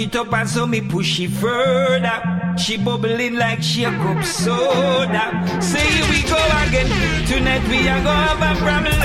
it up and so me push it further. She bubbling like she a cup soda. Say here we go again. Tonight we are gonna have a problem.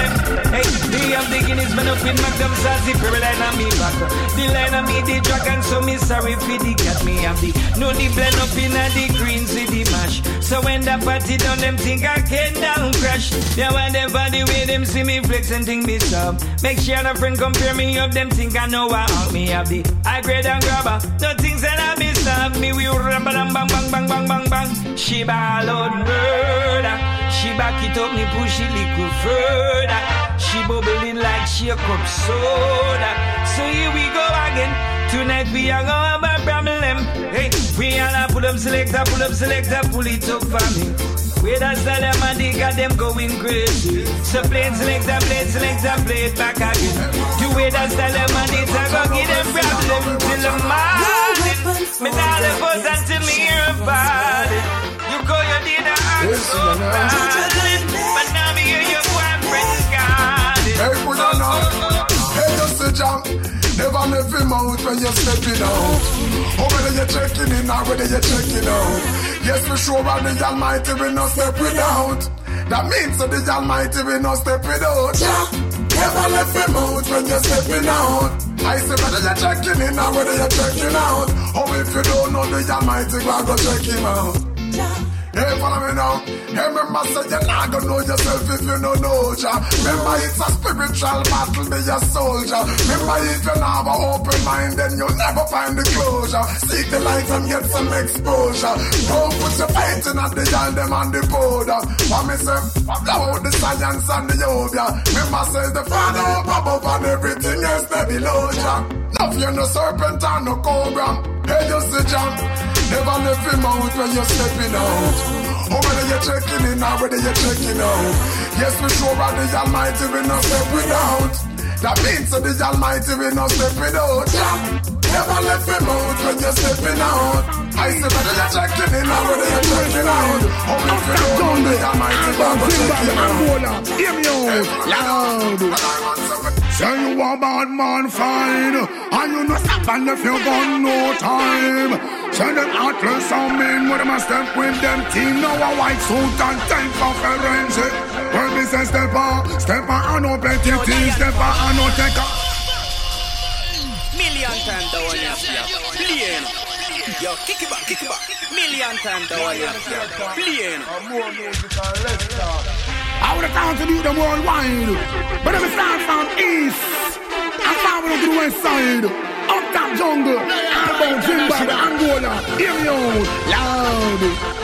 Hey, they have the Guinness man up in Magnum Sassy Pearl line on me back. The line on me the dragon, so me sorry for the cat me have the. No the blend up in a the green city mash. So when the party done, them think I can down crash. Yeah, when they whatever the way them see me flex and think me sub. Make sure a friend compare me up, them think I know I me have the high grade and grabber. No things that I be stop me. We rubber bang bang bang bang bang bang bang. She ball murder. She back it up, me push it little further. She bubbling like she a cup soda. So here we go again. Tonight we are gonna have a problem. Hey, we all a pull up selector, pull up selector, pull it up for me. Where that's the and they got them going crazy. So it, selector, play it, selector, play it back again. The way that's the them and they go give them problem till the morning. Me not the buzz until me hear about it. You go, you did a act so bad. But now me hear your boyfriend got it. Hey, put on up. Hey, just a jump. Never left him out when you're stepping out. Or whether you're checking in or whether you're checking out. Yes, for sure, and the Almighty will no step without. That means that the Almighty will no step without. Yeah. Never left him out when you're stepping out. I say whether you're checking in or whether you're checking out. Or if you don't know the Almighty, go check him out. Hey, remember, say you're not gonna know yourself if you don't know ya. Remember, it's a spiritual battle, be a soldier. Remember, if you have an open mind, then you'll never find the closure. Seek the light and get some exposure. Don't put your faith in at the yard, them on the border. Me, say, blow out the science and the yoga. Remember, say the Father up above and everything else they below ya. Love you no serpent and no cobra. Hey, you see jump. Never left him out when you're stepping out. Oh, whether you're checking in or whether you're checking out. Yes, we sure are the Almighty, we not step without. That means that the Almighty, we not step without. Yeah. Never left him out when you're stepping out. I say whether you're checking in or whether you're checking out. Oh, if you don't know the Almighty, Baba checking out. Hear me out, loud. Say you a bad man, fine. And you no stop and if you got no time. Say them atlas and men with them a step with them team. Now a white suit and time for forensic. When me say step on, step on and no petty things, step on and no take a Million times the one you have Plane. Yo, kick it back, kick it back. Million times the one you have Plane. More music and less talk. I would have found to do them worldwide. But if we start from east forward to the west side, up top jungle, Alabama, Zimbabwe, Angola, hear me out, loud.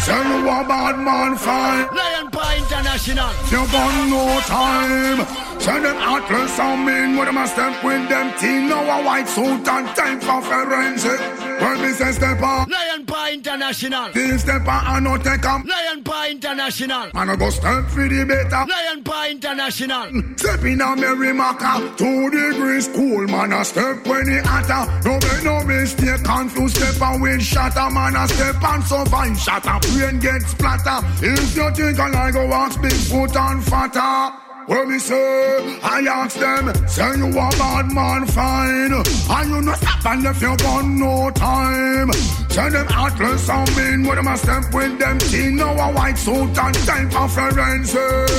You a bad man fine. Lion Paw International. You got no time. Send them atlas and men with them a step with them team. Now a white suit and time for forensic. When me say step on. Lion Paw International. This step on and no take 'em. Lion Paw International. Man I go step for the better. Lion Paw International. Step in a Mary Maca. Two degrees cool. Man a step when he hotter. No make no mistake. Confused step and wind shatter. Man a step and survive. Shatter. Brain get splatter. If you think I like go walk big foot and fatter. Well, me say, I ask them, say you a bad man, fine. And you no stop and if you got no time. Send them atlas and men with them a step with them team. Now a white suit and time for forensic.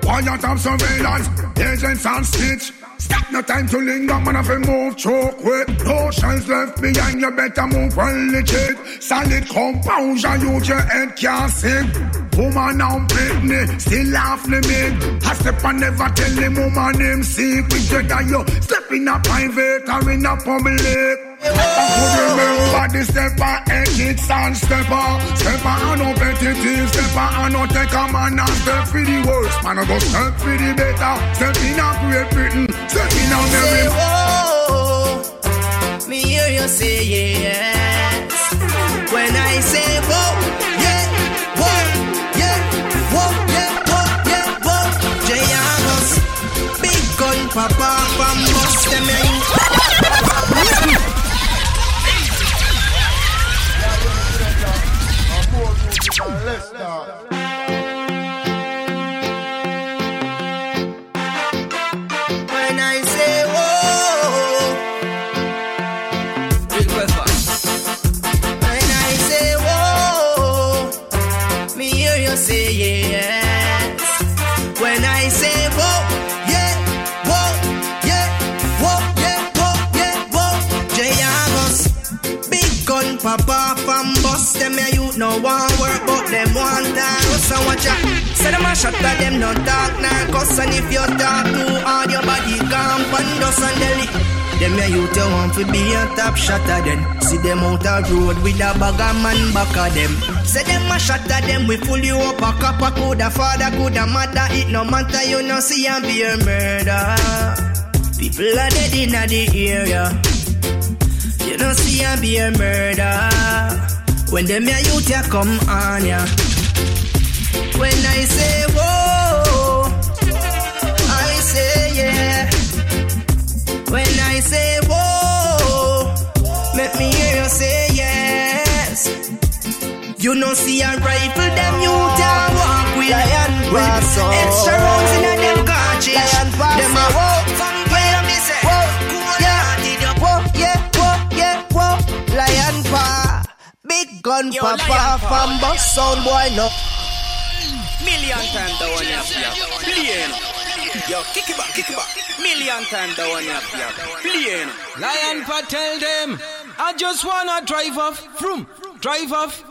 Quiet of surveillance, agents and stitch. Stop no time to linger, man, if you move choke with shells left behind, you better move well legit. Solid composure, use your head, can't sing. Woman and Britney, still off limit I step and never tell the woman name secret Whether you step in a private or in a public The stepper, ethics and stepper. Stepper and no petitive, stepper and no take a man and step for the worst. Man, I go step for the better, step in a Great Britain. Step in a Say Mary whoa, oh, me hear you say yes. When I say whoa, music and less talk. When I say whoa, Big Wefa. when I say whoa, me hear you say yes. When I say whoa, yeah, whoa, yeah, whoa, yeah, whoa, yeah, whoa. Jay big gun papa from bust them yeah, you no want want time. So watch out. Say them a shot at them no talk nah. Cuss and if you talk too hard your body gone pan dust and deli. Them yeah you tell want to be a top shotter then See them out a road with a bag of man back of them. Say them a at them we pull you up. A copper Coulda father coulda mother. It no matter you no see and be a murder People are dead in the area. You no see and be a murder When them ya youth ya come on ya When I say whoa. I say yeah. When I say whoa, let me hear you say yes. You know see a rifle, them you down walk with lion pass Extra rounds in a them cartridge. Lion pass them a whoa, yeah, me say whoa, yeah, whoa, yeah, whoa, yeah, whoa. Lion paw, big gun Yo, papa Lion Paw, from Lion sound boy no. Million times the one you have Plane. Yo, kick it back, kick it back. Million times the one you have Plane. Lion tell them, I just wanna drive off, from, drive off,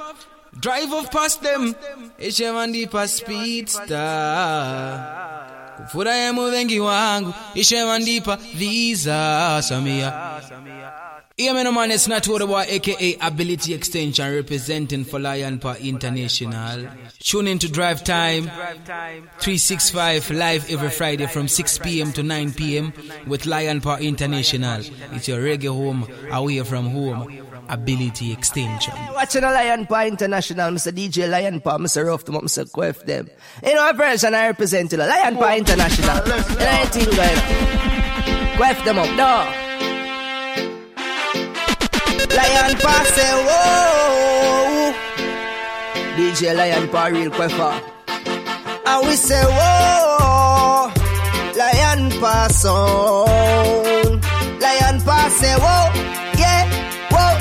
drive off past them. Ishemandipa speedster. Kufurahi muvengi wangu, ishemandipa visa samia. Yeah, man, man, it's not what about aka Ability Extension representing for Lion Paw International. Tune in to Drive Time 365 live every Friday from 6 p.m. to 9 p.m. with Lion Paw International. It's your reggae home away from home. ability extension. Watching a Lion Paw International, Mr. DJ Lion Paw, Mr. Rough them up, Mr. Quef them. You know, a version I represent to the Lion Paw International. You know anything going? Quef them up, no. Lion Paw say, whoa. DJ Lion Paw, real queffer. And we say, whoa. Lion Paw sound. Lion Paw say, whoa. Yeah, whoa,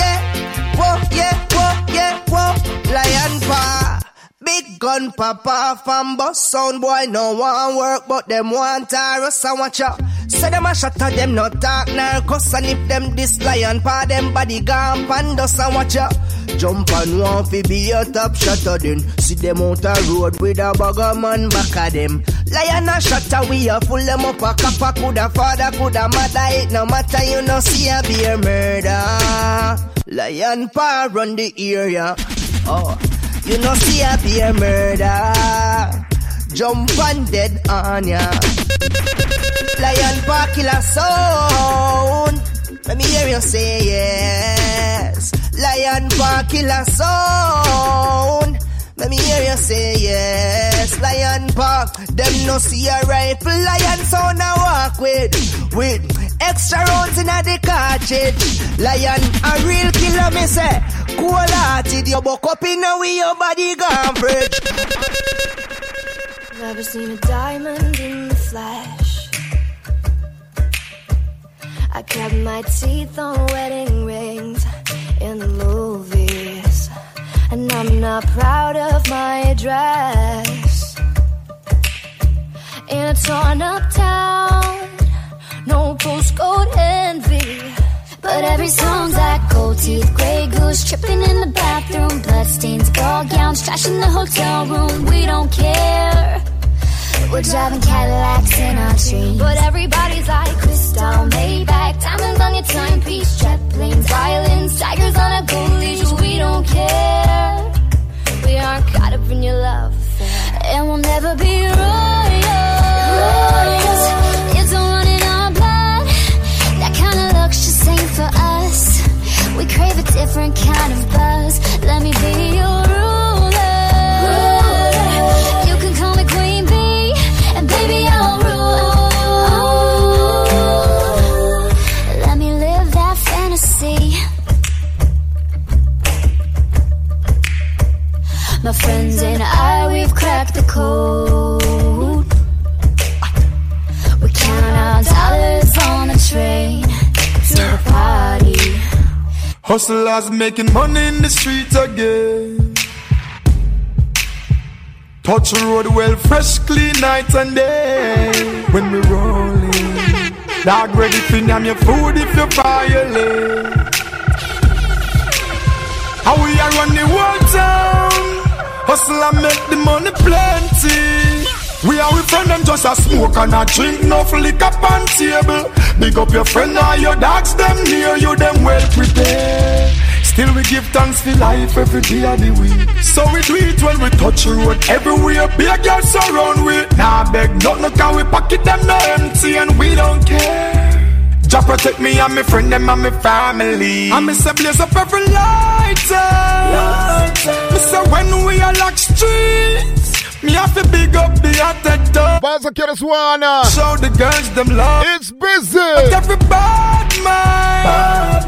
yeah, whoa, yeah, whoa, yeah, whoa. Lion Paw. Big gun papa from bus sound boy no one work but them want Taurus and watch out. Say them a at them no talk narcos and if them this lion paw them body gone pandos and watch out. Jump and one fi be a top shot of them. See them out a road with a bugger man back of them. Lion a a we a full them up a kappa coulda father coulda mother it no matter you no see a beer murder. Lion paw run the area. Oh. You know see a beer murder Jump and dead on ya Lion Park killer sound Let me hear you say yes Lion Park killer sound let me hear you say yes, Lion Park. Them no see a rifle, lion sound I walk with. With extra rounds in the cartridge. Lion a real killer, me say. Cool hearted, you buck up in a way your body gone bridge. Never seen a diamond in the flesh. I kept my teeth on wedding rings in the movies. And I'm not proud of my dress. In a torn up town, no postcode envy. But every song's like gold teeth, gray goose, tripping in the bathroom, bloodstains, ball gowns, trash in the hotel room. We don't care. We're driving Cadillacs in our dreams. But everybody's like crystal, Maybach, diamonds on your timepiece, jet planes, violins, tigers on a gold leash. We don't care. We aren't caught up in your love affair. And we'll never be royals. It's We crave a different kind of buzz. Let me be your ruler. You can call me Queen Bee, and baby I'll rule. Let me live that fantasy. My friends and I, we've cracked the code. We count our dollars on the train to the party. Hustlers making money in the streets again. Touch the road well, fresh, clean night and day. When we rolling, dog ready for name your food if you violate. How we are run the world town. Hustle and make the money plenty. We are with friend them just a smoke and a drink, no liquor on table. Big up your friend and your dogs, them near you, them well prepared. Still we give thanks for life every day of the week. So we do it when we touch road everywhere. Big girls surround we. Nah beg nothing, can we pocket them no empty and we don't care. Jah protect me and my friend them and my family. And me say blaze up every lighter. Me say when we are lock streets, me have to big up the atted door. Baza Kereswana. Show the girls them love. It's busy. But every bad man.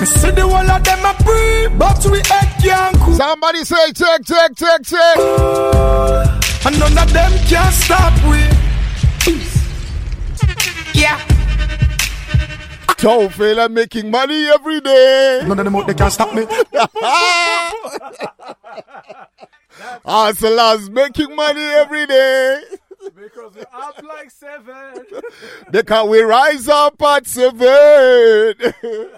Me see the whole of them a free, but we head can't cool. Somebody say check, check, check, check. And none of them can stop we. Yeah. Don't fail at making money every day. None of them out they can stop me. Hustlers making money every day. Because we're up like seven. Because we rise up at seven. we,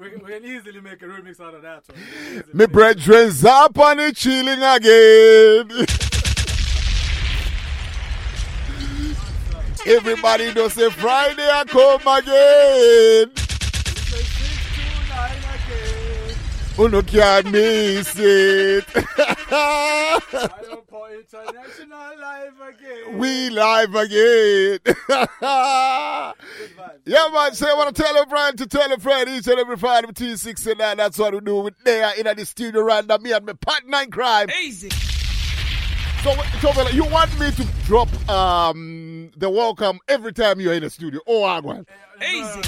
we, we can easily make a remix out of that one. Me brethren's up and it chilling again. Everybody does say Friday I come again. Uno can't miss it. For international live again. We live again. yeah, man. So I want to tell a friend to tell a friend each and every Friday between 6 and 9. That's what we do with there in the studio right now. Me and my partner in crime. Easy. So, so you want me to drop um, the welcome every time you're in the studio? Oh, I want. Easy.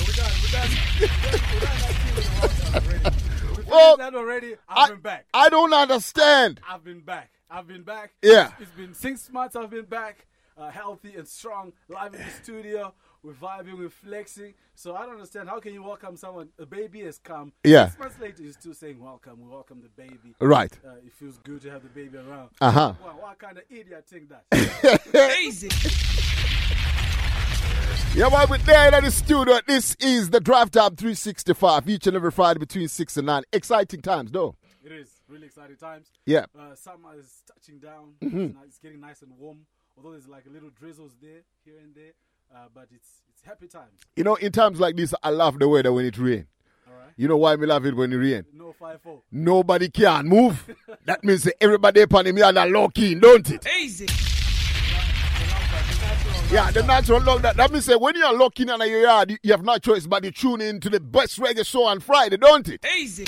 Well, that already. I've I, been back. I don't understand. I've been back. I've been back. Yeah. It's been six months. I've been back, uh, healthy and strong, live in the studio. We're vibing, we're flexing. So I don't understand. How can you welcome someone? A baby has come. Yeah. Six months later, you're still saying welcome. We welcome the baby. Right. Uh, it feels good to have the baby around. Uh-huh. Wow, what kind of idiot think that? Easy. Yeah, well, we're there in the studio. This is the Drive Time 365, each and every Friday between 6 and 9. Exciting times, though. it is really exciting times. Yeah. Uh, summer is touching down. Mm-hmm. It's, it's getting nice and warm. Although there's like a little drizzles there, here and there. Uh, but it's it's happy times. You know, in times like this, I love the weather when it rains. All right. You know why me love it when it rains? No five four. Nobody can move. that means everybody upon him and low key, don't it? Easy. Yeah, the natural lock. That, that means that when you're locking in your yard, you, you have no choice but to tune in to the best reggae show on Friday, don't it? Easy.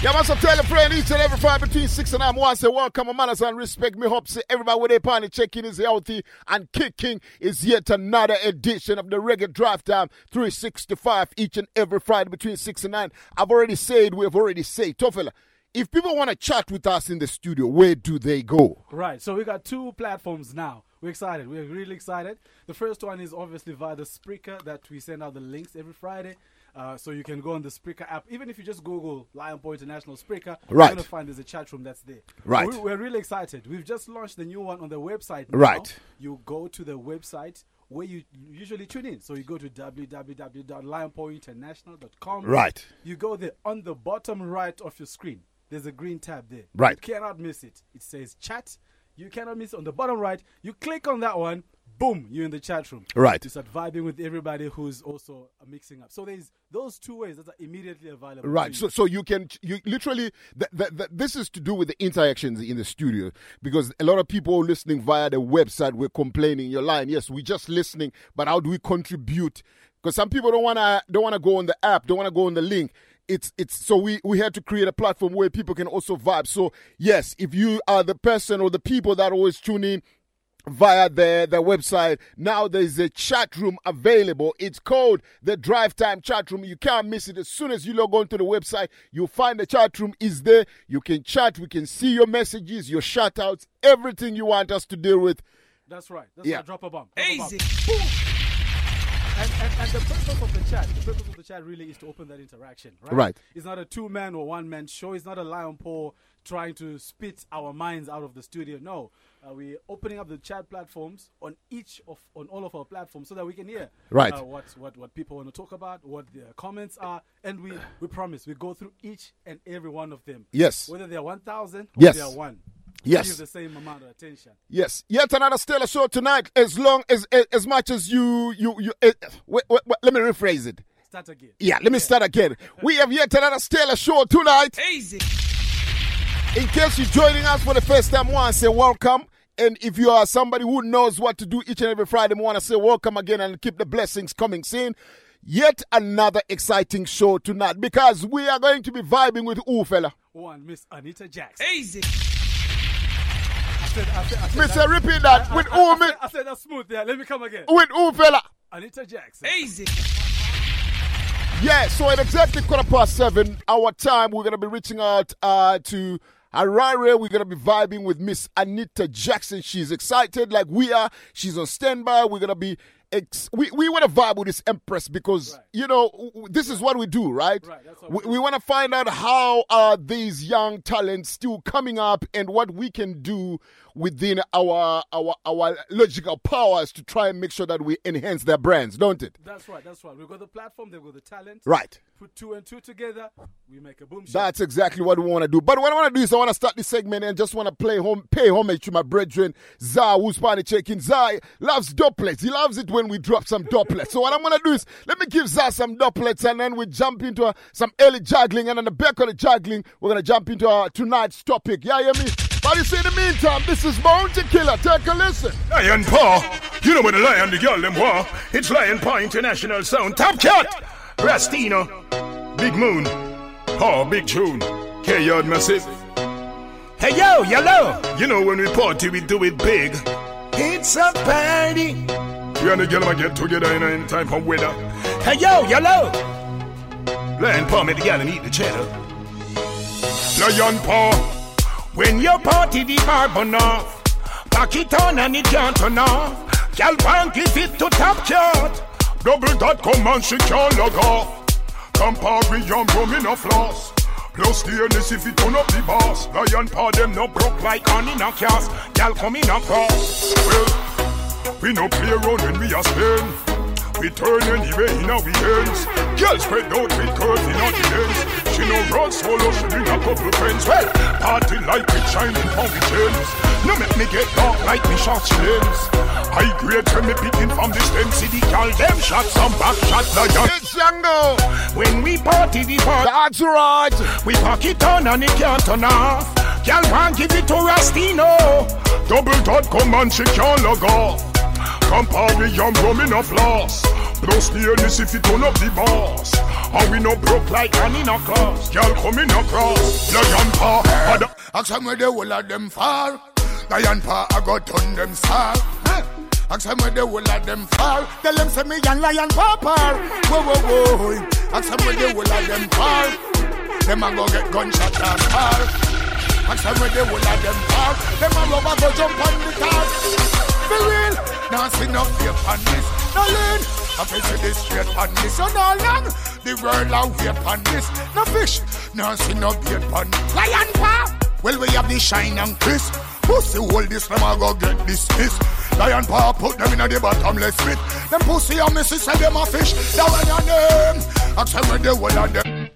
Yeah, must have tell a friend each and every Friday between 6 and 9. I say, welcome, manners and respect. Me hope say everybody with their party checking is healthy and kicking is yet another edition of the Reggae Drive Time 365 each and every Friday between 6 and 9. I've already said, we've already said, tough fella, if people want to chat with us in the studio, where do they go? Right. So we got two platforms now. We're excited. We're really excited. The first one is obviously via the Spreaker that we send out the links every Friday. Uh, so you can go on the Spreaker app. Even if you just Google Lion Point International Spreaker, Right. you're going to find there's a chat room that's there. Right. We, we're really excited. We've just launched the new one on the website. now. Right. You go to the website where you usually tune in. So you go to www.lionpointinternational.com. Right. You go there on the bottom right of your screen. There's a green tab there. Right. You cannot miss it. It says chat. You cannot miss it on the bottom right. You click on that one. Boom, you're in the chat room. Right. You start vibing with everybody who's also mixing up. So there's those two ways that are immediately available. Right. So, you. so you can you literally th- th- th- this is to do with the interactions in the studio because a lot of people listening via the website were complaining. You're lying. Yes, we're just listening, but how do we contribute? Because some people don't wanna don't wanna go on the app, don't wanna go on the link. It's it's so we we had to create a platform where people can also vibe. So yes, if you are the person or the people that always tune in via the, the website. Now there's a chat room available. It's called the Drive Time Chat Room. You can't miss it. As soon as you log on to the website, you'll find the chat room is there. You can chat. We can see your messages, your shout outs, everything you want us to deal with. That's right. That's Yeah. right. Drop a bomb. Drop a bomb. And, and, and the purpose of the chat, the purpose of the chat really is to open that interaction, right? Right. It's not a two man or one man show. It's not a lion paw trying to spit our minds out of the studio. No, uh, we're opening up the chat platforms on each of on all of our platforms so that we can hear Right. uh, what what what people want to talk about, what their comments are, and we we promise we go through each and every one of them. Yes. Whether they're one thousand or Yes. they're one. Yes. Give the same amount of attention. Yes, yet another stellar show tonight. As long as as, as much as you you you. eh, wait, wait, wait, let me rephrase it. Start again. Yeah, let me start again. We have yet another stellar show tonight. Easy. In case you're joining us for the first time, I want to say welcome. And if you are somebody who knows what to do each and every Friday, I want to say welcome again and keep the blessings coming soon. Yet another exciting show tonight because we are going to be vibing with who, fella? One, Miss Anita Jaxson. Easy. I said, I said, I said Mister, that- repeat that. I- with I- who, I, said, I said that's smooth. Yeah, let me come again. with who, fella? Anita Jaxson. Easy. Yeah, so at exactly quarter past seven, our time, we're going to be reaching out uh, to Harare. We're going to be vibing with Miss Anita Jaxson. She's excited like we are. She's on standby. We're going to be. Ex- we we want to vibe with this Empress because, Right. you know, w- this is what we do, right? Right, we we want to find out how are these young talents still coming up and what we can do within our our our logical powers to try and make sure that we enhance their brands, don't it? That's right. That's right. We've got the platform. They've got the talent. Right. Put two and two together. We make a boom. That's exactly what we want to do. But what I want to do is I want to start this segment and just want to play home, pay homage to my brethren, Zah, who's party checking. Zah loves doublets. He loves it when we drop some doublets. so what I'm going to do is let me give Zah some doublets and then we jump into uh, some early juggling. And on the back of the juggling, we're going to jump into uh, tonight's topic. Yeah, hear me? But you see, in the meantime, this is Mountain Killer. Take a listen. Lion Paw. You know when the lion, the girl, them war. It's Lion Paw International Sound. Top Cat. Rastino. Big Moon. Oh, Big Tune. K-Yard Massive. Hey, yo, yellow. You know when we party, we do it big. It's a party. We and the girl get together in, in time for weather. Hey, yo, yellow. Lion Paw make the girl and eat the cheddar. Lion Paw. When your party the bar burn off, back it on and it can't turn off. Girl want give it to top chart. Double dot come and she can't log off. Campari and rum in a floss. Plus stainless if it turn up the boss. Lion paw them no broke like on in a cast. Girl come in. Well, we no play around when we are spend. We turn anyway in our weekends. Girl spread out with curves in our ends. She no run solo, she bring a couple friends. Well, party like it shining from the gems. No make me get dark like me short limbs. High grade me picking from the stem. See the girl them shot some back shot lion. It's Django. When we party the party, That's right. we pack it on and it can't turn off. Girl want give it to Rastino. Double dot come and she can't log off. Campari and rum in a floss. Plus stainless if it turn up the boss. And we no broke like an in a class. Girl coming across. Lion paw. Ada- Ask them where the whole of them fall. Lion paw, I got turn them star. Ask them where the whole of them fall. Tell them say me and lion paw par. Whoa, whoa, whoa. Ask them where the whole of them fall. Them a go get gunshot and fall. Ask them where the whole of them fall. Them a rubber go jump on the car. Be real. Now see no fear on this. No lean. I see this straight on this. So no long. The world a wait on this. No fish. Now see no bait on Lion paw. Well, we have the shine and kiss. Pussy hold this, them a go get dismissed. Lion paw put them in a the bottomless pit. Them pussy and missy say them a fish. That one your name. Ask where the whole of them.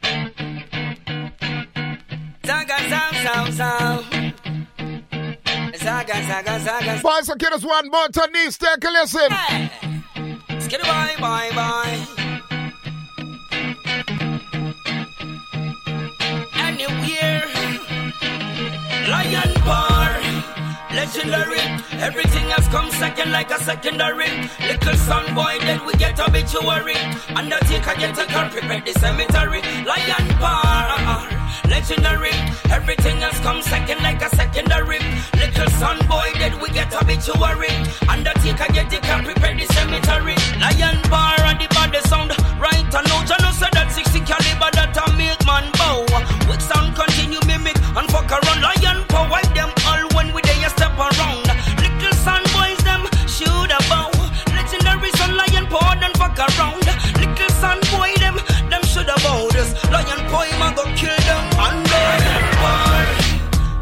Zaga, zang, zang, zang. Zaga, zaga, zaga. Boys and kiddos, one more to knees. Take a listen. Hey. Skitty bye, bye, bye. Anywhere. Lion bar. Legendary. Everything has come second like a secondary. Little son boy, then we get obituary. Undertaker get a car, prepare the cemetery. Lion bar. Legendary. Everything has come second like a secondary. Little son boy, then we get obituary. Undertaker get the car, prepare the cemetery. Lion bar and the body sound. Right and now, Jano said that 60 caliber that a make man bow. With sound continue mimic and fuck around. Lion power, wipe them around. Little son boys them shoot a bow. Legendary son lion then fuck around. Little son boy them them should have bow this. Lion boy man go kill them under.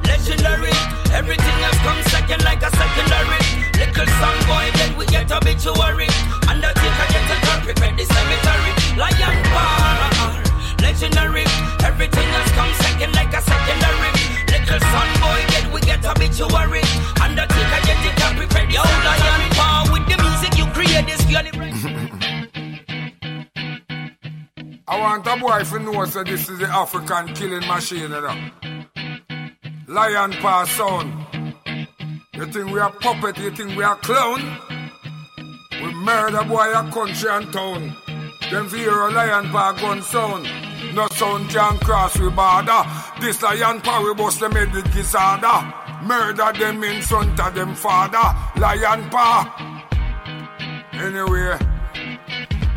Legendary. Everything has come second like a secondary. Little son boy then we get. Undertaker get a gun prepare the cemetery. Lion bar. Legendary. Everything has come second obituary. Undertaker get the gun prepare the Yo, Lion bar with the music you create this. I want a boy to know that this is the African killing machine. You know? Lion paw sound. You think we are puppet? You think we are clown? We murder boy a country and town. Them fear a lion paw gun sound. No sound can cross we border. This lion we bust them head with disorder. Murder them in front of them father. Lion paw. Anyway.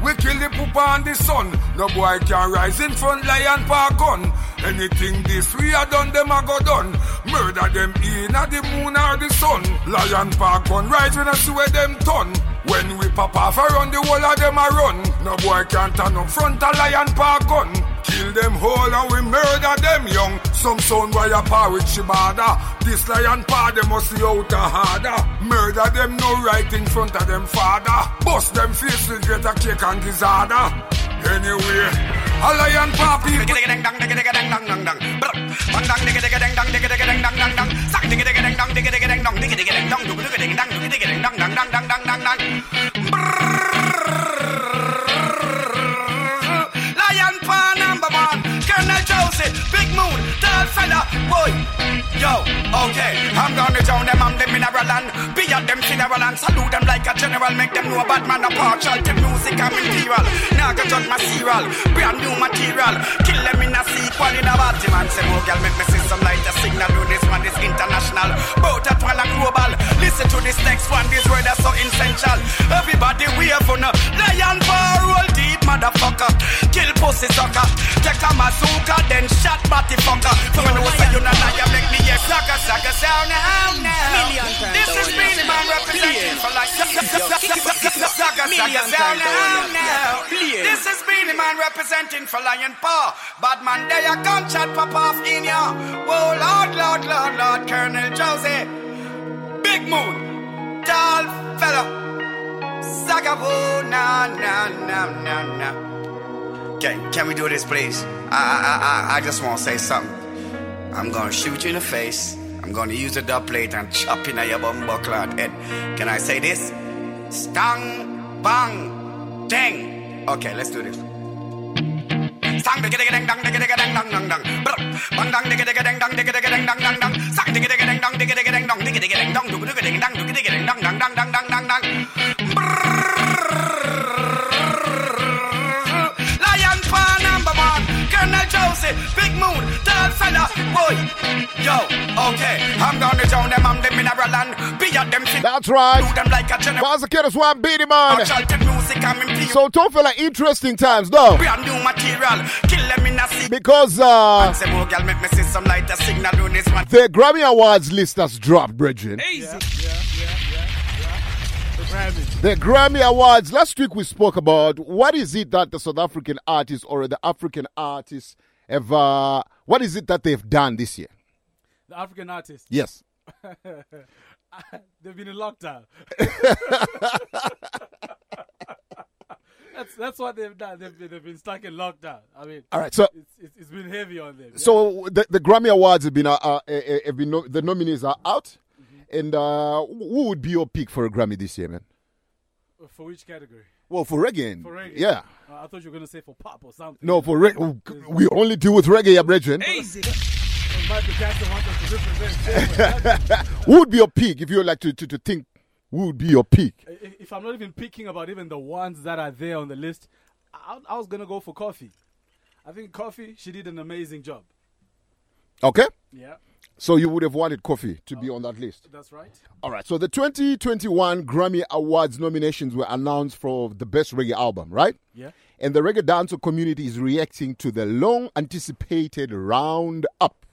We kill the poopa and the sun. No boy can rise in front lion paw gun. Anything this we a done, them a go done. Murder them in a the moon or the sun. Lion paw gun rise when I see where them turn. When we pop off around the whole of them a run. No boy can turn up front a lion paw gun. Kill them whole and we murder them young. Some sound boy a paw with shibada. This lion paw they must see out a harder. Murder them no right in front of them father. Bust them face with get a cake and disorder. Anyway, a lion paw people. Lion Joseph, Big Moon, Tall Fella, boy. Yo, Okay, I'm gonna drown them on the mineral and be at them funeral and salute them like a general. Make them know a bad man a partial to music and material. Now I can judge my serial, brand new material. Kill them in a sequel in a body man. Say, oh girl, make me see some light. The signal do this one is international. Both at one and global. Listen to this next one. These words are so essential. Everybody wave for no lion bar roll deep motherfucker. Kill pussy sucker. Take a mazooka, then shot body fucker. When you say you not liar, make me a sucker, sucker sound now, now. This is Beenie Man representing for like sucker, sucker sound now. This is Beenie Man representing for Lion Paw. Bad man, there you gunshot pop off in ya. Whoa, Lord, Lord, Lord, Lord, Colonel Josie. Big Moon, tall fella. Sagabo, na, na, na, na, na. Can, can we do this, please? I, I, I, I just want to say something. I'm gonna shoot you in the face. I'm gonna use the dub plate and chop in your bum buckler head. Can I say this? Stang, bang, ding. Okay, let's do this. Stang digga digga ding dang digga digga ding dang dang dang. Brr. Bang dang digga digga ding dang digga digga ding dang dang dang. Stang digga digga ding dang digga digga ding dong digga digga dong ding dang digga digga dang dang dang dang dang dang dang. Lion paw number one, Colonel Josie, Big Moon, tall fella, boy. Yo, okay, I'm gonna drown them on the mineral and be at them. That's right. Do them like a general. Once again, that's why I'm beating man. Partial to music, I'm imperial. So don't feel like interesting times, though. Brand new material, kill them in a sea. Because uh, Say, oh, girl, make me see some light, a signal on this one. the Grammy Awards list has dropped, Bridget. Yeah, yeah. The Grammy. The Grammy Awards. Last week we spoke about what is it that the South African artists or the African artists have. Uh, what is it that they've done this year? The African artists. Yes. They've been in lockdown. that's that's what they've done. They've been, they've been stuck in lockdown. I mean, All right, so- it's, it's, it's been heavy on them. So the, the Grammy Awards have been, uh, uh, uh, have been no, the nominees are out, and uh, who would be your pick for a Grammy this year, man? For which category? Well, for reggae, For reggae. yeah. Uh, I thought you were gonna say for pop or something. No, for reggae, we only deal with reggae, yeah, brethren. Michael Jackson wants us to represent. Who would be your pick if you would like to, to, to think? Who would be your pick? if, I'm not even picking about even the ones that are there on the list, I, I was gonna go for Koffee. I think Koffee, she did an amazing job. Okay, Yeah, so you would have wanted Koffee to be on that list. that's right. All right, so the 2021 Grammy Awards nominations were announced for the best reggae album, right? Yeah. And the reggae dancehall community is reacting to the long anticipated roundup.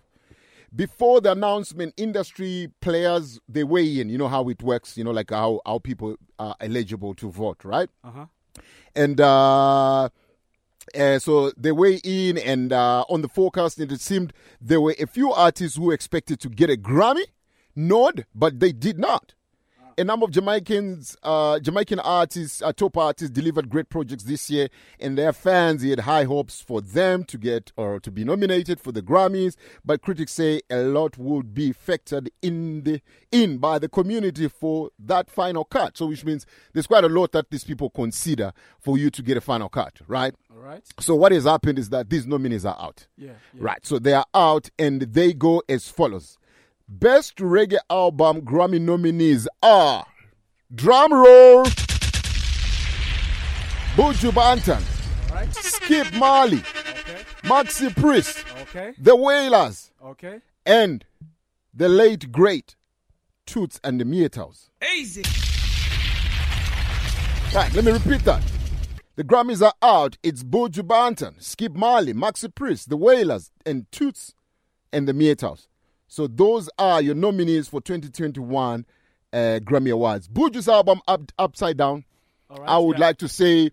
Before the announcement, industry players they weigh in. You know how it works. You know, like how how people are eligible to vote, right? Uh huh. and uh, uh, so they weigh in and uh, on the forecast it seemed there were a few artists who expected to get a grammy nod but they did not a number of Jamaicans, uh, Jamaican artists, uh, top artists, delivered great projects this year, and their fans had high hopes for them to get or to be nominated for the Grammys. But critics say a lot would be factored in the in by the community for that final cut. So, which means there's quite a lot that these people consider for you to get a final cut, right? All right. So, what has happened is that these nominees are out. Yeah. yeah. Right. So they are out and they go as follows. Best reggae album Grammy nominees are drum roll Buju Banton, right. Skip Marley, Okay. Maxi Priest, Okay. The Wailers, Okay. and the late great Toots and the Maytals. Easy. Right, let me repeat that. The Grammys are out. It's Buju Banton, Skip Marley, Maxi Priest, The Wailers, and Toots and the Maytals. So those are your nominees for 2021 uh, Grammy Awards. Buju's album, Up, Upside Down, All right. I would yeah. like to say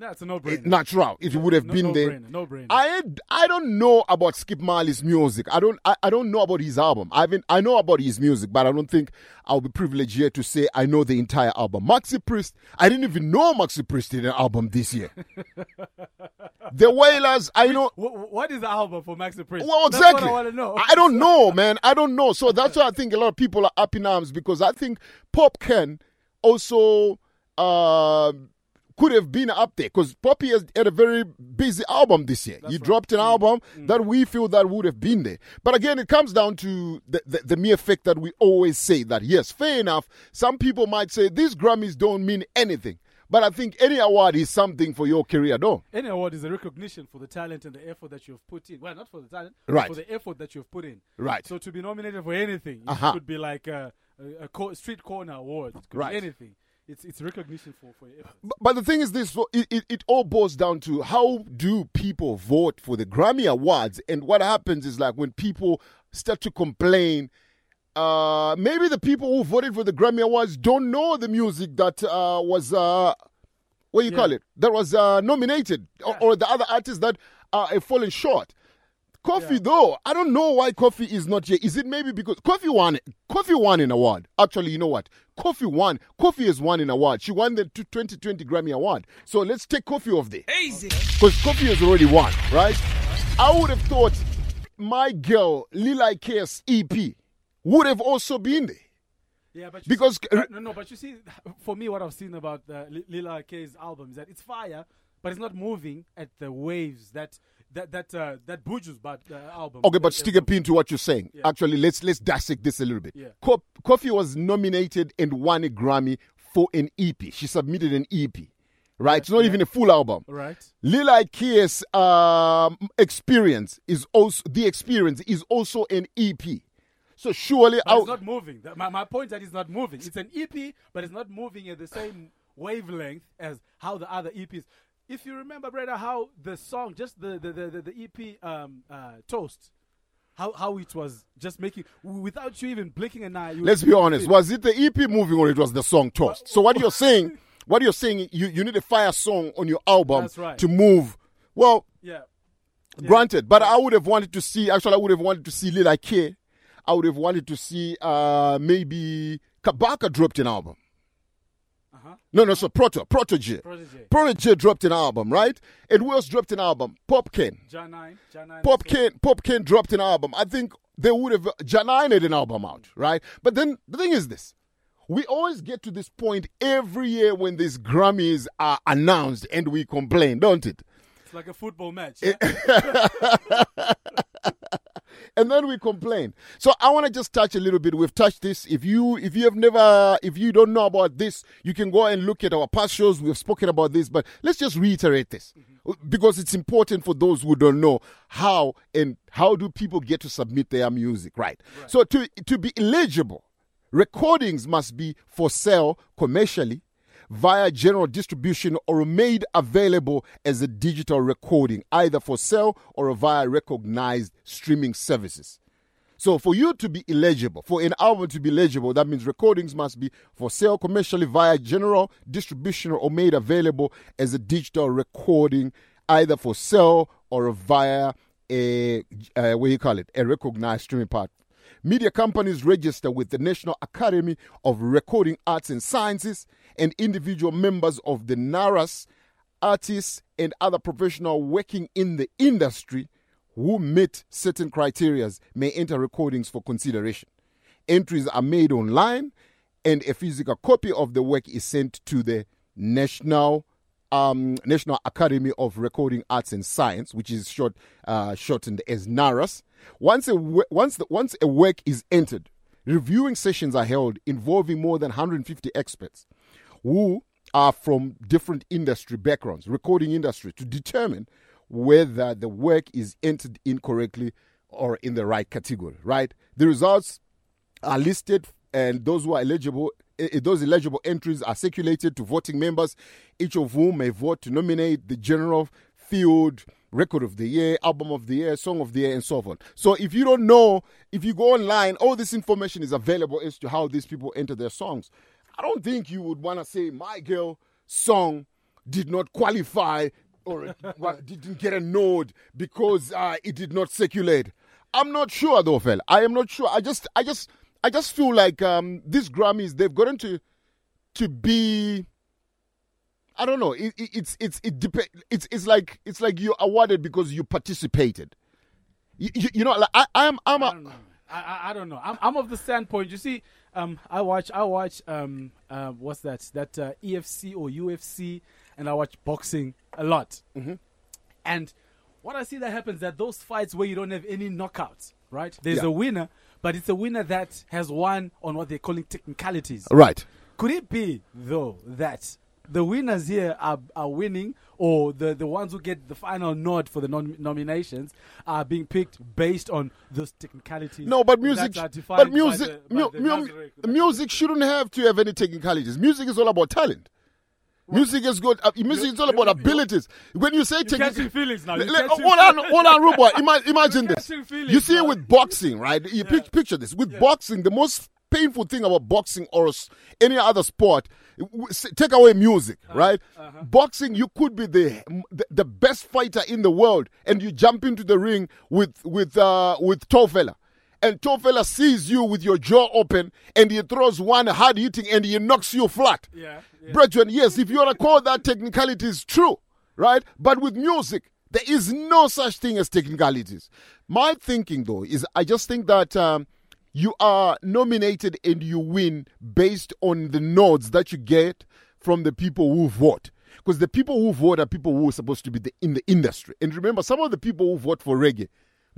No, it's a no-brainer. natural if it would have No- been there. no-brainer, no-brainer. I I don't know about Skip Marley's music. I don't I, I don't know about his album. I haven't I know about his music, but I don't think I'll be privileged here to say I know the entire album. Maxi Priest, I didn't even know Maxi Priest did an album this year. the Wailers, I know Wh- what is the album for Maxi Priest? well, That's exactly. what I want to know. I don't know, man. I don't know. So that's why I think a lot of people are up in arms because I think Popcaan also uh, could have been up there because Poppy has had a very busy album this year. he dropped an album that we feel that would have been there. But again, it comes down to the, the, the mere fact that we always say that, yes, fair enough. Some people might say these Grammys don't mean anything. But I think any award is something for your career, though. Any award is a recognition for the talent and the effort that you've put in. Well, not for the talent, Right. but for the effort that you've put in. Right. So to be nominated for anything, Uh-huh. could be like a, a, a street corner award. It could Right. be anything. It's it's recognition for for your effort. But, but the thing is this, so it, it, it all boils down to how do people vote for the Grammy Awards? And what happens is like when people start to complain, uh, maybe the people who voted for the Grammy Awards don't know the music that uh, was, uh, what do you call it, that was uh, nominated, or, or the other artists that are uh, falling short. Koffee though, I don't know why Koffee is not here. Is it maybe because Koffee won? Koffee won an award. Actually, you know what? Koffee won. Koffee has won an award. She won the 2020 Grammy Award. So let's take Koffee off there. Easy. Because Koffee has already won, right? I would have thought my girl Lila Iké's EP would have also been there. Yeah, but Because- see, uh, no, no, but you see, for me, what I've seen about uh, Lila Iké's album is that it's fire, but it's not moving at the waves that that that uh, that Buju's but uh, album. Okay, but stick a pin to what you're saying. Yeah. Actually, let's let's dissect this a little bit. Yeah. Co- Koffee was nominated and won a Grammy for an EP. She submitted an EP, right? it's not even a full album. Right. Lila Iké's um, experience is also the experience is also an EP. So surely, But it's not moving. My, my point is that it's not moving. It's an EP, but it's not moving at the same wavelength as how the other EPs. If you remember, brother, how the song, just the the the, the, EP um, uh, toast, how how it was just making without you even blinking an eye. you let's be honest. feel- Was it the EP moving or it was the song toast? So what you're saying, what you're saying, you you need a fire song on your album right. to move. Well, Yeah. Granted, but I would have wanted to see. Actually, I would have wanted to see Lil Ike. I would have wanted to see uh maybe Kabaka dropped an album. No, no, so Proto, Protoje. Protoje. Protoje dropped an album, right? And who else dropped an album? Popcaan. Jan 9, Popcaan, Popcaan dropped an album. I think they would have Janine had an album out, right? But then the thing is this. We always get to this point every year when these Grammys are announced and we complain, don't it? It's like a football match. Eh, yeah? and then we complain. So I want to just touch a little bit. We've touched this. If you if you have never if you don't know about this, you can go and look at our past shows. We've spoken about this, but let's just reiterate this because it's important for those who don't know how and how do people get to submit their music, right? So to to be eligible, recordings must be for sale commercially via general distribution or made available as a digital recording, either for sale or via recognized streaming services. So, for you to be eligible, for an album to be eligible, that means recordings must be for sale commercially via general distribution or made available as a digital recording, either for sale or via a, what do you call it, a recognized streaming part. Media companies register with the National Academy of Recording Arts and Sciences, and individual members of the NARAS, artists, and other professionals working in the industry who meet certain criteria may enter recordings for consideration. Entries are made online, and a physical copy of the work is sent to the National um, National Academy of Recording Arts and Science, which is short uh, shortened as NARAS. Once a once the, once a work is entered, reviewing sessions are held involving more than 150 experts who are from different industry backgrounds, recording industry, to determine whether the work is entered incorrectly or in the right category. Right, the results are listed, and those who are eligible, those eligible entries are circulated to voting members, each of whom may vote to nominate the general field record of the year, album of the year, song of the year, and so on. So if you don't know, if you go online, all this information is available as to how these people enter their songs. I don't think you would want to say my girl song did not qualify or didn't get a node because uh, it did not circulate. I'm not sure though, fella. I am not sure. I just, I just, I just feel like um, these Grammys they've gotten to to be. I don't know. It, it, it's it's it dep- It's it's like it's like you're awarded because you participated. You, you, you know, like I, I'm I'm a, I, I, I don't know. I'm, I'm of the standpoint. You see, Um, I watch, I watch, um, uh, what's that? That uh, EFC or UFC, and I watch boxing a lot. Mm-hmm. And what I see that happens that those fights where you don't have any knockouts, right? There's Yeah. a winner, but it's a winner that has won on what they're calling technicalities. Right. Could it be though that the winners here are, are winning, or the, the ones who get the final nod for the nom- nominations are being picked based on those technicalities? No, but music, but by music, the- by mu- mu- music shouldn't have to have any technicalities. Music is all about talent. Music is good. Uh, music is all about abilities. When you say You're catching feelings now. Catching hold on, hold on, Rubo. Ima- imagine this. feelings, You see it with boxing, right? You pic- picture this. With boxing, the most painful thing about boxing or any other sport, take away music, Uh-huh. right? Boxing, you could be the, the the best fighter in the world, and you jump into the ring with with uh, with Tofela. And Tofela sees you with your jaw open, and he throws one hard hitting, and he knocks you flat. Yeah, yeah. Brethren, yes, if you want to call that technicality, is true, right? But with music, there is no such thing as technicalities. My thinking, though, is I just think that um, you are nominated and you win based on the nods that you get from the people who vote. Because the people who vote are people who are supposed to be the, in the industry. And remember, some of the people who vote for reggae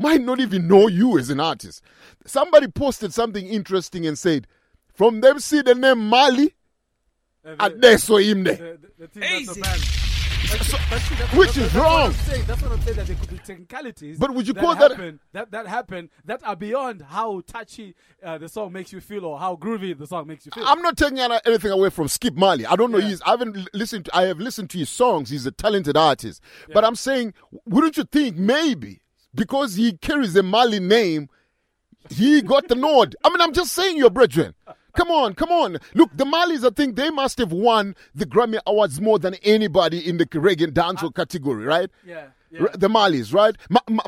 might not even know you as an artist. Somebody posted something interesting and said, from them see the name Marley, and they saw him there. The, the, so bad. So- That's- that's- which is that's wrong. I'm saying. That's what I'm saying. That there could be technicalities. But would you call that- happen, that that happen that are beyond how touchy uh, the song makes you feel or how groovy the song makes you feel? I'm not taking anything away from Skip Marley. I don't know. Yeah. He's. I haven't listened. To, I have listened to his songs. He's a talented artist. But I'm saying, wouldn't you think maybe because he carries a Marley name, he got the nod? I mean, I'm just saying, your brethren. Come on, come on. Look, the Marleys, I think they must have won the Grammy Awards more than anybody in the reggae dancehall ah. category, right? yeah, yeah. The Marleys, right?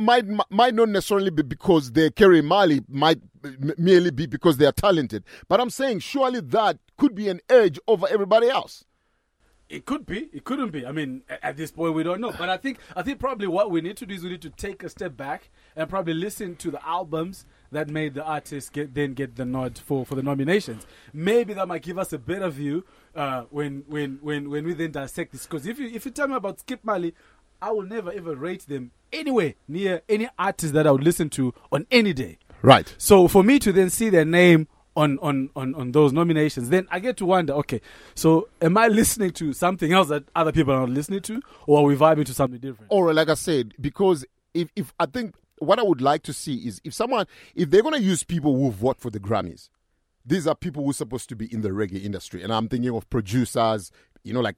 Might m- might not necessarily be because they carry Marley, might m- merely be because they are talented. But I'm saying surely that could be an edge over everybody else. It could be. It couldn't be. I mean, at this point, we don't know. But I think, I think probably what we need to do is we need to take a step back and probably listen to the albums that made the artists get then get the nod for, for the nominations. Maybe that might give us a better view uh, when when when when we then dissect this. Because if you if you tell me about Skip Marley, I will never ever rate them anywhere near any artist that I would listen to on any day. Right. So for me to then see their name on, on, on, on those nominations, then I get to wonder, okay, so am I listening to something else that other people are not listening to, or are we vibing to something different? Or like I said, because if, if I think what I would like to see is if someone if they're gonna use people who vote for the Grammys, these are people who are supposed to be in the reggae industry. And I'm thinking of producers, you know, like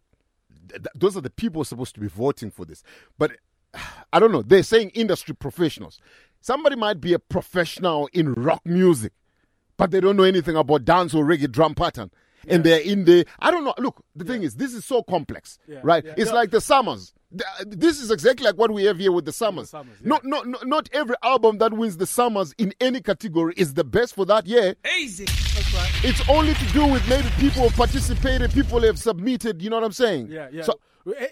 th- th- those are the people supposed to be voting for this. But I don't know, they're saying industry professionals. Somebody might be a professional in rock music, but they don't know anything about dance or reggae drum pattern. And they're in the I don't know. Look, the thing is, this is so complex, Yeah, right? yeah. It's Yeah. like the summers. This is exactly like what we have here with the summers. Summers, yeah. Not, not, not, not every album that wins the summers in any category is the best for that year. Easy. It's only to do with maybe people have participated, people have submitted. You know what I'm saying? Yeah, yeah. So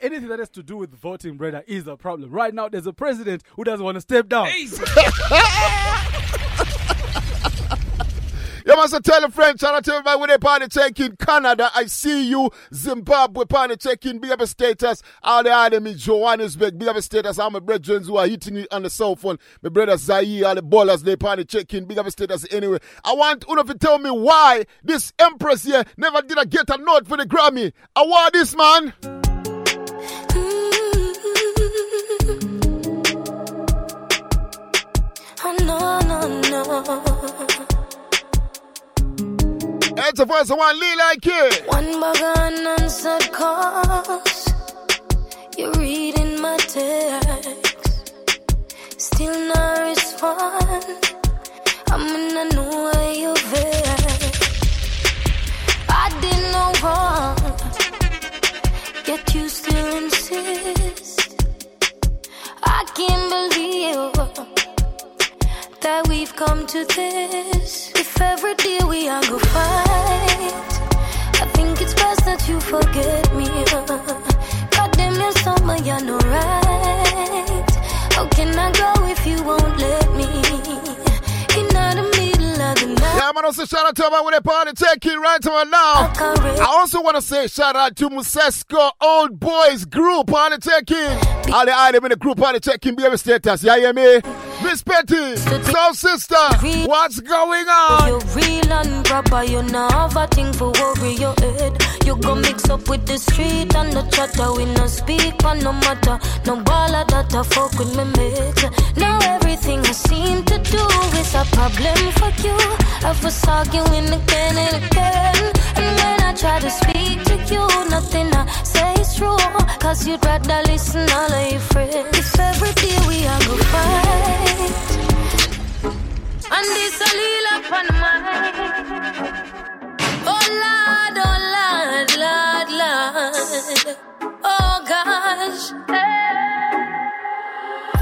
Anything that has to do with voting, brother, is a problem. Right now, there's a president who doesn't want to step down. Easy. You must tell a friend, shout out to everybody with a party check in Canada. I see you. Zimbabwe party check in. Big up a status. All the item Johannesburg. Big up a status. All my brethren who are hitting me on the cell phone. My brother Zaire, all the ballers, they party check in. Big up a status anyway. I want Uno to tell me why this Empress here never did I get a note for the Grammy. I want this man. Mm-hmm. Oh, no, no, no. It's the first one, Lee like it. One of unanswered calls. You're reading my text. Still not respond. I'm in a know way at. I did no wrong. Yet you still insist. I can't believe that we've come to this. If every day we are go fight, I think it's best that you forget me. God damn your summer, you're no right. How can I go if you won't let me? In the middle of the night. Yeah, man, say shout out to everyone with a party taking right about now. I also want to say shout out to Musesco Old Boys Group Party taking. All the item in the group party taking baby status. Yeah, yeah, me. Miss Petty, Soul Sister, what's going on? You're real and proper, you know have a thing for worry your head. You go mix up with the street and the chatter. We no speak on no matter. No baller that I fuck with me mates. Now everything I seem to do is a problem for you. I was arguing again and again. And when I try to speak to you, nothing I say is true. Cause you'd rather listen all of your friends. If every day we are go fight. And this a little up on. Oh Lord, oh Lord, Lord, Lord. Oh gosh.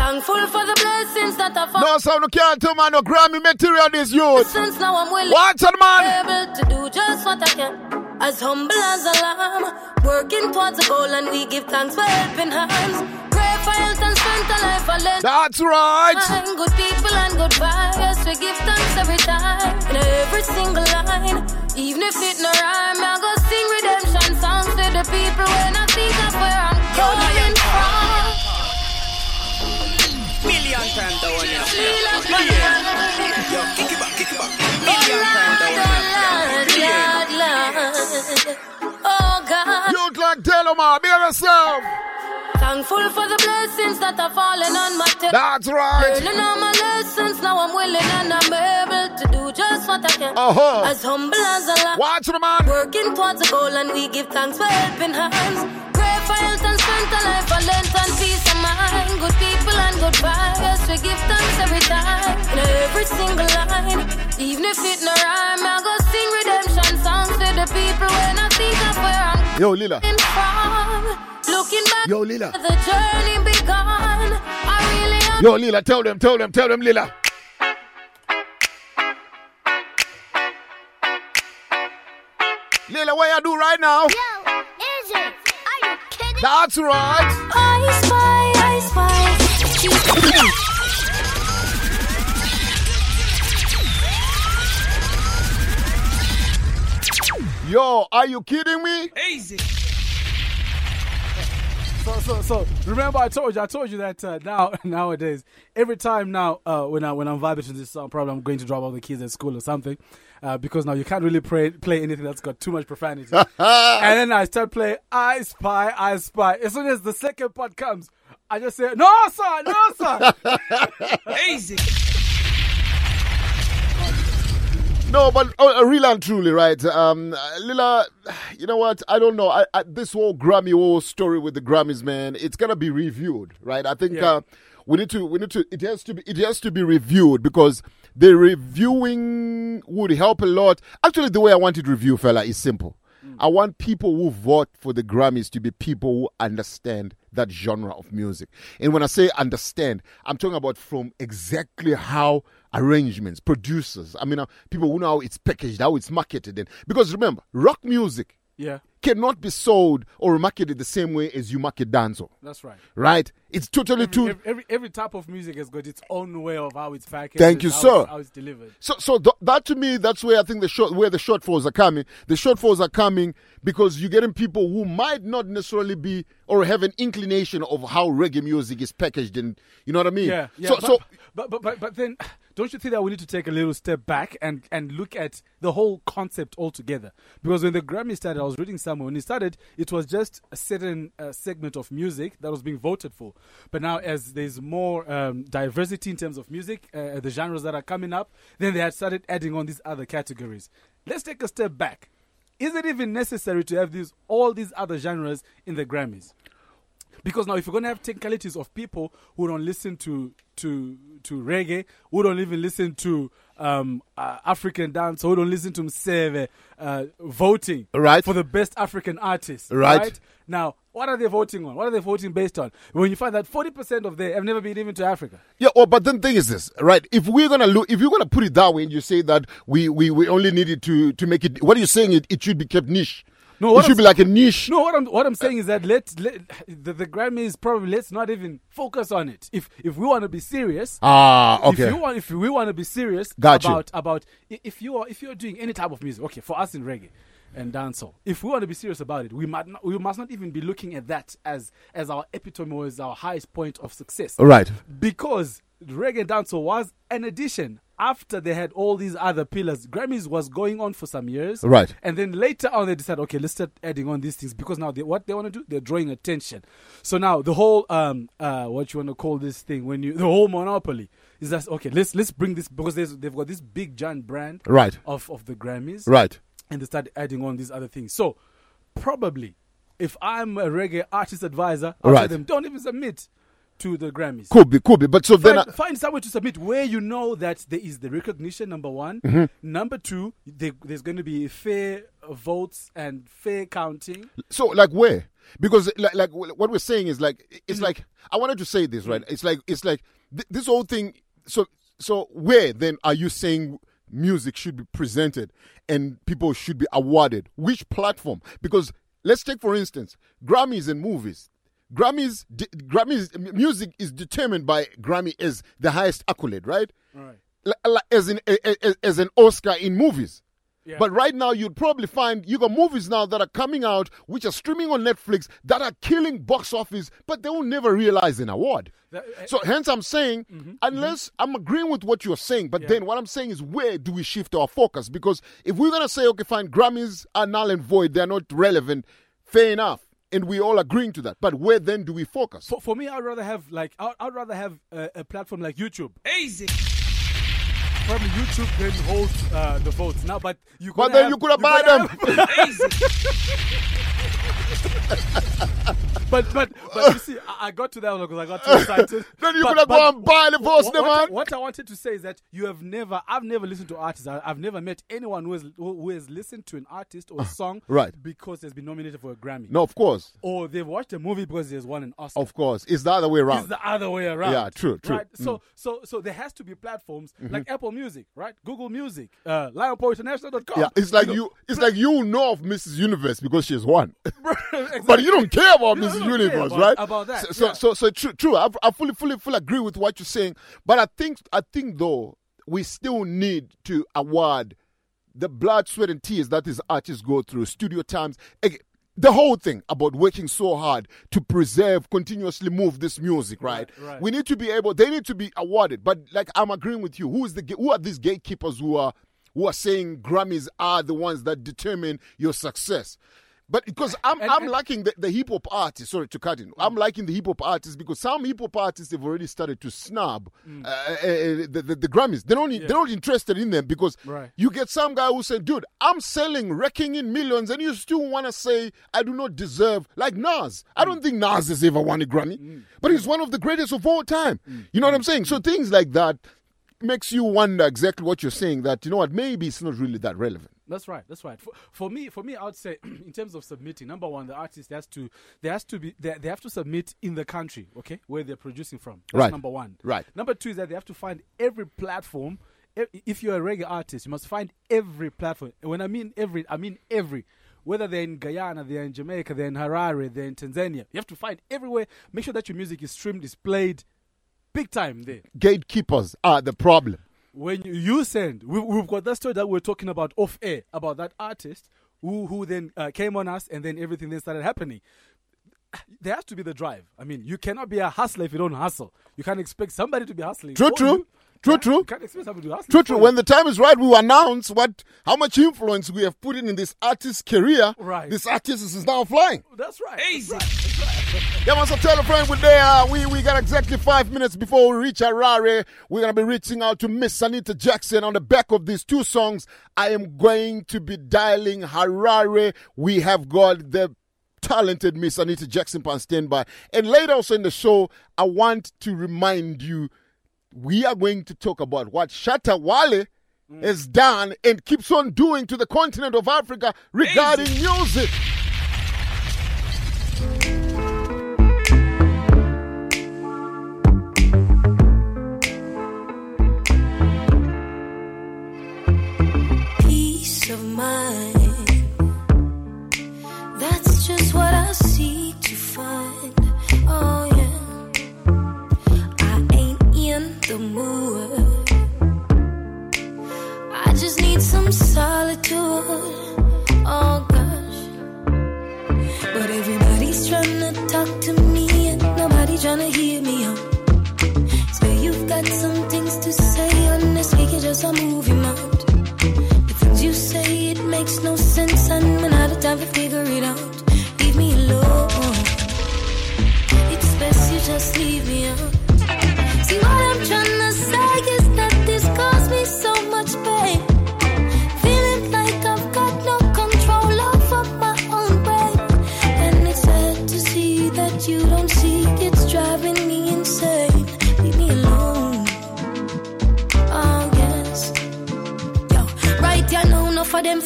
Thankful for the blessings that I found. No sound, no can't tell man, no Grammy material this youth. Since now I'm willing. What's on man? Able to do just what I can. As humble as a lamb, working towards a goal, and we give thanks for helping hands. Pray for health and strength and life, and let That's right. Find good people and good vibes. We give thanks every time in every single line. Even if it no rhyme, I go sing redemption songs to the people when I think of where I'm going from. Million times the one you Feel like Yeah. Yo, kick it back, kick it back. Million times the one you Lord, Lord, Oh God. Youth like Delomar, be yourself. Thankful for the blessings that are falling on my table. That's right. Learning all my lessons, now I'm willing and I'm able to do just what I can. Uh-huh. As humble as a lamb. Watch the man. Working towards a goal and we give thanks for helping hands. Pray for health and strength and life and length and peace of mind. Good people and good vibes, we give thanks every time. In every single line. Even if it no rhyme, I go sing redemption songs to the people when I think of where I'm Yo, Lila. coming from. Looking back Yo, Lila. the journey begun. I really am Yo, Lila, tell them, tell them, tell them, Lila. Lila, what you do right now? Yo, is it? Are you kidding? That's right. I spy, I spy. Yo, are you kidding me? Easy. So, so, so remember, I told you, I told you that uh, now, nowadays, every time now, uh, when I when I'm vibing to this song, probably I'm going to drop all the kids at school or something, uh, because now you can't really play play anything that's got too much profanity. and then I start playing I Spy, I Spy. As soon as the second part comes, I just said, No, sir, no, sir. Easy. No, but uh, uh, real and truly, right? Um, uh, Lila, you know what? I don't know. I, I, this whole Grammy whole story with the Grammys, man, it's gonna be reviewed, right? I think Yeah. uh, we need to, we need to. It has to be, it has to be reviewed because the reviewing would help a lot. Actually, the way I want it reviewed, fella, is simple. I want people who vote for the Grammys to be people who understand that genre of music. And when I say understand, I'm talking about from exactly how arrangements, producers, I mean, uh, people who know how it's packaged, how it's marketed. And, because remember, rock music yeah, cannot be sold or marketed the same way as you market danzo. that's right. right? It's totally Every, too. every, every every type of music has got its own way of how it's packaged. Thank you, how sir. It's, how it's delivered. So, so th- that to me, that's where I think the short, where the shortfalls are coming. The shortfalls are coming because you're getting people who might not necessarily be or have an inclination of how reggae music is packaged, and you know what I mean. Yeah, yeah. So, but, so but, but but but then, don't you think that we need to take a little step back and and look at the whole concept altogether? Because when the Grammy started, I was reading somewhere when it started, it was just a certain uh, segment of music that was being voted for. But now, as there's more um, diversity in terms of music, uh, the genres that are coming up, then they had started adding on these other categories. Let's take a step back. Is it even necessary to have these all these other genres in the Grammys? Because now, if you're going to have technicalities of people who don't listen to to to reggae, who don't even listen to um, uh, African dance, who don't listen to Mseve, uh, voting Right. for the best African artist, Right. Now, what are they voting on? What are they voting based on? When you find that 40% of them have never been even to Africa. Yeah, oh, but then the thing is this, right? If we're gonna look, if you're gonna put it that way, and you say that we we, we only needed to to make it, what are you saying? It, it should be kept niche. No, it should I'm- be like a niche. No, what I'm what I'm saying is that let, let the, the Grammys probably let's not even focus on it. If if we want to be serious, Ah, okay. If you want, if we want to be serious Got you. about about if you are if you are doing any type of music, okay, for us in reggae and dancehall, if we want to be serious about it, we might not, we must not even be looking at that as as our epitome or as our highest point of success. Right. Because reggae and dancehall was an addition after they had all these other pillars. Grammys was going on for some years. Right. And then later on, they decided, okay, let's start adding on these things because now they, what they want to do, they're drawing attention. So now the whole, um, uh, what you want to call this thing when you, the whole monopoly is that okay? Let's let's bring this because there's, they've got this big giant brand, Right. of of the Grammys, Right. And they start adding on these other things. So probably, if I'm a reggae artist advisor, I'll tell Right. them don't even submit to the Grammys. Could be, could be. But so then, Find, I, find somewhere to submit where you know that there is the recognition. Number one, Mhm. number two, there, there's going to be fair votes and fair counting. so like where? Because like, like what we're saying is like Mm-hmm. it's like I wanted to say this right. It's like it's like th- this whole thing. So so where then are you saying music should be presented and people should be awarded? Which platform? Because let's take for instance Grammys and movies. Grammys, de- Grammys, music is determined by Grammy as the highest accolade, right? Right. Li- As in a- a- as an Oscar in movies. Yeah. But right now, you'd probably find you got movies now that are coming out, which are streaming on Netflix, that are killing box office, but they will never realize an award. That- uh, So hence, I'm saying, Mm-hmm. unless I'm agreeing with what you're saying, but then what I'm saying is, where do we shift our focus? Because if we're gonna say, okay, fine, Grammys are null and void, they're not relevant, fair enough, and we all agreeing to that. But where then do we focus? For, for me, I'd rather have like I'd, I'd rather have a, a platform like YouTube. Easy. Probably YouTube then holds uh, the votes now, but you. But could then have- you could have buy could them. have- but but but you see, I, I got to that one because I got too excited. Then you But- could have but gone and buy the votes, what, what, what I wanted to say is that you have never, I've never listened to artists. I, I've never met anyone who has who has listened to an artist or a song right. because has been nominated for a Grammy. No, of course, Or they've watched a movie because there's won an Oscar. of course, it's the other way around. It's the other way around. Yeah, true, true. Right. So, Mm. so, so there has to be platforms Mhm. like Apple Music, right? Google Music, uh, LionPointInternational.com. Yeah, it's like you. It's like you know of Mrs. Universe because she's won, but you don't care about You Mrs. Universe, about- right? about that, So, so, yeah. so, so true. True. I, I fully, fully, fully agree with what you're saying. But I think, I think though, we still need to award the blood, sweat, and tears that these artists go through, studio times. The whole thing about working so hard to preserve, continuously move this music, right? Right, right. We need to be able. They need to be awarded. But like I'm agreeing with you. Who is the who are these gatekeepers who are who are saying Grammys are the ones that determine your success? But because I'm I'm liking the, the hip hop artists. Sorry to cut in. I'm mm. liking the hip hop artists because some hip hop artists have already started to snub mm. uh, uh, uh, the, the the Grammys. They're not they're not interested in them because Right. you get some guy who said, "Dude, I'm selling, wrecking in millions, and you still want to say I do not deserve." Like Nas, I don't mm. think Nas has ever won a Grammy, but he's one of the greatest of all time. You know what I'm saying? So things like that makes you wonder exactly what you're saying. That you know what, maybe it's not really that relevant. That's right. That's right. For, for me, for me, I would say in terms of submitting, number one, the artist has to, there has to be, they, they have to submit in the country, okay, where they're producing from. That's Right. Number one. Right. Number two is that they have to find every platform. If you're a reggae artist, you must find every platform. When I mean every, I mean every. Whether they're in Guyana, they're in Jamaica, they're in Harare, they're in Tanzania. You have to find everywhere. Make sure that your music is streamed, is played, big time there. Gatekeepers are the problem. When you, you send, we, we've got that story that we are talking about off air about that artist who who then uh, came on us and then everything then started happening. There has to be the drive. I mean, you cannot be a hustler if you don't hustle. You can't expect somebody to be hustling. True, true. you. True, Yeah? true. You can't expect somebody to hustle. True, true. you. When the time is right, we will announce what how much influence we have put in in this artist's career. Right. This artist is now flying. That's right. Easy. Yeah, man, so tell a friend we're there. Uh, we, we got exactly five minutes before we reach Harare. We're going to be reaching out to Miss Anita Jaxson on the back of these two songs. I am going to be dialing Harare. We have got the talented Miss Anita Jaxson on standby. And later also in the show, I want to remind you we are going to talk about what Shatta Wale has done and keeps on doing to the continent of Africa regarding music. That's just what I seek to find. Oh, yeah. I ain't in the mood. I just need some solitude. Oh, gosh. But everybody's trying to talk to me, and nobody trying to hear me. out. You've got some things to say, just makes no sense, when out of time to figure it out. Leave me alone. It's best you just leave me out. See what I'm tryna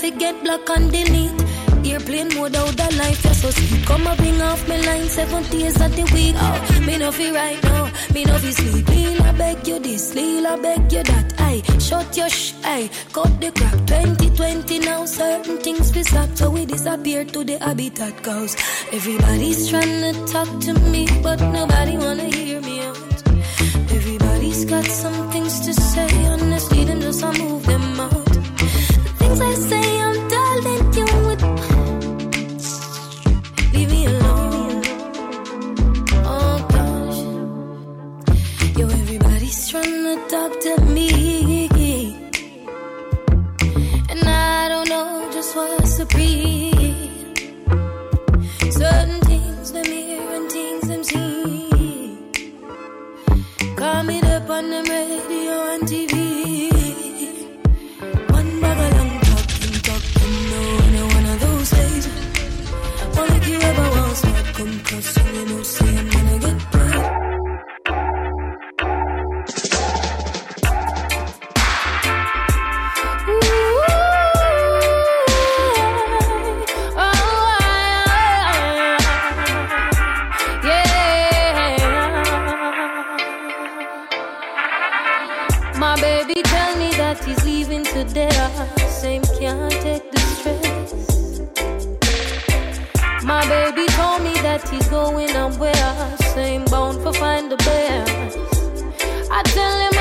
forget block and delete. Airplane mode out the life, yeah, so sweet. Come and bring off my line seven days of the week. Oh, me no feel right now, me no feel sleep. Lil, I beg you this, Lil, I beg you that. I shut your sh, I cut the crap. 2020 now, certain things we stop, so we disappear to the habitat. Cause everybody's trying to talk to me, but nobody wanna hear me out. Everybody's got some things to say, honestly, just I move them out. On them radio and TV. One bag of long talking, talking, no, no one of those days. If you ever want start come close, you know, say that he's going somewhere. Same bound for find the best. I tell him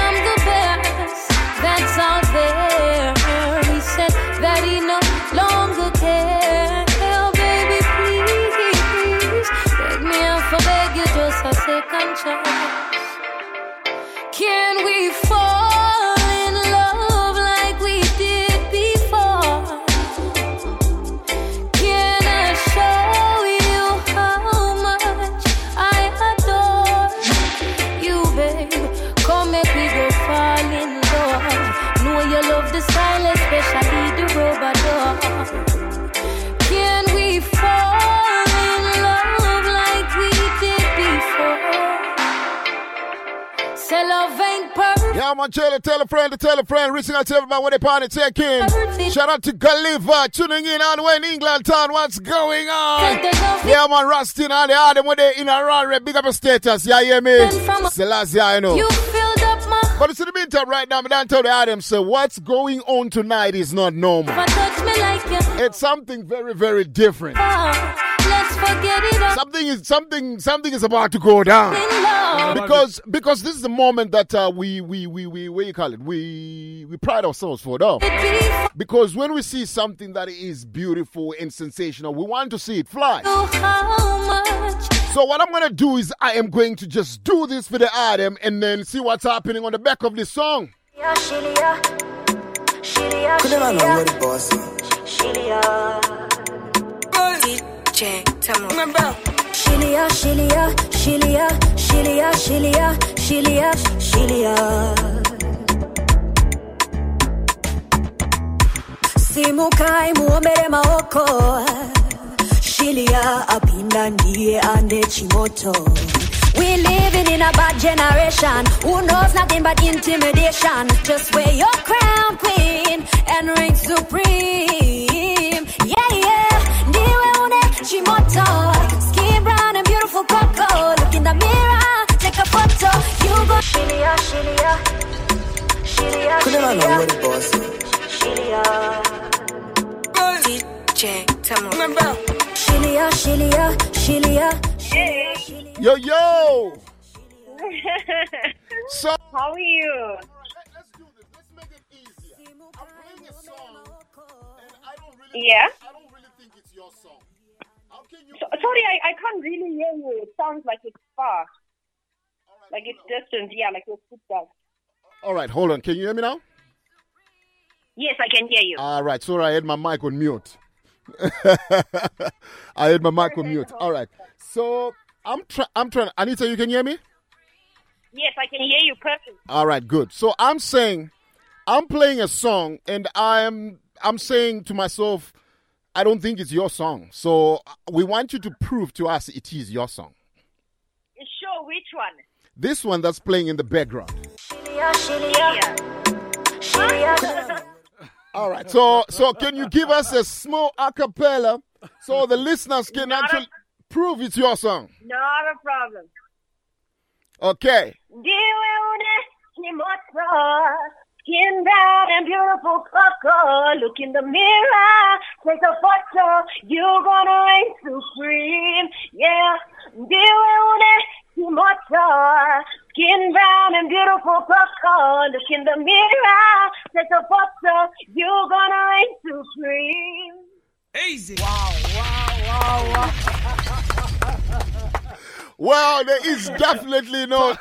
perfect. Yeah, man, tell, a friend to tell a friend. Reaching out to everybody when they party check in. Shout out to Gulliver tuning in on when England town. What's going on? Yeah, man, Rustin and the Adam when they in a run. Big up your status. Yeah, hear me? Selassie, I know. You filled up my But it's in the meantime, right now, to tell the Adam, so what's going on tonight is not normal. like It's something very, very different. are. Let's forget it all. Something is something something is about to go down. Because because this is the moment that uh, we we we we what you call it we we pride ourselves for though. Because when we see something that is beautiful and sensational, we want to see it fly. Know how much So what I'm gonna do is I am going to just do this for the Adam and then see what's happening on the back of this song. Yeah, Shilia. Shilia, Could never know what Shilia. It. Shilia. Tell me. Remember? Shilia, Shilia, Shilia, Shilia, Shilia, Shilia, Shilia. Simukai muombele maoko Shilia apinda ndiye ande chimoto We living in a bad generation Who knows nothing but intimidation Just wear your crown queen And reign supreme Yeah, yeah Ndiwe une chimoto Skin brown and beautiful cocoa Look in the mirror. Take a photo. You go. Shilia, Shilia Shilia, Could never know what it was. Shilia DJ, tell me. Shilia, Shilia, Shilia, Shilia, Shilia. Yo yo. So How are you? let's So, sorry, I, I can't really hear you. It sounds like it's far. Like it's distant, yeah, like your footsteps. All right, hold on. Can you hear me now? Yes, I can hear you. All right, sorry, I had my mic on mute. I had my mic on mute. All right, so I'm trying. I'm trying. Anita, you can hear me? Yes, I can hear you perfect. All right, good. So I'm saying, I'm playing a song, and I'm I'm saying to myself, I don't think it's your song. So uh, we want you to prove to us it is your song. Sure, which one? This one that's playing in the background. All right. So so can you give us a small acapella so the listeners can Not a- actually prove it's your song? Not a problem. Okay. Ndiwe skin brown and beautiful cocoa. Look in the mirror, take a photo. You're gonna reign supreme, yeah. Ndiwe unesimotso, skin brown and beautiful cocoa. Look in the mirror, take a photo. You're gonna reign supreme. Easy. Wow, wow, wow, wow. Well, there is definitely no.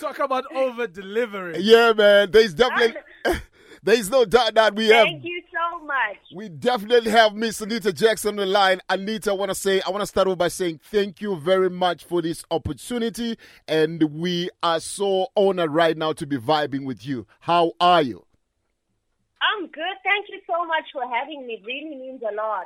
Talk about over delivering. yeah, man. There's definitely. There's no doubt that we have. Thank you so much. We definitely have Miss Anita Jaxson on the line. Anita, I want to say, I want to start off by saying thank you very much for this opportunity. And we are so honored right now to be vibing with you. How are you? I'm good. Thank you so much for having me. It really means a lot.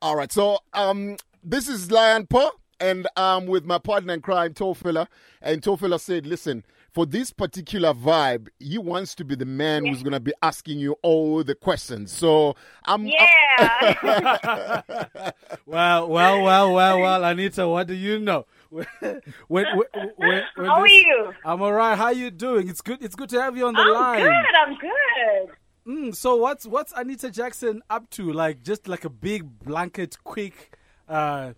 All right. So, um, this is Lion Po, and I'm with my partner in crime, Tofila. And Tofila said, listen, for this particular vibe, he wants to be the man who's going to be asking you all the questions. So, I'm. Yeah. Well, well, well, well, well, Anita, what do you know? when, when, when, when How are this- you? I'm all right. How you doing? It's good. It's good to have you on the I'm line. good. I'm good. Mm, so what's what's Anita Jaxson up to? Like just like a big blanket, quick uh,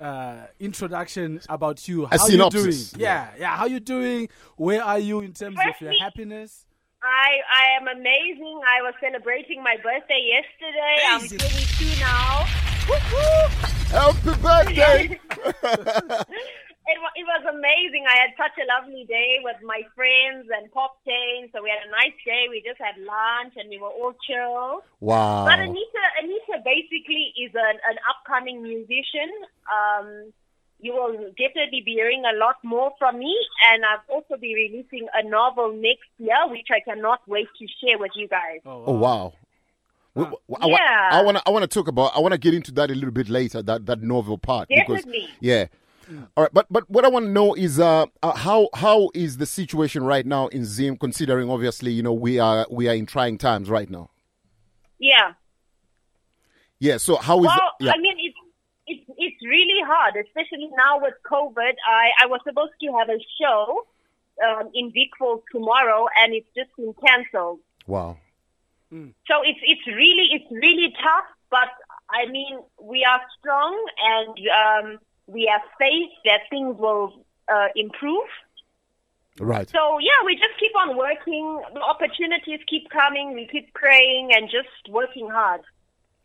uh, introduction about you. How synopsis. you doing? Yeah, yeah. How you doing? Where are you in terms of your happiness? I I am amazing. I was celebrating my birthday yesterday. I'm 22 now. Happy birthday! It, it was amazing. I had such a lovely day with my friends and pop Poptain. So we had a nice day. We just had lunch and we were all chill. Wow. But Anita, Anita basically is an, an upcoming musician. Um, you will definitely be hearing a lot more from me, and I'll also be releasing a novel next year, which I cannot wait to share with you guys. Oh wow. We- we- I, wa- Yeah. I want to. I want to talk about. I want to get into that a little bit later. That that novel part. Definitely. Because, yeah. All right, but but what I want to know is uh, uh how how is the situation right now in Zim? Considering obviously you know we are we are in trying times right now. Yeah. Yeah. So how is well, yeah. I mean, it's it's it's really hard, especially now with COVID. I I was supposed to have a show um, in Vic Falls tomorrow, and it's just been cancelled. wow. So it's it's really it's really tough, but I mean we are strong and um, we have faith that things will uh, improve. Right. So yeah, we just keep on working. The opportunities keep coming. We keep praying and just working hard.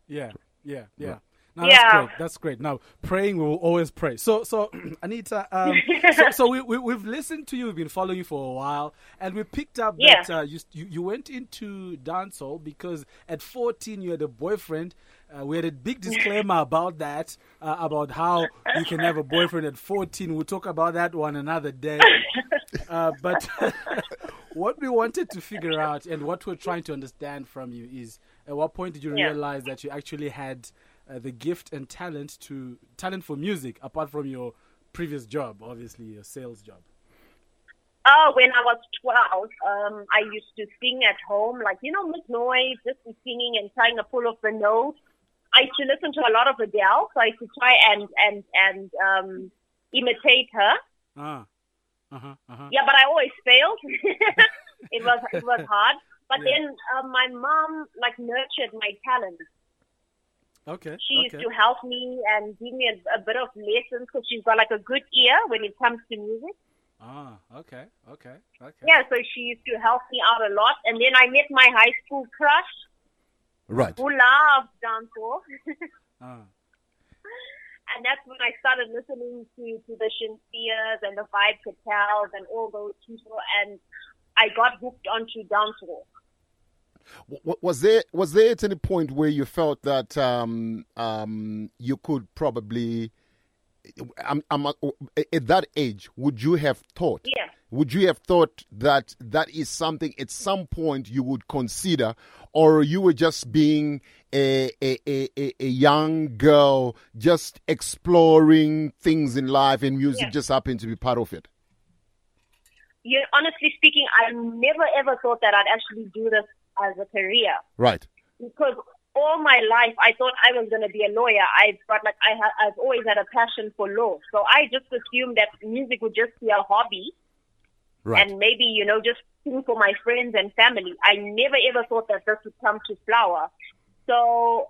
Yeah, yeah, yeah. No, Yeah. that's great. That's great. Now, praying, we will always pray. So, so Anita, um, so, so we, we we've listened to you. We've been following you for a while, and we picked up that uh, you, you you went into dancehall because at 14 you had a boyfriend. Uh, we had a big disclaimer about that, uh, about how you can have a boyfriend at 14. We'll talk about that one another day. Uh, but what we wanted to figure out and what we're trying to understand from you is at what point did you Yeah. realize that you actually had uh, the gift and talent to talent for music apart from your previous job, obviously your sales job? Oh, when I was 12, um, I used to sing at home, like, you know, make noise, just be singing and trying to pull off the notes. I used to listen to a lot of Adele, so I used to try and, and, and um, imitate her. Ah, uh huh, uh huh. Yeah, but I always failed. it was it was hard. But Yeah. then uh, my mom like nurtured my talent. Okay. She used okay. to help me and give me a, a bit of lessons because she's got like a good ear when it comes to music. Ah, okay, okay, okay. Yeah, so she used to help me out a lot. And then I met my high school crush Right. who loved dancehall. Ah. and that's when I started listening to, to the Shenseeas and the Vybz Kartels and all those people, and I got hooked onto dancehall. W- Was there was there at any point where you felt that um, um, you could probably, I'm, I'm, at that age, would you have thought? Yeah. Would you have thought that that is something at some point you would consider, or you were just being a a, a, a- young girl just exploring things in life and music Yeah. just happened to be part of it? You, honestly speaking, I never ever thought that I'd actually do this as a career. Right. because all my life I thought I was going to be a lawyer. I've got like I ha- I've always had a passion for law, so I just assumed that music would just be a hobby, Right. and maybe you know just sing for my friends and family. I never ever thought that this would come to flower. So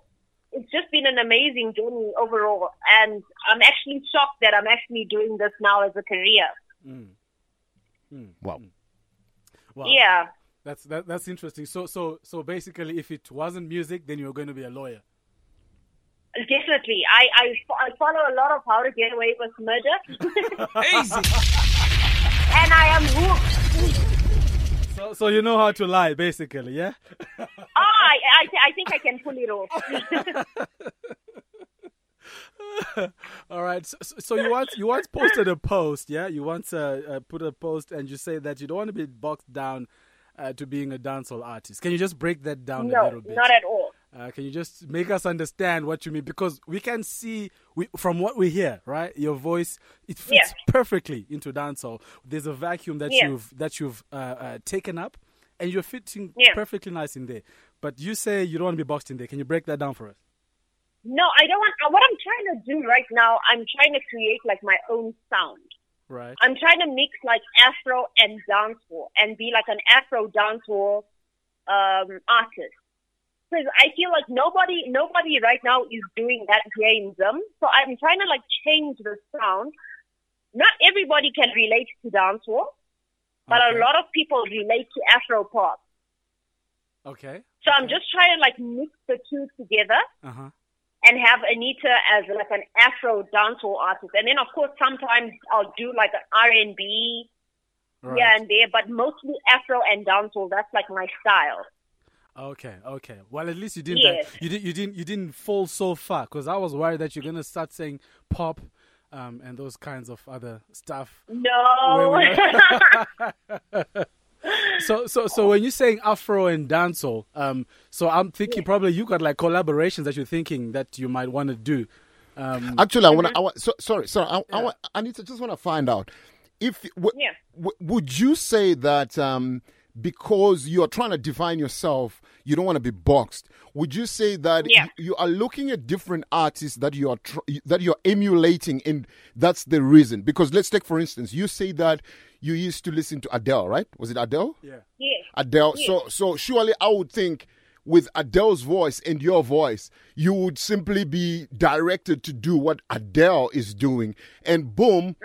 it's just been an amazing journey overall, and I'm actually shocked that I'm actually doing this now as a career. Hmm. Hmm. Wow. Hmm. Wow. Yeah. That's that, that's interesting. So so so basically, if it wasn't music, then you were going to be a lawyer. Definitely. I, I, I follow a lot of How to Get Away with Murder. Easy. And I am hooked. So so you know how to lie, basically, yeah. Ah, I, I, I think I can pull it off. All right. So, so- you once you once posted a post, yeah. You once uh, uh, put a post and you say that you don't want to be boxed down uh, to being a dancehall artist. Can you just break that down a little bit? No, not at all. Uh, can you just make us understand what you mean? Because we can see we, from what we hear, right? Your voice it fits perfectly into dancehall. There's a vacuum that Yeah. you've that you've uh, uh, taken up, and you're fitting Yeah. perfectly nice in there. But you say you don't want to be boxed in there. Can you break that down for us? No, I don't want. uh, What I'm trying to do right now, I'm trying to create like my own sound. Right. I'm trying to mix like Afro and dancehall and be like an Afro dancehall um, artist. Because I feel like nobody, nobody right now is doing that Zim. So I'm trying to like change the sound. Not everybody can relate to dancehall, but a lot of people relate to Afro pop. Okay. So I'm just trying to like mix the two together Uh huh. and have Anita as like an Afro dancehall artist. And then of course sometimes I'll do like an R and B Right. here and there, but mostly Afro and dancehall. That's like my style. Okay, okay. Well, at least you didn't. Yes. You didn't. You didn't. You didn't fall so far because I was worried that you're gonna start saying pop, um, and those kinds of other stuff. No. We- so, so, so when you're saying Afro and dancehall, um, so I'm thinking probably you got like collaborations that you're thinking that you might want to do. Um, Actually, I want to. I want. So, sorry, sorry. I, I, want, Anita, just want to find out if w- Yeah. w- would you say that um, because you are trying to define yourself, you don't want to be boxed. Would you say that Yeah. you, you are looking at different artists that you are tr- that you're emulating, and that's the reason? Because let's take for instance, you say that you used to listen to Adele, right? Was it Adele? yeah. yeah. Adele. Yeah. So so surely I would think with Adele's voice and your voice, you would simply be directed to do what Adele is doing, and boom,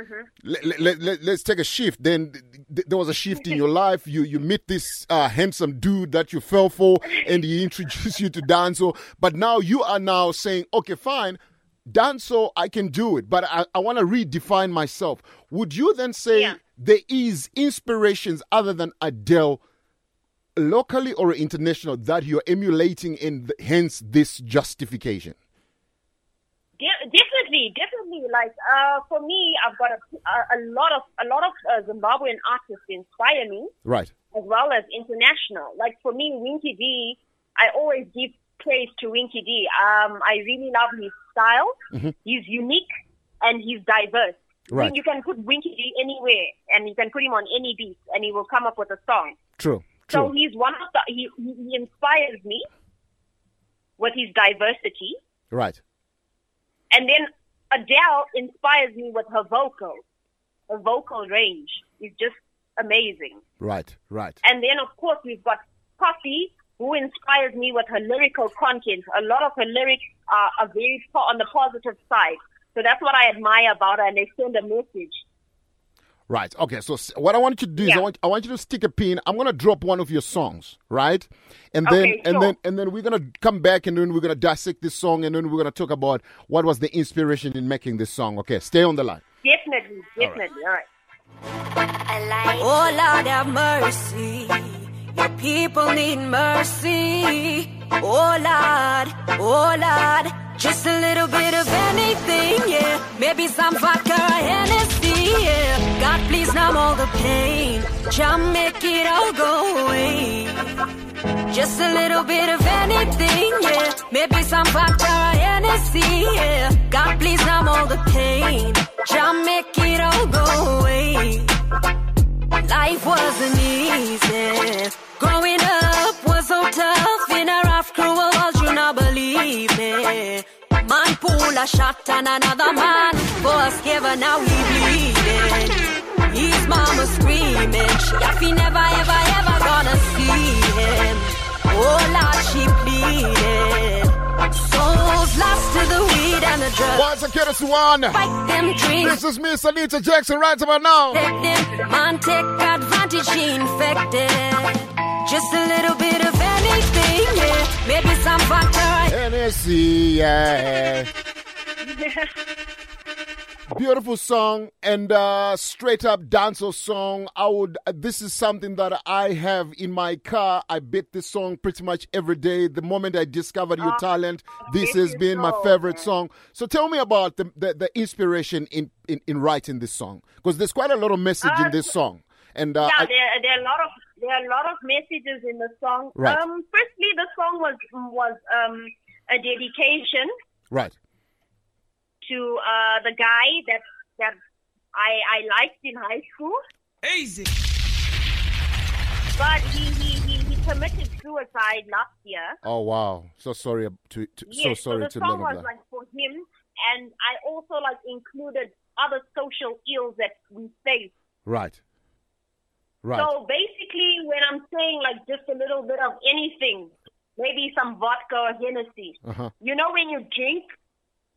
let, let, let, us take a shift. Then th- th- there was a shift in your life. You you meet this uh, handsome dude that you fell for, and he introduced you to dancehall. But now you are now saying, okay, fine. Dancehall, I can do it, but I, I want to redefine myself. Would you then say Yeah. there is inspirations other than Adele locally or international that you're emulating and hence this justification De- definitely, definitely. Like uh, for me, I've got a, a, lot of a lot of uh, Zimbabwean artists inspire me, right as well as international. Like for me, Winky D, I always give praise to Winky D. Um, I really love his style. Mhm. He's unique and he's diverse. Right. You can put Winky D anywhere, and you can put him on any beat, and he will come up with a song. true So he's one of the he, he inspires me with his diversity. right And then Adele inspires me with her vocal. Her vocal range is just amazing. right right And then, of course, we've got Koffee, who inspires me with her lyrical content. A lot of her lyrics are, are very on the positive side. So that's what I admire about her, and they send a message. Right. Okay. So what I want you to do is I want I want you to stick a pin. I'm gonna drop one of your songs, right? And then Okay, and then and then we're gonna come back and then we're gonna dissect this song and then we're gonna talk about what was the inspiration in making this song. Okay. Stay on the line. Definitely, definitely. All right. Oh Lord have mercy. Your people need mercy. Oh Lord, oh Lord. Just a little bit of anything, yeah. Maybe some vodka or Hennessy, yeah. God, please numb all the pain. Just make it all go away. Just a little bit of anything, yeah. Maybe some vodka or Hennessy, yeah. God, please numb all the pain. Just make it all go away. Life wasn't easy. Growing up was so tough in a rough, cruel world, you not believe me. Pull a shot and another man was given, now he bleeding. His mama screaming, she never ever ever gonna see him. Oh Lord, she pleaded. Souls lost to the weed and the drugs. Once again, it's one. Fight them dreams. This is Miss Anita Jaxson right about now. Let them take advantage, she infected. Just a little bit of anything, yeah. Maybe some vodka. Hennessy, yeah. Beautiful song and uh, straight up dancehall song. I would. Uh, this is something that I have in my car. I beat this song pretty much every day. The moment I discovered your talent, this has been my favorite song. So tell me about the the, the inspiration in, in in writing this song because there's quite a lot of message in this song. And uh, yeah, there, there are a lot of there are a lot of messages in the song. Right. Um, firstly, the song was was um, a dedication right. To uh, the guy that that I I liked in high school. Easy. But he he, he, he committed suicide last year. Oh wow. So sorry to, to so Yes, sorry so the learn song was that. like for him, and I also like included other social ills that we face. Right. Right. So basically, when I'm saying like just a little bit of anything, maybe some vodka or Hennessy. Uh-huh. You know, when you drink,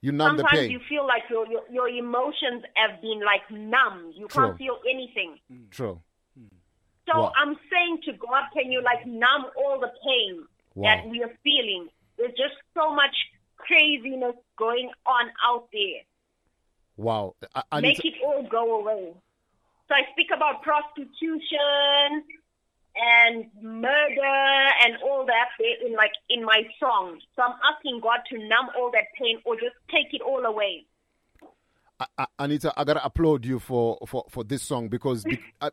You numb the sometimes pain. you feel like your, your your emotions have been like numb. You True. can't feel anything. Mm. True. So Wow. I'm saying to God, can you like numb all the pain Wow. that we are feeling? There's just so much craziness going on out there. Wow. I, I Make to- it all go away. So I speak about prostitution and murder and all that there in like in my song. So I'm asking God to numb all that pain or just take it all away. I, I, Anita, I gotta applaud you for for for this song because be, uh,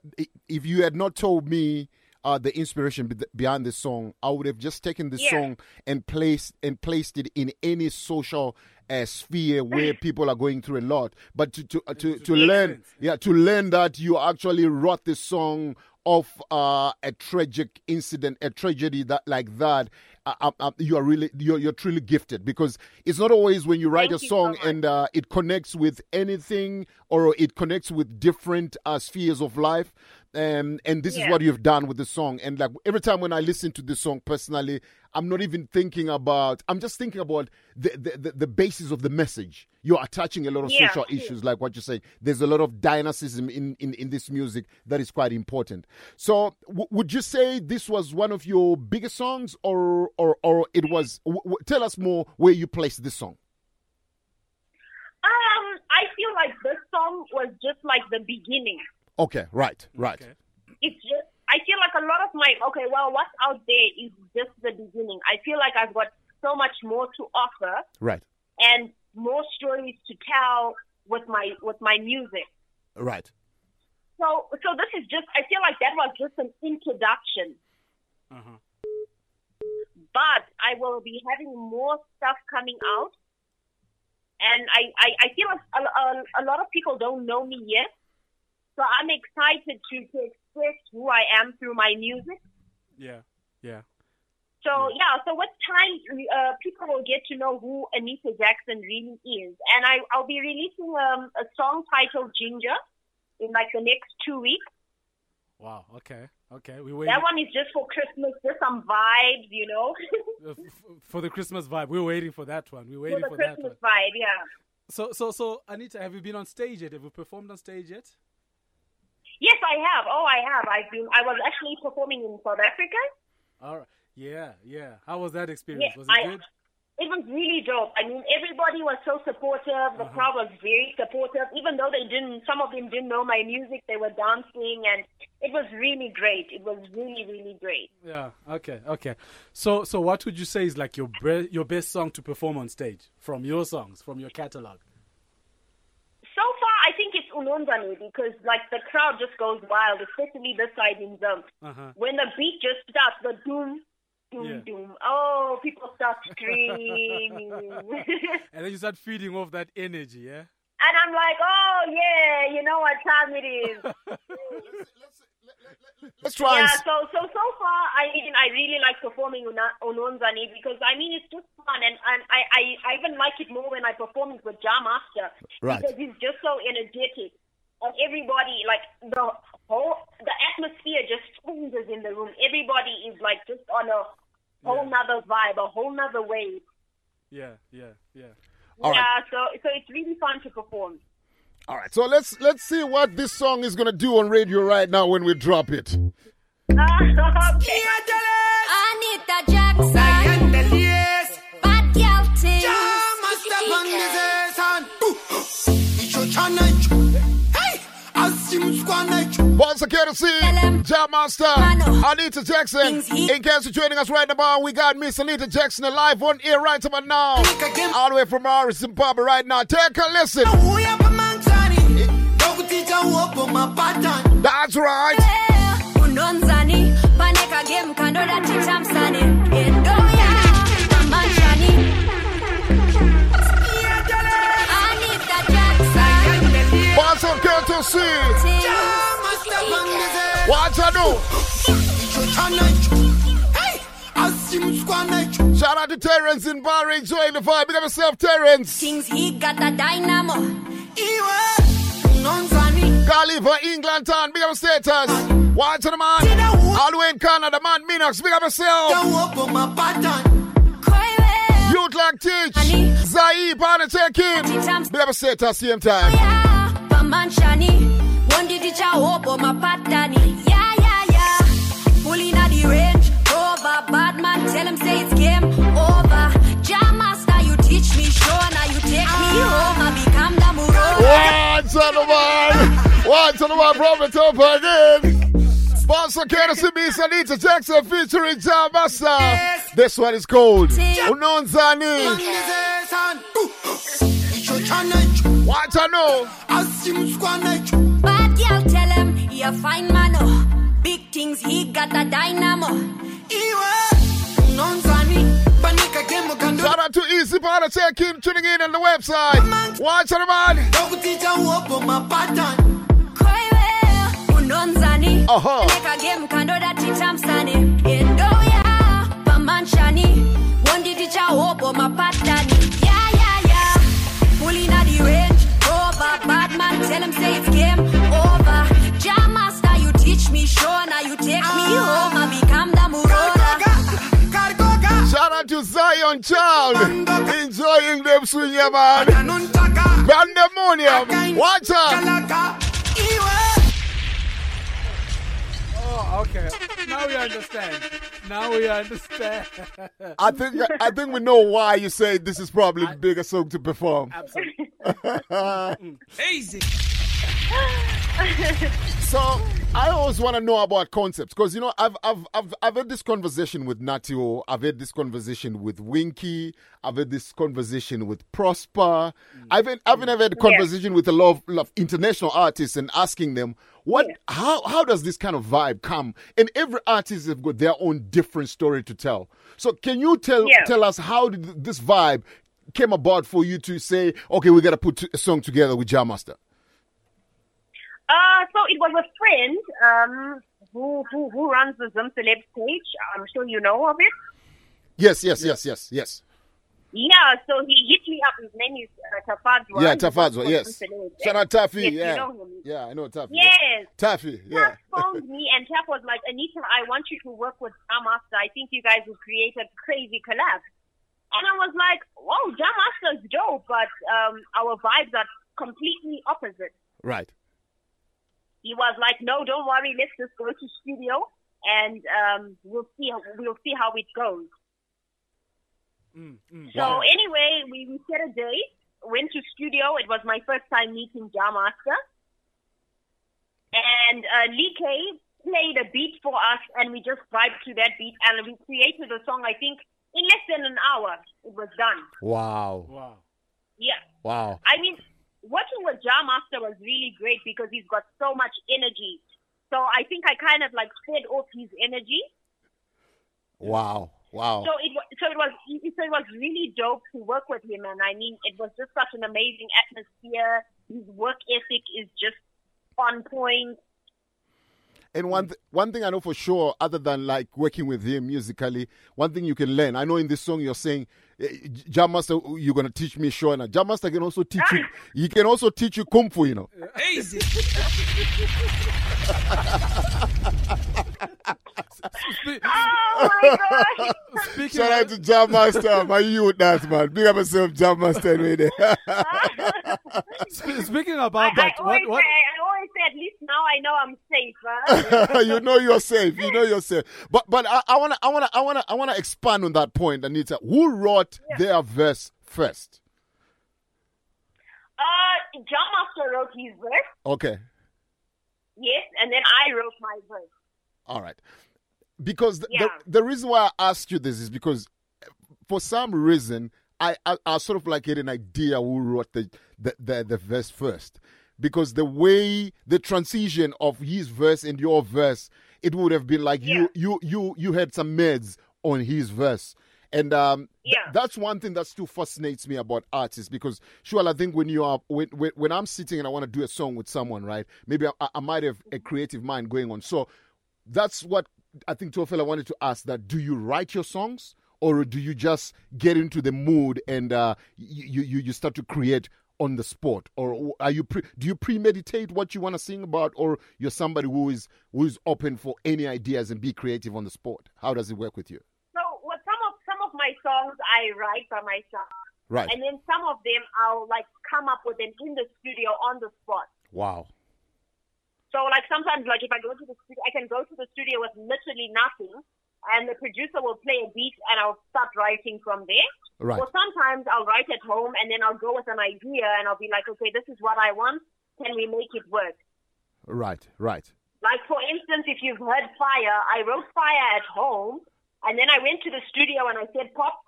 if you had not told me uh, the inspiration be- behind this song, I would have just taken this Yeah. song and placed and placed it in any social uh, sphere where people are going through a lot. But to to uh, to, to learn, yeah, to learn that you actually wrote this song of uh, a tragic incident, a tragedy that like that, uh, uh, you are really you're, you're truly gifted because it's not always when you write Thank a you so song and uh, it connects with anything or it connects with different uh, spheres of life. Um, and this is what you've done with the song. And like every time when I listen to this song personally, I'm not even thinking about. I'm just thinking about the the, the, the basis of the message. You're attaching a lot of Yeah, social issues, like what you say. There's a lot of dynamism in, in, in this music that is quite important. So, w- would you say this was one of your biggest songs, or or or it was? W- w- tell us more where you placed this song. Um, I feel like this song was just like the beginning. Okay, right, right. It's just I feel like a lot of my okay, well, what's out there is just the beginning. I feel like I've got so much more to offer Right, and more stories to tell with my with my music. right. So so this is just I feel like that was just an introduction. Mm-hmm. But I will be having more stuff coming out. And I, I, I feel like a, a, a lot of people don't know me yet. So I'm excited to, to express who I am through my music. Yeah, yeah. So yeah, so with time, uh, people will get to know who Anita Jaxson really is, and I I'll be releasing um, a song titled Ginger in like the next two weeks. Wow. Okay. Okay. We wait That one is just for Christmas, just some vibes, you know, for the Christmas vibe. We're waiting for that one. We're for waiting the for, that one. Christmas vibe. Yeah. So, so, so, Anita, have you been on stage yet? Have you performed on stage yet? Yes, I have. Oh, I have. I've been. I was actually performing in South Africa. All right. Yeah, yeah. How was that experience? Yeah, was it I- good? It was really dope. I mean, everybody was so supportive. Uh-huh. The crowd was very supportive. Even though they didn't, some of them didn't know my music. They were dancing, and it was really great. It was really, really great. Yeah. Okay. Okay. So, so what would you say is like your bre- your best song to perform on stage from your songs, from your catalog? So far, I think it's Unonzani because like the crowd just goes wild, especially this side in Zim. Uh-huh. When the beat just starts, the doom, doom, Yeah. doom. Oh, people start screaming. And then you start feeding off that energy, yeah. And I'm like, oh yeah, you know what time it is. Let's try Yeah, and so so so far, I mean, I really like performing Una- Ononzani because I mean it's just fun, and and I, I I even like it more when I perform it with Jah Master Right. because he's just so energetic, and everybody like the whole the atmosphere just changes in the room. Everybody is like just on a whole nother vibe, a whole nother wave. Yeah, yeah, yeah. All right. yeah, so so it's really fun to perform. All right, so let's let's see what this song is gonna do on radio right now when we drop it. okay. Anita Jaxson. Bad girl thing. Once again to see Jah Master, Anita Jaxson. In case you're joining us right now, we got Miss Anita Jaxson live on air right about now. All the way from Harare, Zimbabwe right now. Take a listen. Mamanchani. Anita Jaxson. Once again to see. What I do? Shout out to Terrence in Bar enjoying the vibe. Big up yourself, Terrence. Things he got the dynamo. Gulliver, England town, big up status. Watch the man. All the way in Canada, man, Minox, big up yourself. Youth like teach. Zai, partner check in. Big up status, same time. Oh, Pamanchani. One did it hope on my patani. Yeah, yeah, yeah. Pulling at the range. Over. Bad man, tell him say it's game over. Jah Master, you teach me, show now you take me home. I become the muro. Watch on the man. Watch on the man, Robert up again. Sponsor courtesy Miss Anita Jaxson featuring Jah Master. This one is called Unonzani. What I know? Bad girl, tell him he a fine man. oh. Big things, he got the dynamo. Shout out to Easy Partner Check in, tuning in on the website. Watch on the man. Did it hope on my patani. Yeah, yeah, yeah. Pulling at the range. Over. Bad man, tell him say it's game over. Jah Master, you teach me, show now you take me home. I become the murora. Shout out to Zion Child. Enjoying them swing, yeah, man. Pandemonium. Watch out. Oh, okay. Now we understand. Now we understand. I think I think we know why you say this is probably the biggest song to perform. Absolutely. Easy. So I always want to know about concepts because you know I've I've I've I've had this conversation with Nutty O, I've had this conversation with Winky, I've had this conversation with Prosper, mm. I've had, I've even had a conversation with a lot of, lot of international artists and asking them what how how does this kind of vibe come? And every artist have got their own different story to tell. So can you tell Yeah. tell us how did this vibe came about for you to say okay we got to put a song together with Jah Master? Uh, so it was a friend um, who, who who runs the Zim Celeb page. I'm sure you know of it. Yes, yes, yes, yes, yes. Yeah, so he hit me up. His name is uh, Tafadzwa. Yeah, Tafadzwa, yes. Shout out Taffy, Yes, you yeah. know him. Yeah, I know Taffy. Yes. Taffy, yeah. Tap phoned me and Tap was like, Anita, I want you to work with Jah Master. I think you guys would create a crazy collab. And I was like, whoa, Jah Master's dope, but um, our vibes are completely opposite. Right. he was like, "No, don't worry. Let's just go to studio and um, we'll see. We'll see how it goes." So anyway, we, we set a date, went to studio. It was my first time meeting Jah Master. And uh, Lee K played a beat for us, and we just vibed to that beat, and we created a song. I think in less than an hour, it was done. Wow. Wow. Yeah. Wow. I mean, working with Jah Master was really great because he's got so much energy. So I think I kind of like fed off his energy. Wow. Wow. So it so it was so it was really dope to work with him, and I mean, it was just such an amazing atmosphere. His work ethic is just on point. And one th- one thing I know for sure, other than like working with him musically, one thing you can learn. I know in this song you're saying, eh, Jah Master, you're gonna teach me Shona. Jah Master can also teach you. He can also teach you kung fu. You know. Easy. Oh my gosh! Shout out to Jah Master, my youth that man. Big up yourself, Jah Master. Right there. Sp- Speaking about I, that, I what, always what, say, I always say, at least now I know I'm safe. Huh? you know you're safe. You know you're safe. But but I, I wanna I wanna I wanna I wanna expand on that point, Anita. Who wrote their verse first? uh, Jah Master wrote his verse, Okay. yes, and then I wrote my verse. All right. Because the, Yeah. the, the reason why I asked you this is because for some reason I, I, I sort of like had an idea who wrote the, the, the, the verse first. Because the way the transition of his verse and your verse, it would have been like you you you you had some meds on his verse. And um, th- Yeah. that's one thing that still fascinates me about artists because, sure, I think when you are when, when, when I'm sitting and I want to do a song with someone, right? Maybe I, I might have a creative mind going on. So that's what I think Tofela wanted to ask that do you write your songs or do you just get into the mood and uh, you, you, you start to create on the spot? Or are you pre- do you premeditate what you want to sing about or you're somebody who is who is open for any ideas and be creative on the spot? How does it work with you? So, what some of some of my songs I write by myself, right. And then some of them I'll like come up with them in the studio on the spot. wow So like sometimes like if I go to the studio, I can go to the studio with literally nothing, and the producer will play a beat, and I'll start writing from there. Right. Or sometimes I'll write at home, and then I'll go with an idea, and I'll be like, okay, this is what I want. Can we make it work? right right Like for instance, if you've heard Fire, I wrote Fire at home, and then I went to the studio and I said, Pop,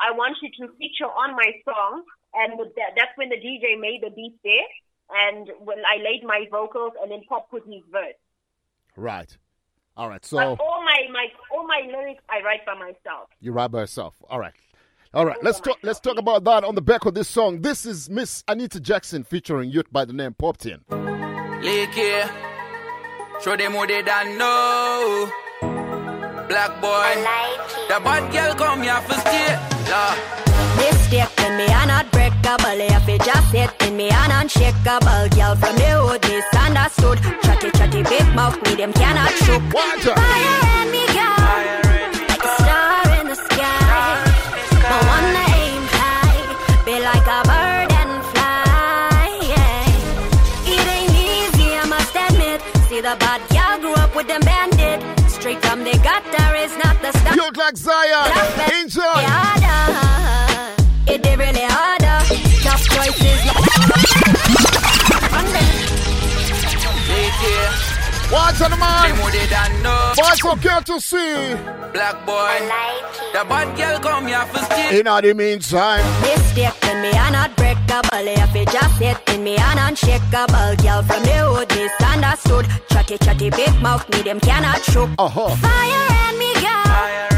I want you to feature on my song, and that, that's when the DJ made the beat there, and when I laid my vocals, and then Pop put his verse. right all right so But all my, my all my lyrics I write by myself. You write by yourself. All right. All right. Let's talk. Let's talk about that on the back of this song. This is Miss Anita Jaxson featuring youth by the name Poptain. Lake here. Show them what they don't know. Black boy. The bad girl come here for stay. Yeah. Mistake me are not breakable If it just hit in me are unshakable Girl from the hood misunderstood Chatty chatty big mouth me them cannot Fire and me girl. Like a star in the sky. But wanna aim high. Be like a bird and fly yeah. It ain't easy I must admit. See the bad girl grew up with them bandit. Straight from the gutter is not the stuff. Look like Zion. Enjoy What's on the man? Them what they don't know. What's so girl to see? Black boy. The bad girl come here for stay. In the meantime, Mistake in me are not breakable If it just hit in me are unshakable Girl from the hood misunderstood Chatty chatty big mouth me them cannot shook uh-huh. Fire and me girl Like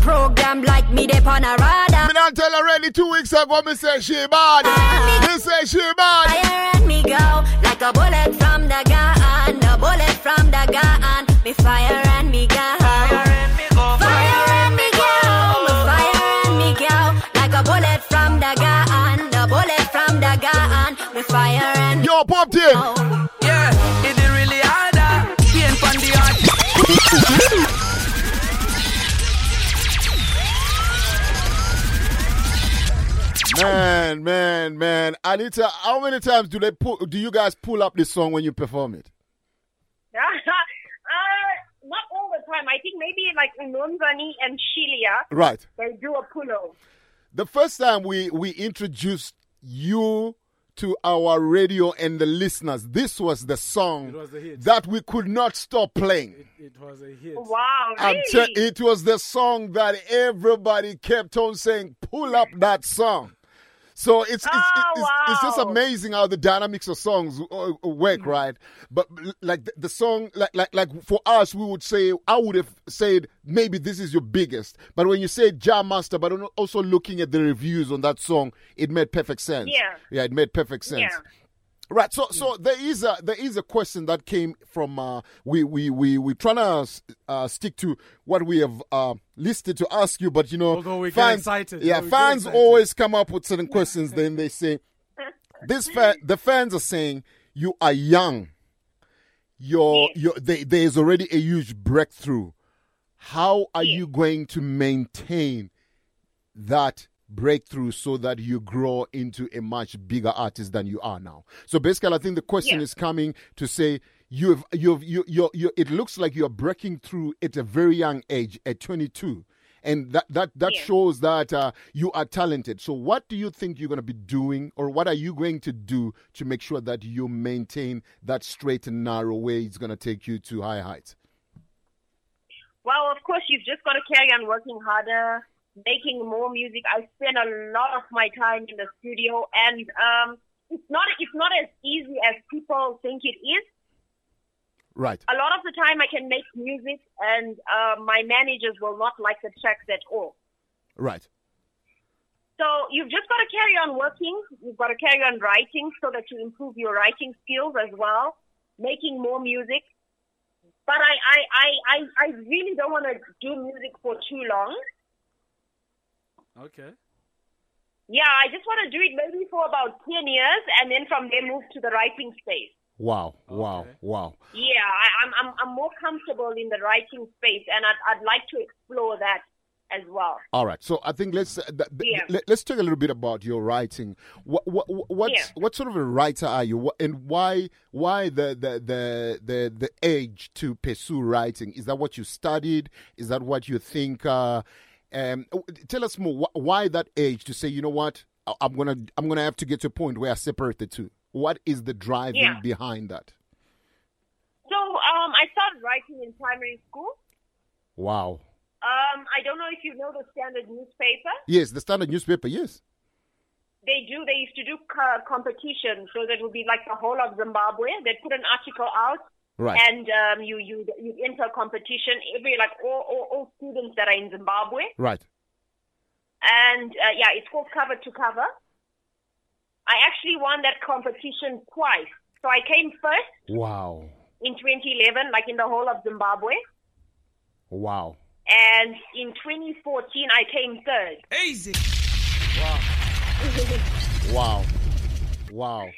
Program like me, they pon a radar. Me not tell her ready two weeks ago, me say she bad. Ah, ah, me say she bad. Fire and me go like a bullet from the gun. A bullet from the gun. Me fire and me go. Fire and me go. Fire and me go. Me fire and me go like a bullet from the gun. A bullet from the gun. Me fire and. Yo, pop it. Oh. Yeah, it really harder. Pain from the heart. Man, man, man. Anita, how many times do they pull, do you guys pull up this song when you perform it? uh, not all the time. I think maybe like Nonzani and Shilia, Right. they do a pull-off. The first time we we introduced you to our radio and the listeners, this was the song It was a hit. that we could not stop playing. It was a hit. Wow, really? te- it was the song that everybody kept on saying, pull up that song. So it's it's, Oh, it's, it's just amazing how the dynamics of songs uh, uh, work, right? But like the, the song, like like like for us, we would say I would have said maybe this is your biggest. But when you say Jah Master, but also looking at the reviews on that song, it made perfect sense. Yeah. yeah, it made perfect sense. Yeah. Right. So so there is a there is a question that came from uh, we we we we trying to uh, stick to what we have uh, listed to ask you, but you know, Although we get fans, excited. yeah, Although we fans excited. always come up with certain questions. then they say, this fa- the fans are saying you are young. You're, you're, they, there is already a huge breakthrough. How are you going to maintain that breakthrough so that you grow into a much bigger artist than you are now? So basically, I think the question is coming to say you've, you've, you, you, you, it looks like you're breaking through at a very young age, at 22 and that that that shows that uh, you are talented. So, what do you think you're going to be doing, or what are you going to do to make sure that you maintain that straight and narrow way? It's going to take you to high heights. Well, of course, you've just got to carry on working harder, making more music. I spend a lot of my time in the studio, and um, it's not it's not as easy as people think it is. Right. A lot of the time, I can make music, and uh, my managers will not like the tracks at all. Right. So you've just got to carry on working. You've got to carry on writing so that you improve your writing skills as well, making more music. But I, I, I, I, I really don't want to do music for too long. Okay. Yeah, I just want to do it maybe for about 10 years and then from there move to the writing space. Wow. Wow. Wow. Yeah, I, I'm, I'm, I'm more comfortable in the writing space and I'd, I'd like to explore that as well. All right. So I think let's uh, th- th- Yeah. let, us talk a little bit about your writing. What what what, Yeah. what sort of a writer are you, What- and why why the, the the the the age to pursue writing? Is that what you studied? Is that what you think? Uh, um, tell us more. Wh- Why that age to say, you know what? I- I'm gonna I'm gonna have to get to a point where I separate the two. What is the driving Yeah. behind that? So um, I started writing in primary school. Wow. Um, I don't know if you know the Standard newspaper. Yes, the Standard newspaper. Yes. They do. They used to do co- competition, so that would be like the whole of Zimbabwe. They put an article out, Right. and um, you you you enter a competition. Every like all, all all students that are in Zimbabwe, Right. and uh, yeah, it's called cover to cover. I actually won that competition twice. So I came first Wow. in 2011, like in the whole of Zimbabwe, Wow. and in 2014 I came third. Easy. Wow. Wow. Wow.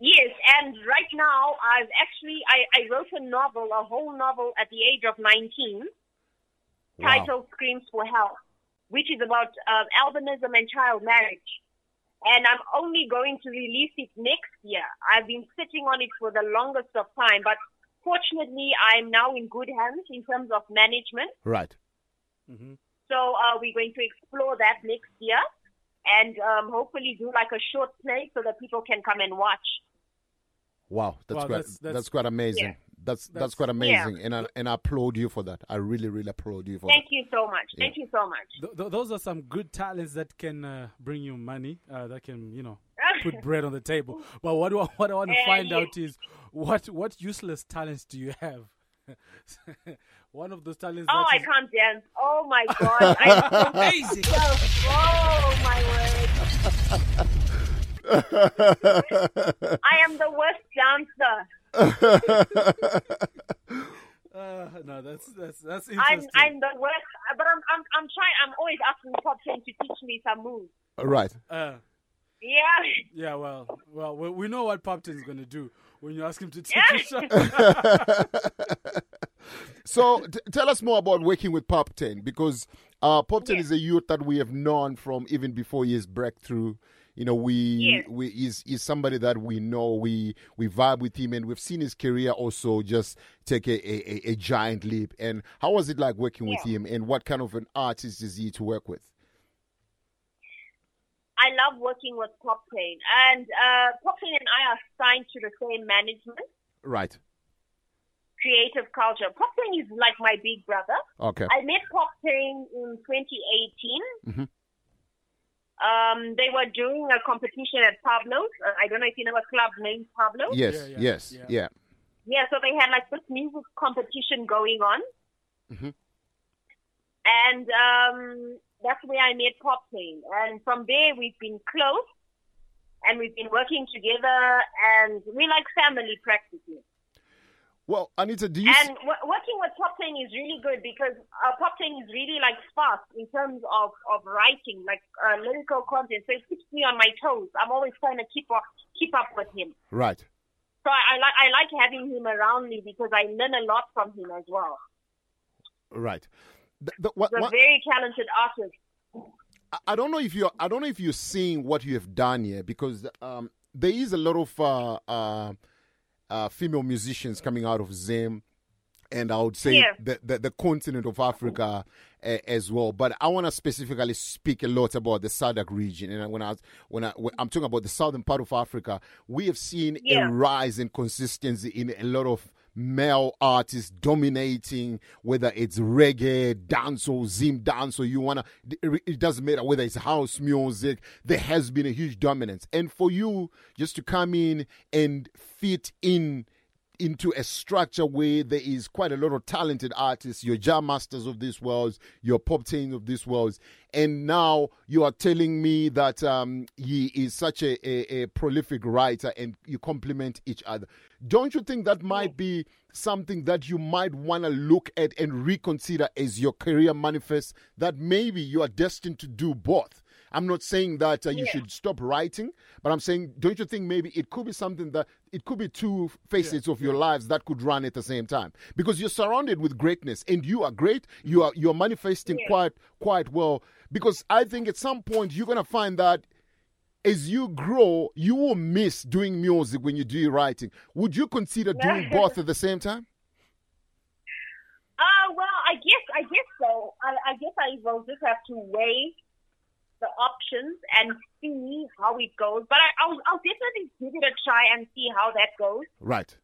Yes, and right now I've actually I, I wrote a novel, a whole novel at the age of 19, Wow. titled "Screams for Help," which is about uh, albinism and child marriage. And I'm only going to release it next year. I've been sitting on it for the longest of time, but fortunately, I'm now in good hands in terms of management. Right. So uh, we're going to explore that next year, and um, hopefully do like a short play so that people can come and watch. Wow, that's Wow, quite that's- that's, that's- quite amazing. Yeah. That's, that's That's- quite Yeah. amazing, and I, and I applaud you for that. I really really applaud you for Thank you so much. Yeah. Thank you so much. Th- th- those are some good talents that can uh, bring you money. Uh, that can you know put bread on the table. But what do I, what I want to Uh, find yeah. out is what what useless talents do you have? One of those talents. Oh, that I is- can't dance. Oh my god. I Easy. Oh my word. I am the worst dancer. Uh, no, that's that's that's I'm interesting. I'm the worst. But I'm I'm I'm trying. I'm always asking Poptain to teach me some moves. right. Uh, Yeah. Yeah, well, well, we, we know what Pop Poptain is going to do when you ask him to take a shot. So t- tell us more about working with Poptain because uh, Poptain is a youth that we have known from even before his breakthrough. You know, we Yes. we is is somebody that we know. We we vibe with him, and we've seen his career also just take a, a, a- giant leap. And how was it like working with him? And what kind of an artist is he to work with? I love working with Pop Pain. And uh, Poptain and I are signed to the same management, Right. Creative Culture. Poptain is like my big brother. Okay. I met Pop Pain in 2018. hmm Um, they were doing a competition at Pablo's. Uh, I don't know if you know a club named Pablo's. Yes. Yes. Yeah. Yeah, so they had like this music competition going on. Mhm. And um, that's where I met Pop Pain. And from there, we've been close and we've been working together and we like family practically. Well, Anita, do you? And w- working with Poptain is really good because uh, Poptain is really like fast in terms of, of writing, like uh, lyrical content. So it keeps me on my toes. I'm always trying to keep up, keep up with him. right. So I, I like I like having him around me because I learn a lot from him as well. Right. The, the, what, He's a what- very talented artist. I- I don't know if you're I don't know if you're seeing what you have done here because um, there is a lot of uh, uh, female musicians coming out of Zim and I would say Yeah. the, the the continent of Africa uh, as well. But I want to specifically speak a lot about the SADC region, and when I when I when I'm talking about the southern part of Africa, we have seen Yeah. a rise in consistency in a lot of male artists dominating whether it's reggae dancehall zim dancehall you wanna it doesn't matter whether it's house music there has been a huge dominance. And for you just to come in and fit in into a structure where there is quite a lot of talented artists, your Jah Masters of this world, your Poptain of this world, and now you are telling me that um, he is such a, a, a prolific writer and you complement each other. Don't you think that might be something that you might want to look at and reconsider as your career manifests? That maybe you are destined to do both. I'm not saying that uh, you Yeah. should stop writing, but I'm saying, don't you think maybe it could be something that it could be two facets of your lives that could run at the same time? Because you're surrounded with greatness, and you are great. You are you're manifesting Yeah. quite quite well. Because I think at some point you're gonna find that as you grow, you will miss doing music when you do your writing. Would you consider doing both at the same time? Uh, well, I guess I guess so. I, I guess I will just have to weigh the options and see how it goes. But I, I'll I'll definitely give it a try and see how that goes. Right.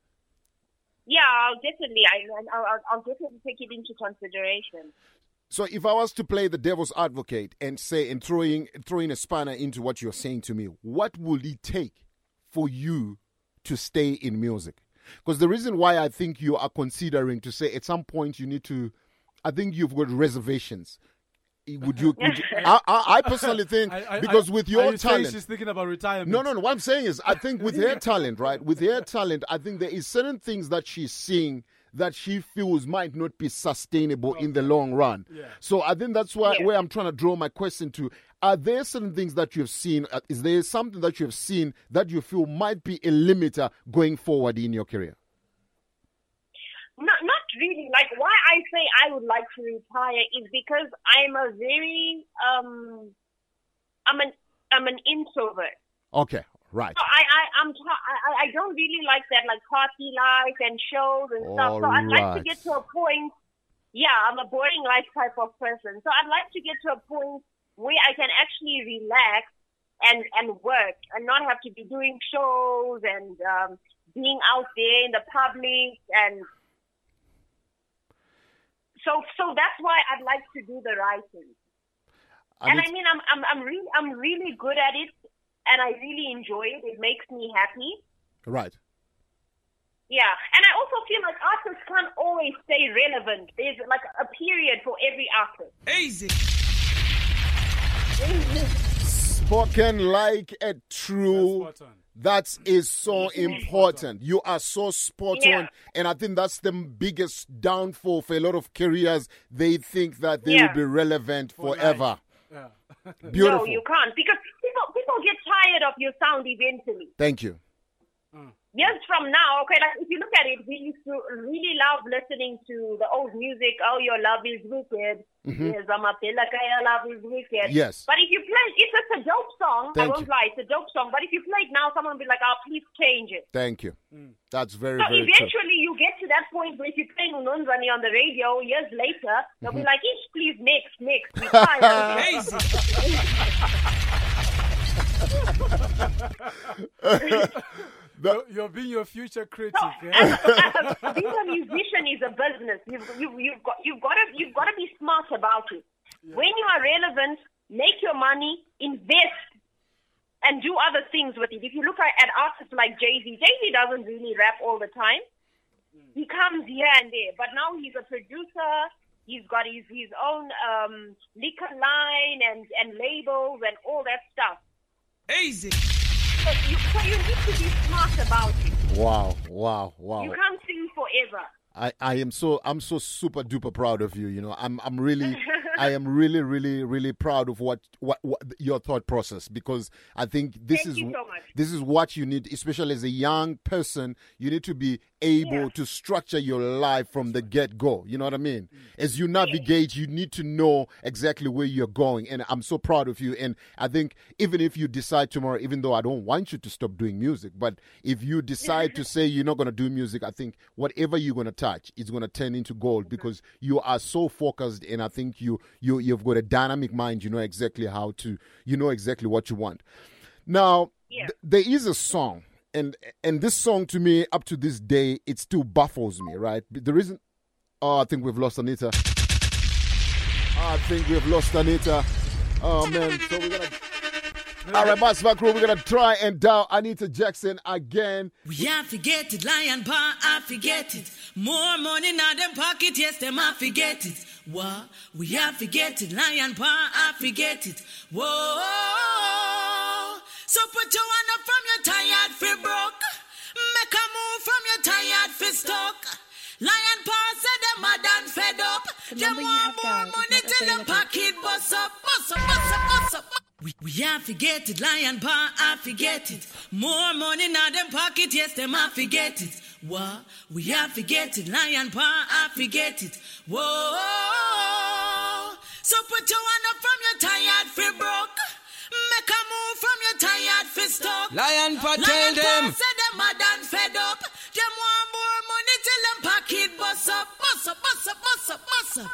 Yeah, I'll definitely. I, I'll, I'll, definitely take it into consideration. So if I was to play the devil's advocate and say and throwing throwing a spanner into what you're saying to me, what would it take for you to stay in music? Because the reason why I think you are considering to say at some point you need to, I think you've got reservations. Would you? Would you I, I, I personally think I- I- because I- with your you talent, she's thinking about retirement. no, no, no. What I'm saying is, I think with her talent, right? With her talent, I think there is certain things that she's seeing that she feels might not be sustainable in the long run. So I think that's why Yeah. where I'm trying to draw my question to. Are there certain things that you've seen? uh, Is there something that you've seen that you feel might be a limiter going forward in your career? Not, not really. Like why I say I would like to retire is because I'm a very um, I'm an I'm an introvert. Okay, right. So I I I'm t- I, I don't really like that like party life and shows and stuff. So I'd like to get to a point. Yeah, I'm a boring life type of person. So I'd like to get to a point where I can actually relax and and work and not have to be doing shows and um, being out there in the public and so so that's why I'd like to do the writing. And And I mean, I'm I'm I'm really I'm really good at it, and I really enjoy it. It makes me happy. Right. Yeah, and I also feel like artists can't always stay relevant. There's like a period for every artist. Easy. Spoken like a true. That is so important. You are so spot Yeah. on, and I think that's the biggest downfall for a lot of careers. They think that they Yeah. will be relevant forever. Beautiful. No, you can't because people people get tired of your sound eventually. Thank you. Mm. Years from now, okay, like if you look at it, we used to really love listening to the old music. Oh, your love is wicked. Mhm. Yes, I'm a your love is wicked. Yes. But if you play, it's just a dope song. Thank I won't you. lie, it's a dope song. But if you play it now, someone will be like, "Oh, please change it." Thank you. That's very, so very true. eventually, you get to that point where if you play Unonzani on the radio years later, they'll be Mhm. like, "Ish, please next, next." We tired. You're, you're being your future critic. Being eh? a musician is a business. You've, you've, you've got you've got to you've got to be smart about it. When you are relevant, make your money, invest, and do other things with it. If you look at, at artists like Jay Z, Jay Z doesn't really rap all the time. He comes here and there, but now he's a producer. He's got his his own um, liquor line and and labels and all that stuff. Easy. You, so you need to be smart about it. Wow, wow, wow. You can't sing forever. I, I am so I'm so super duper proud of you. You know, I'm I'm really I am really really really proud of what what, what your thought process because I think this Thank is so this is what you need, especially as a young person. You need to be able to structure your life from the get go. You know what I mean? Mm. As you navigate, you need to know exactly where you're going, and I'm so proud of you. And I think even if you decide tomorrow, even though I don't want you to stop doing music, but if you decide to say you're not going to do music, I think whatever you're going to touch is going to turn into gold because you are so focused, and I think you you you've got a dynamic mind. You know exactly how to, you know exactly what you want. Now, th- there is a song, and and this song to me, up to this day, it still baffles me. Right? The reason, oh, I think we've lost Anita. I think we've lost Anita. Oh man, so we're gonna. All right, Massive Crew, we're gonna try and dial Anita Jaxson again. We I forget it, lion paw, I forget it. More money in them pocket, yes, them I forget it. What? We I forget it, lion paw, I forget it. Whoa. So put your hand up from your tired fi broke. Make a move from your tired fi stuck. Lion paw said them mad and fed up. Them want more money till them pocket bust up, bust up, bust up, bust up. We, we I forget it, lion paw, I forget it. More money now them pocket, yes, them I forget it. What? We I forget it, lion paw, I forget it. Whoa. So put your hand up from your tired fi broke. Make a move from your tired fi stuck. Lion paw, tell Lion paw them. say them mad and fed up. Them want till them pocket bust up, bust up, bust up, bust up, bust up.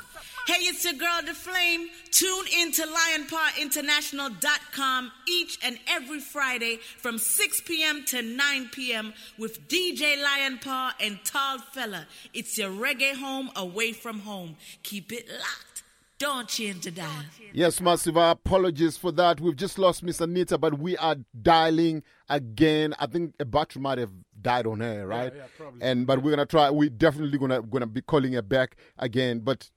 Hey, it's your girl, The Flame. Tune into LionPawInternational.com each and every Friday from 6 p.m. to 9 p.m. with DJ Lion Paw and Tall Fella. It's your reggae home away from home. Keep it locked. Don't change the dial. Yes, Massive, apologies for that. We've just lost Miss Anita, but we are dialing again. I think a battery might have died on her, right? yeah, probably. And but we're gonna try. We're definitely gonna gonna be calling her back again. But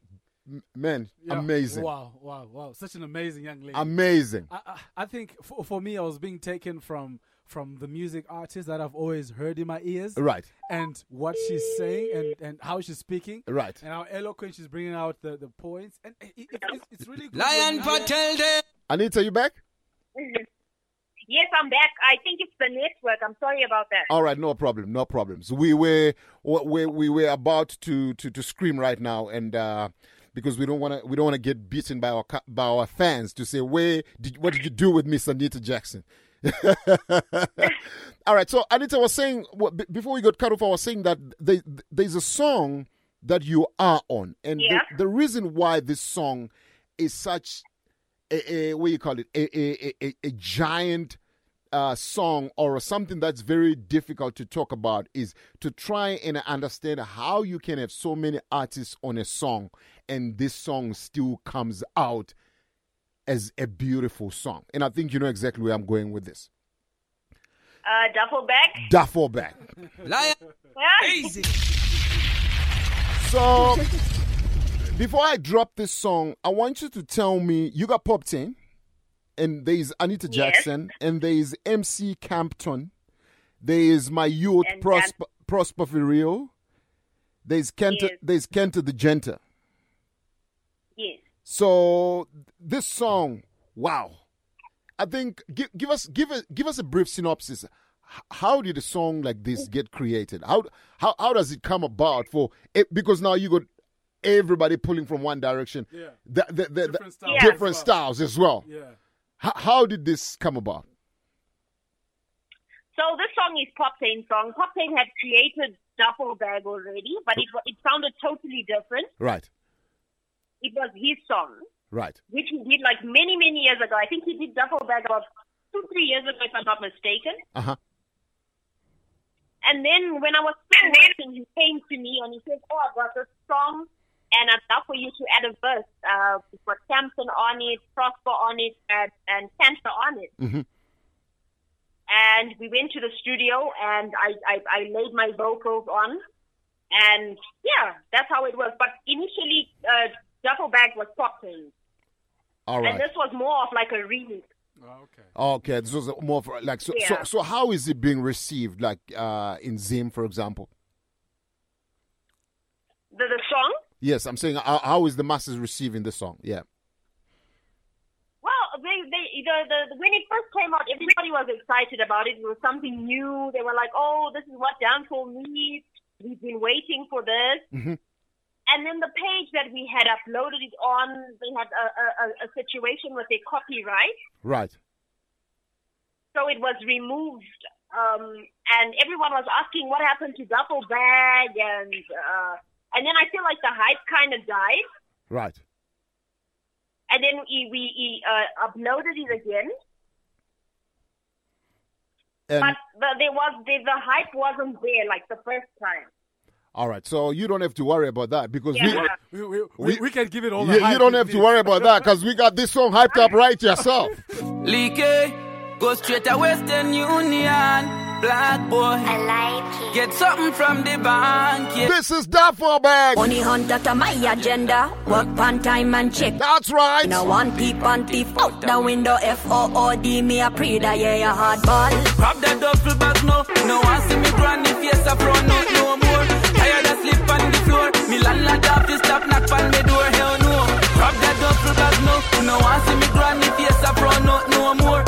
man, Yeah. amazing, Wow, wow, wow. Such an amazing young lady. amazing. I, I, I think for, for me, I was being taken from from the music artist that I've always heard in my ears. Right. And what she's saying and, and how she's speaking. Right. And how eloquent she's bringing out the, the points. And it, it, it's, it's really good. Lion Patel. paw, tell them. Anita, you back? Yes, I'm back. I think it's the network. I'm sorry about that. All right, no problem, no problems. We were we we were about to to, to scream right now, and uh, because we don't want to we don't want to get beaten by our by our fans to say where did what did you do with Miss Anita Jaxson? All right, so Anita was saying before we got cut off, I was saying that there, there's a song that you are on, and Yeah. the, the reason why this song is such a, a what do you call it a a, a, a giant uh, song or something that's very difficult to talk about is to try and understand how you can have so many artists on a song and this song still comes out as a beautiful song. And I think you know exactly where I'm going with this. Uh, duffel bag. Duffel bag. Lion. Yeah. Easy. So before I drop this song, I want you to tell me you got Poptain and there is Anita Yes. Jackson and there is MC Campton. There is my youth And Prosper Prosper for real. There's Kenta Yes. there's Kenta the Genta. Yes. So this song, Wow. I think give, give us give us give us a brief synopsis. How did a song like this mm. get created? How how how does it come about for it, because now you got everybody pulling from one direction. Yeah. The, the, the, the- Different styles Yeah. different as styles as well. Yeah. How, how did this come about? So this song is Poptain song. Poptain had created Duffel Bag already, but it it sounded totally different. Right. It was his song, Right. which he did like many many years ago. I think he did Duffel Bag about two three years ago, if I'm not mistaken. Uh huh. And then when I was still working, he came to me and he said, "Oh, I've got this song, and I'd love for you to add a verse. Uh, we've got Samson on it, Prosper on it, and, and Cancer on it." Mm-hmm. And we went to the studio, and I, I, I laid my vocals on, and yeah, that's how it was. But initially, uh, Duffel Bag was popping, All and this was more of like a remix. Okay. Okay, this was more for, like so, so. So how is it being received? Like uh, in Zim, for example. The, the song? Yes, I'm saying how, how is the masses receiving the song? Yeah. Well, they, they, the, the, when it first came out, everybody was excited about it. It was something new. They were like, oh, this is what dancehall needs. We've been waiting for this. Mm-hmm. And then the page that we had uploaded it on, they had a, a, a- situation with their copyright. Right. So it was removed. Um, and everyone was asking what happened to Duffel Bag. And, uh, and then I feel like the hype kind of died. Right. And then we, we, we uh, uploaded it again. And but the, there was the, the hype wasn't there like the first time. all right, so you don't have to worry about that because Yeah. We, we, we, We- we can give it all the yeah, you don't have to worry about that because we got this song hyped up right yourself. Leaky, go straight to Western Union. Black boy, I like it. Get something from the bank. Yeah. This is Duffel Bag. Money hunt that a my agenda. Work on time and check. That's right. Now one peep and thief out the window. F O O D me a pre that yeah a hard ball. Grab that duffel bag no. No one see me granny face up front no no more. Tired of sleep on the floor. Me landlord have to stop knock on me door. Hell no. Grab that duffel bag no. No one see me granny face up front no no more.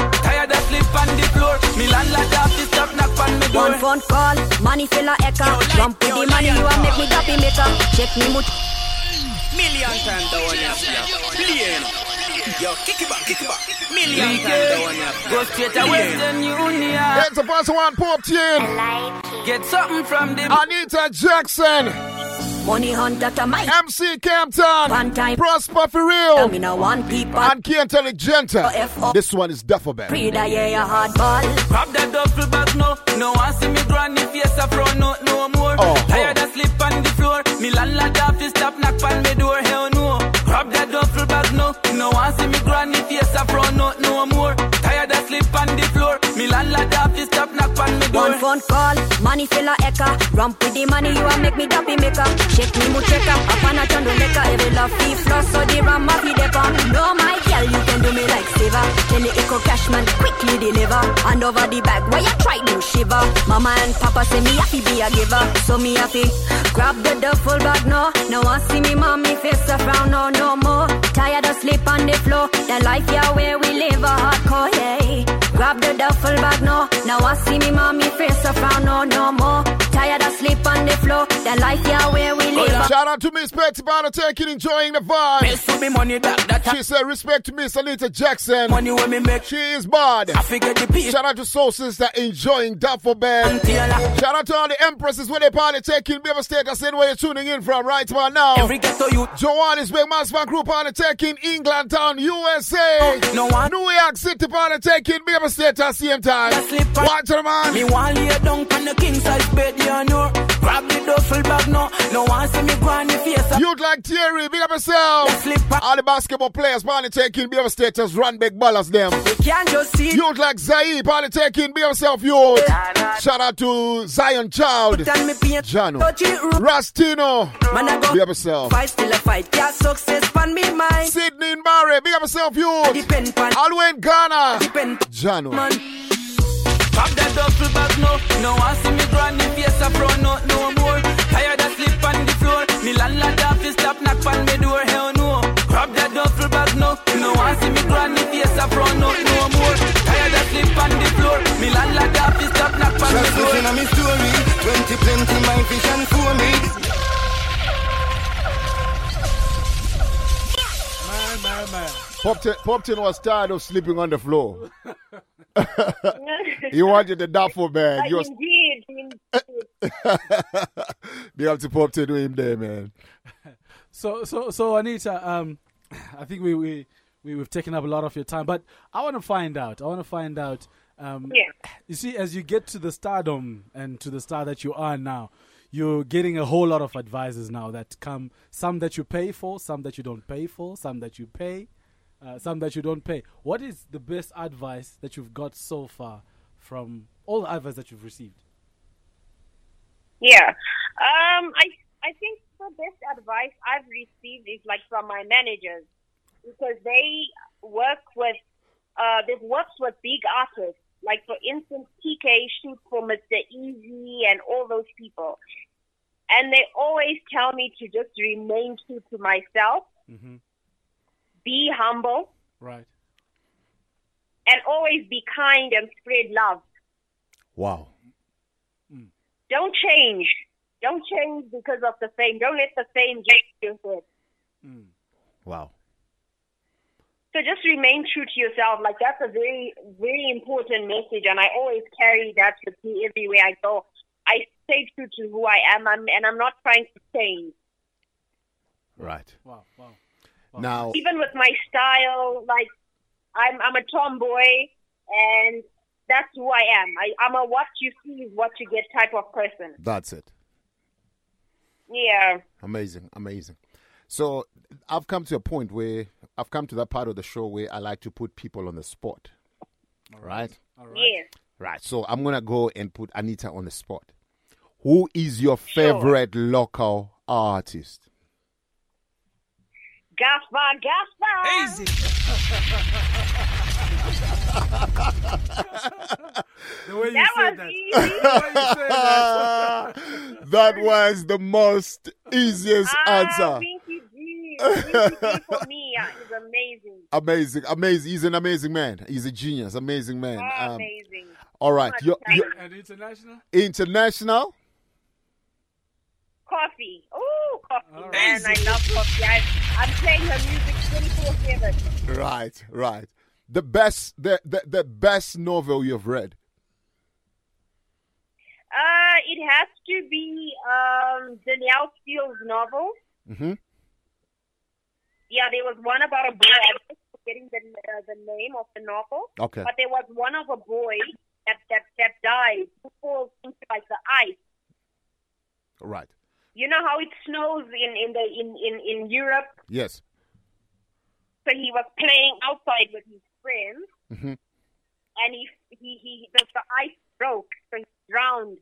Tired of sleep on the floor. Me landlord have to stop knock on me door. One phone call, money fill a echo. Jump with the money, you a make me happy maker. Check me much. Million times the one you Billion. Yo, kick it back, kick it back. Million Leaky, times the one you Go straight to Western Union. It's the first one, Poptain. Get something from the Anita Jaxson. Money hunt that a my MC Campton. One time. Prosper for real. me no one peep And Kian Intelligenta. Oh, F-O. This one is Duffel Bag. pre that yeah a hard ball. Grab that duffel bag no. No one see me granny face up front no no more. Oh, oh, Tired of sleep on the floor. Me landlord have to stop knock on me door. Hell no. Grab that duffel bag no. No one see me granny face up front no no more. Tired of sleep on the floor. Me landlord have to stop knock on me door. One phone call, money fill a echo. Rump with the money, you a make me happy maker. Check me mu checker, up on a channel liquor. Every love fee floss, so the ram happy depot. No my girl, you can do me like saver. Tell the echo cashman quickly deliver. Hand over the bag, why you try to shiver? Mama and papa say me happy be a giver, so me happy. Grab the duffel bag, no. No one see me mommy face a frown, no no more. Tired of sleep on the floor. The life yeah where we live a oh, hardcore, yeah. Grab the duffel bag, no. Now I see me mommy face a frown, no, no more. Tired of sleep on the floor. The life, yeah, where we live. Shout out to Miss Betty Banner taking enjoying the vibe. Miss for me money that that She said respect to Miss Anita Jaxson. money when me make. She is bad. I figure the piece. Shout out to Soul Sister enjoying Duffel Bag. Shout out to all the empresses where they party taking Beaver State. I said where you're tuning in from right about now. Every ghetto you. Joanne is big mass fan group party taking England town, USA. No one. New York City party taking Beaver State at the same time. Slip on- Watch it, man. Me want lay down on the king size bed, you know. Grab the duffel bag, no. No one see me granny face. up. You'd like Thierry, big up yourself. All the basketball players party taking Beaver State just run big ballers them. You can't just see. You'd like Zaire, party taking Be yourself, youth. Shout out to Zion Child. Tell me paint. Jano. Touch it, root. Rastino. Be up yourself. Fight still a fight. Yeah, success on me mind. Sydney and Barry, big up yourself, on. Alwyn Ghana. Jano. Man. Pop that duffel bag, no. No one see me granny face up front, no, no more. Tired of sleep on the floor. Me landlord have to stop knock on me door, hell no. Grab Grab that duffel bag now. You know I see me granny face up front no no more. Tired of sleep on the floor. Me landlord office stop knock on the Just door. looking at me story. Twenty plenty my vision for me. Man, man, man. Poptain, Poptain was tired of sleeping on the floor. he wanted the duffel bag. Like, He was indeed, indeed. Big up to Poptain with him there, man. So, so, so, Anita, um, I think we, we, we, we've taken up a lot of your time, but I want to find out. I want to find out. Um, Yeah. You see, as you get to the stardom and to the star that you are now, you're getting a whole lot of advisors now that come. Some that you pay for, some that you don't pay for, some that you pay, uh, some that you don't pay. What is the best advice that you've got so far from all the advice that you've received? Yeah. Um, I I think the best advice I've received is like from my managers because they work with uh they've worked with big artists. Like for instance, TK shoots for Mr. Easy and all those people. And they always tell me to just remain true to myself, Mm-hmm. Be humble, Right. and always be kind and spread love. Wow. Mm. Don't change. Don't change because of the fame. Don't let the fame get to your head. Mm. Wow. So just remain true to yourself. Like that's a very, very important message, and I always carry that with me everywhere I go. I stay true to who I am, I'm, and I'm not trying to change. Right. Wow. Wow. Now, Even with my style, like I'm, I'm a tomboy, and that's who I am. I, I'm a what you see is what you get type of person. that's it. Yeah. Amazing, amazing. So I've come to a point where I've come to that part of the show where I like to put people on the spot. Right? Yes. Right. So I'm gonna go and put Anita on the spot. Who is your favorite local artist? Gaspa, Gaspa. The way you That said was that. easy. that was the most easiest Ah, answer. Pinky G. Pinky G for me yeah, is amazing. Amazing, amazing. He's an amazing man. He's a genius, amazing man. Oh, Um, amazing. all right, you're, you're And international? international. Koffee. Oh, Koffee, man. I love Koffee. I, I'm playing her music 24 7. Right, right. The best, the, the the best novel you've read. Uh, it has to be um, Danielle Steel's novel. Mm-hmm. Yeah, there was one about a boy. I'm just forgetting the, uh, the name of the novel. Okay. But there was one of a boy that, that, that died who falls into like the ice. Right. You know how it snows in, in the in, in, in Europe? Yes. So he was playing outside with his friends Mm-hmm. and he he, he the, the ice broke, so he drowned.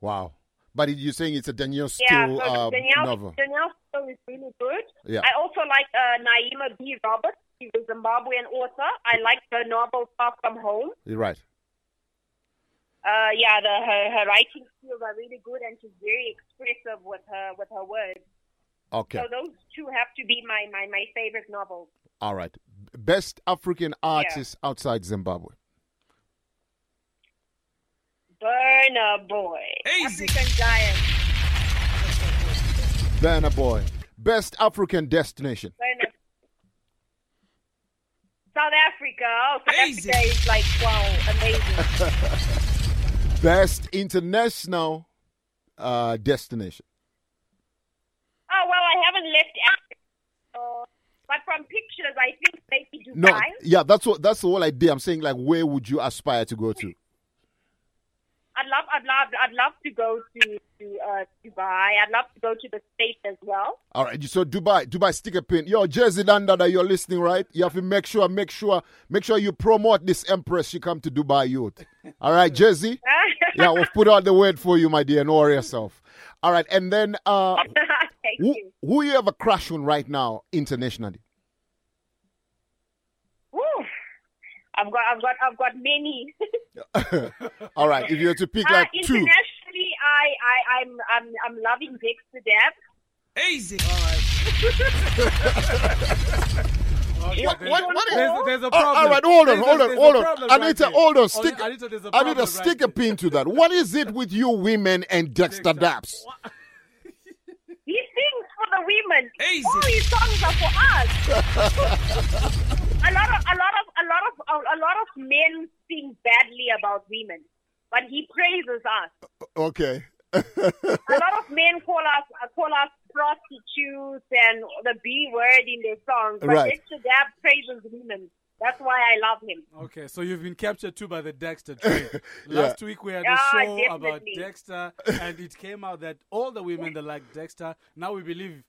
Wow. But you're saying it's a Danielle Yeah, Steele so uh, Danielle, novel. Danielle Steel is really good. Yeah. I also like uh, Naima B. Roberts. She's a Zimbabwean author. I like her novel Far From Home. You're right. Uh, yeah, the, her, her writing skills are really good, and she's very expressive with her with her words. Okay. So those two have to be my, my, my favorite novels. All right. Best African artist outside Zimbabwe. Burna Boy, African Giant. Burna Boy. Best African destination. Burna. South Africa. Oh, South Africa is like wow, amazing. Best international uh, destination. Oh well, I haven't left Africa, but from pictures, I think maybe Dubai. No, yeah, that's what that's the whole idea. I'm saying like, where would you aspire to go to? I'd love, I'd love, I'd love to go to, to uh, Dubai. I'd love to go to the States as well. All right, so Dubai, Dubai, stick a pin. Yo, Jersey London, that you're listening, right? You have to make sure, make sure, make sure you promote this Empress. She come to Dubai, youth. All right, Jersey. yeah, we've put out the word for you, my dear. Don't worry yourself. All right, and then uh, who, you. who you have a crush on right now internationally? I've got, I've got, I've got many. All right, if you were to pick uh, like two. internationally, I, I, I'm, I'm, I'm loving Dexta Daps. Easy. All right. okay, what, what, what is, there's, there's a Oh, problem. all right, hold on, a- hold on, hold on. problem right Anita, hold on. Oh, Stick. Anita, there's a Anita, problem stick right a pin to that. What is it with you women and Dexta Daps? He sings for the women. All his songs are for us. a lot of a lot of a lot of a, a lot of men sing badly about women, but he praises us. Okay. a lot of men call us uh, call us prostitutes and the B word in their songs, but Right. Dexta Daps praises women. That's why I love him. Okay, so you've been captured too by the Dexta train. Yeah. Last week we had a Yeah, show about. Dexta, and it came out that all the women that like Dexta, now we believe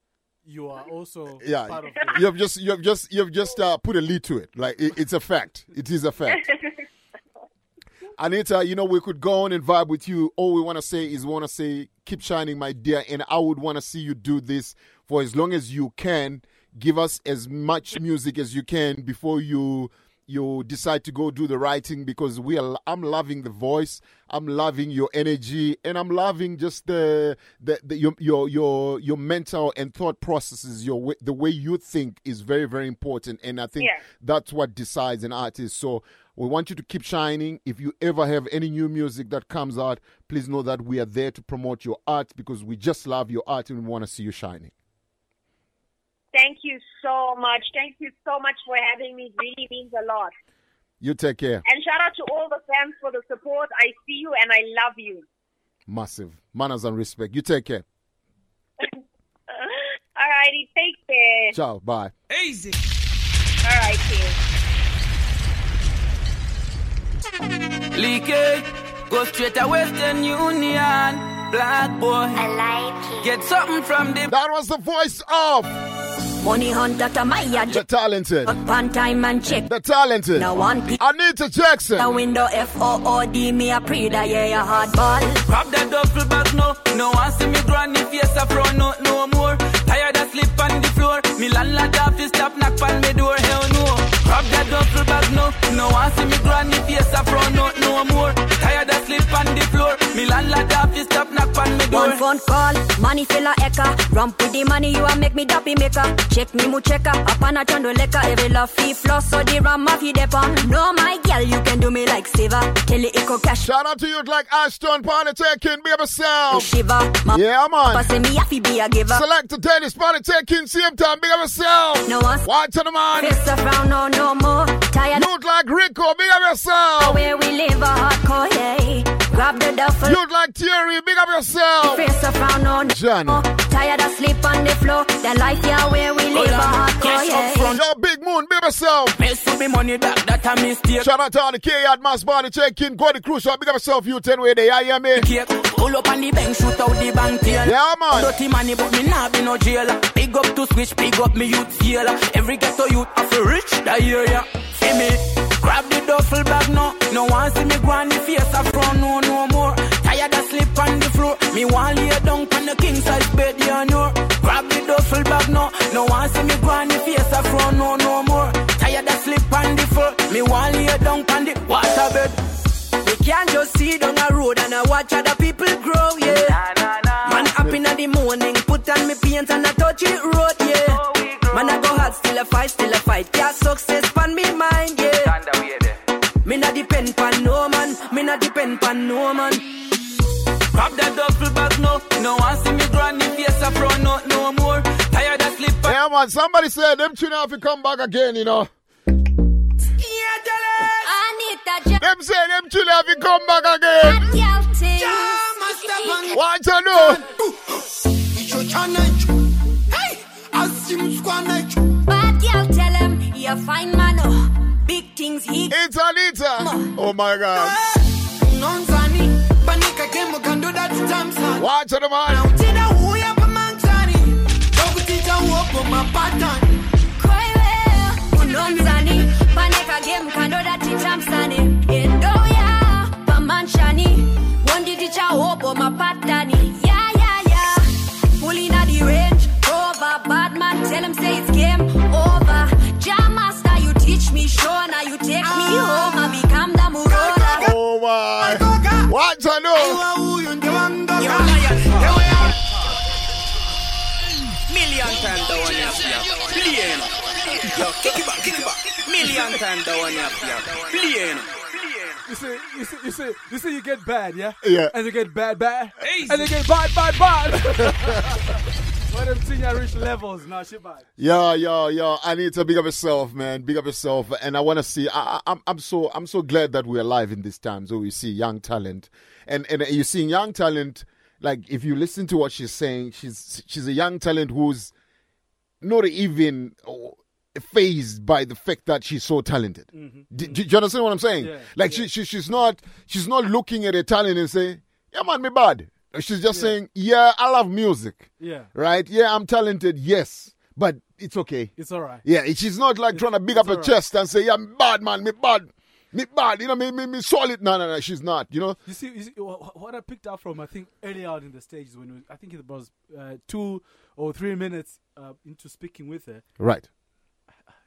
you are also Yeah, part of you've just you've just you've just uh, put a lead to it. Like it, it's a fact. It is a fact. Anita, you know we could go on and vibe with you. All we want to say is we want to say keep shining, my dear, and I would want to see you do this for as long as you can. Give us as much music as you can before you you decide to go do the writing because we are I'm loving the voice I'm loving your energy and I'm loving just the the, the your, your your your mental and thought processes your way, the way you think is very very important and I think Yeah. that's what decides an artist. So we want you to keep shining. If you ever have any new music that comes out please know that we are there to promote your art because we just love your art and we want to see you shining Thank you so much. Thank you so much for having me. It really means a lot. you take care And shout out to all the fans for the support. I see you and I love you. massive manners and respect you take care all righty. take care. ciao bye Easy. All right, cheers. Leaky, go straight to Western Union. Black boy, I like it. Get something from the. That was the voice of Money hunter to my yard. the talented, One time and check. the talented Now one piece. Anita Jaxson. The window F O O D me a pre that yeah you hard ball. Grab that duffel bag no. No one see me granny face a front no no more. Tired of sleep on the floor. Me landlord office stop knock on me door. Hell no. Grab that duffel bag no. No one see me granny face a front no no more. Tired of sleep on the floor. Me landlord office stop knock on me door. One phone call, money fill a echo. Rump with the money, you a make me dappy maker. Check me mu checker, up on a chando lecker. Every love fee floss, so the ram off you depon. No, my girl, you can do me like Siva. Tell it echo cash. Shout out to you like Ashton Ponitaking, baby sound. Shiva, my Yeah, man. Pass me have to be a giver. Select the Dennis Ponitaking, same time, big up yourself. No one. Watch the man. Face a frown, no, no more. Tired Youth like Rico, big up yourself. where we live a hardcore, yeah. Grab the duffel. Youth like Thierry, big up yourself. Face a frown, no, no Johnny. Tired of sleep on the floor. The life, yeah, where we live yourself. Miss to be money back, that a mistake. Shout out to all the K-Yard Mass Body check-in. Go to the cruise shop, big up yourself, you 10 way there, you hear me? Cake. Pull up on the bank, shoot out the bank tail. Yeah, man. Dirty money, but me nah be no jailer. Big up to switch, big up me youth feel. Every ghetto youth have a rich that year, yeah. See me, grab the duffel bag now. No one see me granny face a front, no, no more. Tired of sleep on the floor. Me want lay down on the king size bed, yeah, no. Duffel bag now. No one see me granny face a front, no, no more. Tired of sleep on the floor. Me want lay down on the water bed. We can't just see down a road and I watch other people grow, yeah. Man up in the morning, put on me paint and I touch it road, yeah. Man I go hard, still a fight, still a fight. Yeah, success pan me mind, yeah. Me not depend pan no man, me not depend pan no man. Grab that duffel bag no. No one see me granny face a front no Yeah, man, somebody said them tune have to come back again, you know. Them say them tune have to come back again. What you know? Bad girl tell him, you a fine man, oh. Big things he It's Anita. Oh my God. Watch the man. Unonzani paneka game kando dati tamsani endoya pamanshani wonditicha hopo oh, mapatani ya ya ya pulling at the range over. Bad man tell him say it's game over. Jah Master you teach me show now you take me home I become the murona Oh my. Watch I know. Play, you. Yo, kick it back, kick it back. Million times that one, yeah. Play, you know. You see, you see, you see, you see, you get bad, yeah, Yeah. and you get bad, bad, Easy. and you get bad, bad, bad. when them thing you reach levels, now she bad. Yeah, yeah, yeah. I need to big up yourself, man. Big up yourself, and I want to see. I, I, I'm, I'm so, I'm so glad that we're alive in these times where we see young talent, and and you're seeing young talent. Like if you listen to what she's saying, she's she's a young talent who's not even oh, phased by the fact that she's so talented. Mm-hmm. Do, do you understand what I'm saying? Yeah, like she, she she's not she's not looking at her talent and saying, "Yeah, man, me bad." She's just saying, "Yeah, I love music." Yeah. Right? Yeah, I'm talented. Yes, but it's okay. It's all right. Yeah, she's not like trying to big up her alright. chest and say, "Yeah, I'm bad, man. Me bad, me bad." You know, me me, me solid. No, no, no. She's not. You know. You see, you see what I picked up from I think early on in the stages when we, I think it was uh, two or three minutes uh, into speaking with her, Right.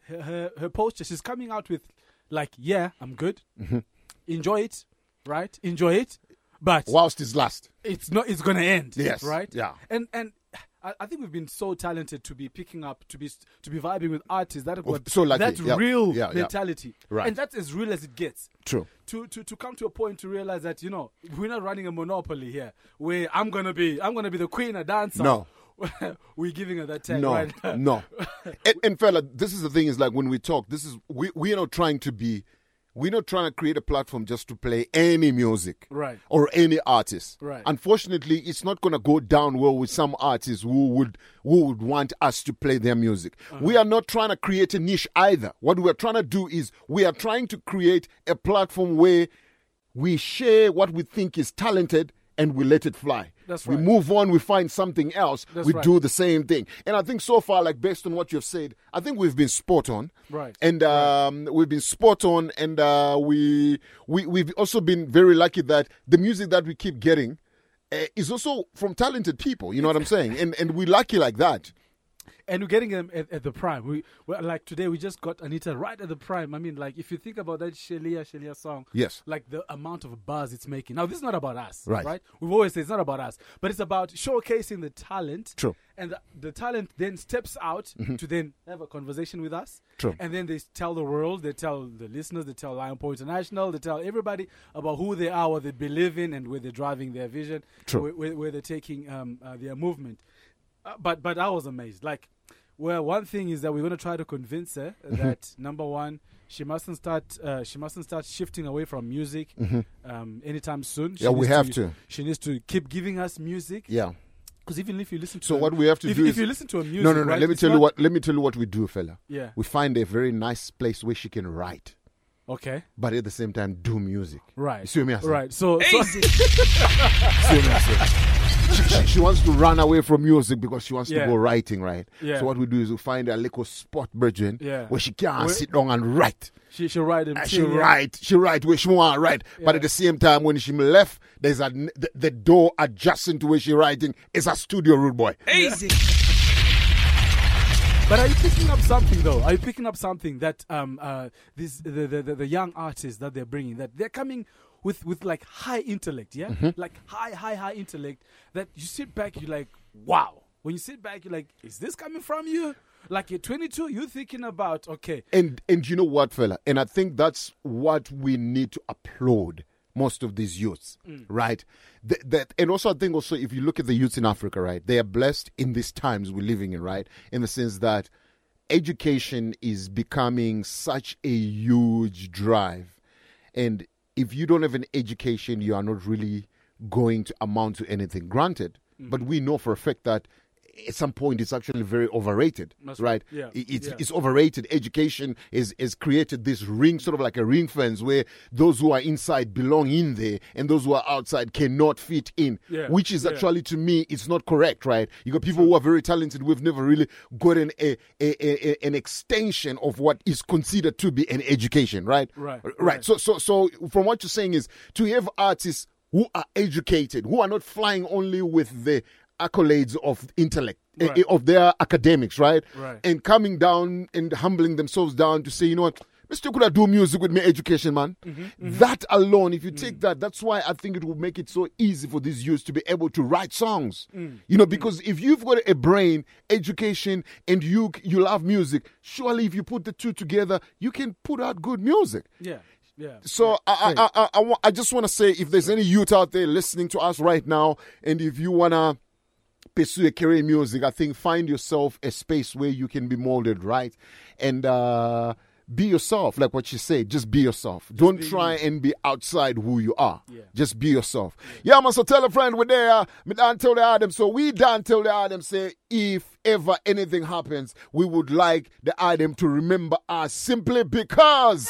her, her her posture. She's coming out with like, "Yeah, I'm good. Mhm. Enjoy it, right? Enjoy it." But Whilst it's last. it's not. It's gonna end. Yes, Right. yeah. And and. I I think we've been so talented to be picking up, to be to be vibing with artists. That have got so lucky. that Yeah, real yeah, yeah. mentality, Right. and that's as real as it gets True. to, to, to come to a point to realize that you know we're not running a monopoly here where I'm gonna be I'm gonna be the queen of dancer. No. we're giving her that tag No, right no. and, and fella, this is the thing. Is like when we talk, this is we we are not trying to be. We're not trying to create a platform just to play any music, Right. Or any artist, Right. Unfortunately, it's not going to go down well with some artists who would who would want us to play their music. Uh-huh. We are not trying to create a niche either. What we are trying to do is we are trying to create a platform where we share what we think is talented and we let it fly. That's we move on, we find something else, That's we right. do the same thing. And I think so far, like based on what you've said, I think we've been spot on. Right. And um, we've been spot on, and uh, we we we've also been very lucky that the music that we keep getting uh, is also from talented people. You know what I'm saying? And and we're lucky like that. And we're getting them at, at the prime. We well, like today we just got Anita right at the prime. I mean, like if you think about that Shelia Shelia song, Yes. like the amount of buzz it's making. Now this is not about us, Right. Right? We've always said it's not about us, but it's about showcasing the talent. True. And the, the talent then steps out Mhm. to then have a conversation with us. True. And then they tell the world, they tell the listeners, they tell Lion Paw International, they tell everybody about who they are, what they believe in, and where they're driving their vision, True. Where, where, where they're taking um, uh, their movement. Uh, but but I was amazed. Like, well, one thing is that we're going to try to convince her Mhm. that number one, she mustn't start. Uh, she mustn't start shifting away from music Mhm. um, anytime soon. She Yeah, we have to. She needs to keep giving us music. Yeah. Because even if you listen to So a- what we have to if, do if is you listen to a music, No, no, no. right, let me it's tell you what. Let me tell you what we do, fella. Yeah. We find a very nice place where she can write. Okay. But at the same time, do music. Right. You see what I mean? Right. So, so See what I say? She, she, she wants to run away from music because she wants Yeah. to go writing, right? Yeah. So what we do is we find a little spot, Bridget, Yeah. where she can Where- sit down and write. she she write. And she thing, yeah. write, she write where she want to write. But at the same time, when she left, there's a the, the door adjacent to where she writing is a studio, rude boy. Easy. But are you picking up something though? Are you picking up something that um uh these the the, the, the young artists that they're bringing that they're coming with with like high intellect, yeah, Mhm. like high high high intellect that you sit back you're like wow. When you sit back you're like, is this coming from you? Like you're 22, you're thinking about okay, And and you know what, fella? And I think that's what we need to applaud most of these youths, Mm. right? Th- that and also I think also if you look at the youths in Africa, right, they are blessed in these times we're living in, right? In the sense that education is becoming such a huge drive, and if you don't have an education, you are not really going to amount to anything. Granted, but mm. we know for a fact that at some point it's actually very overrated, That's right? right. Yeah. It's Yeah. it's overrated. Education is is created this ring, sort of like a ring fence, where those who are inside belong in there, and those who are outside cannot fit in. Yeah. Which is actually, to me, it's not correct, right? You got people who are very talented. We've never really gotten a, a, a, a- an extension of what is considered to be an education, right? Right, Right. right. So so so from what you're saying is to have artists who are educated, who are not flying only with the accolades of intellect. eh, Right. Of their academics, right? Right. And coming down and humbling themselves down to say, you know what, Mr. Could I do music with me education, man. Mm-hmm, That alone, if you Mm. take that, that's why I think it will make it so easy for these youths to be able to write songs. Mm. You know, because if you've got a brain, education, and you you love music, surely if you put the two together, you can put out good music. Yeah, yeah. So I, I, I, I, I just want to say, if there's any youth out there listening to us right now, and if you wanna pursue a career in music, I think find yourself a space where you can be molded, right? And uh, be yourself, like what you said. Just be yourself. Don't try and be outside who you are. Just be yourself. Yeah, man. So tell a friend we're there. Me done tell the Adam. So we done tell the Adam say if ever anything happens, we would like the Adam to remember us simply because.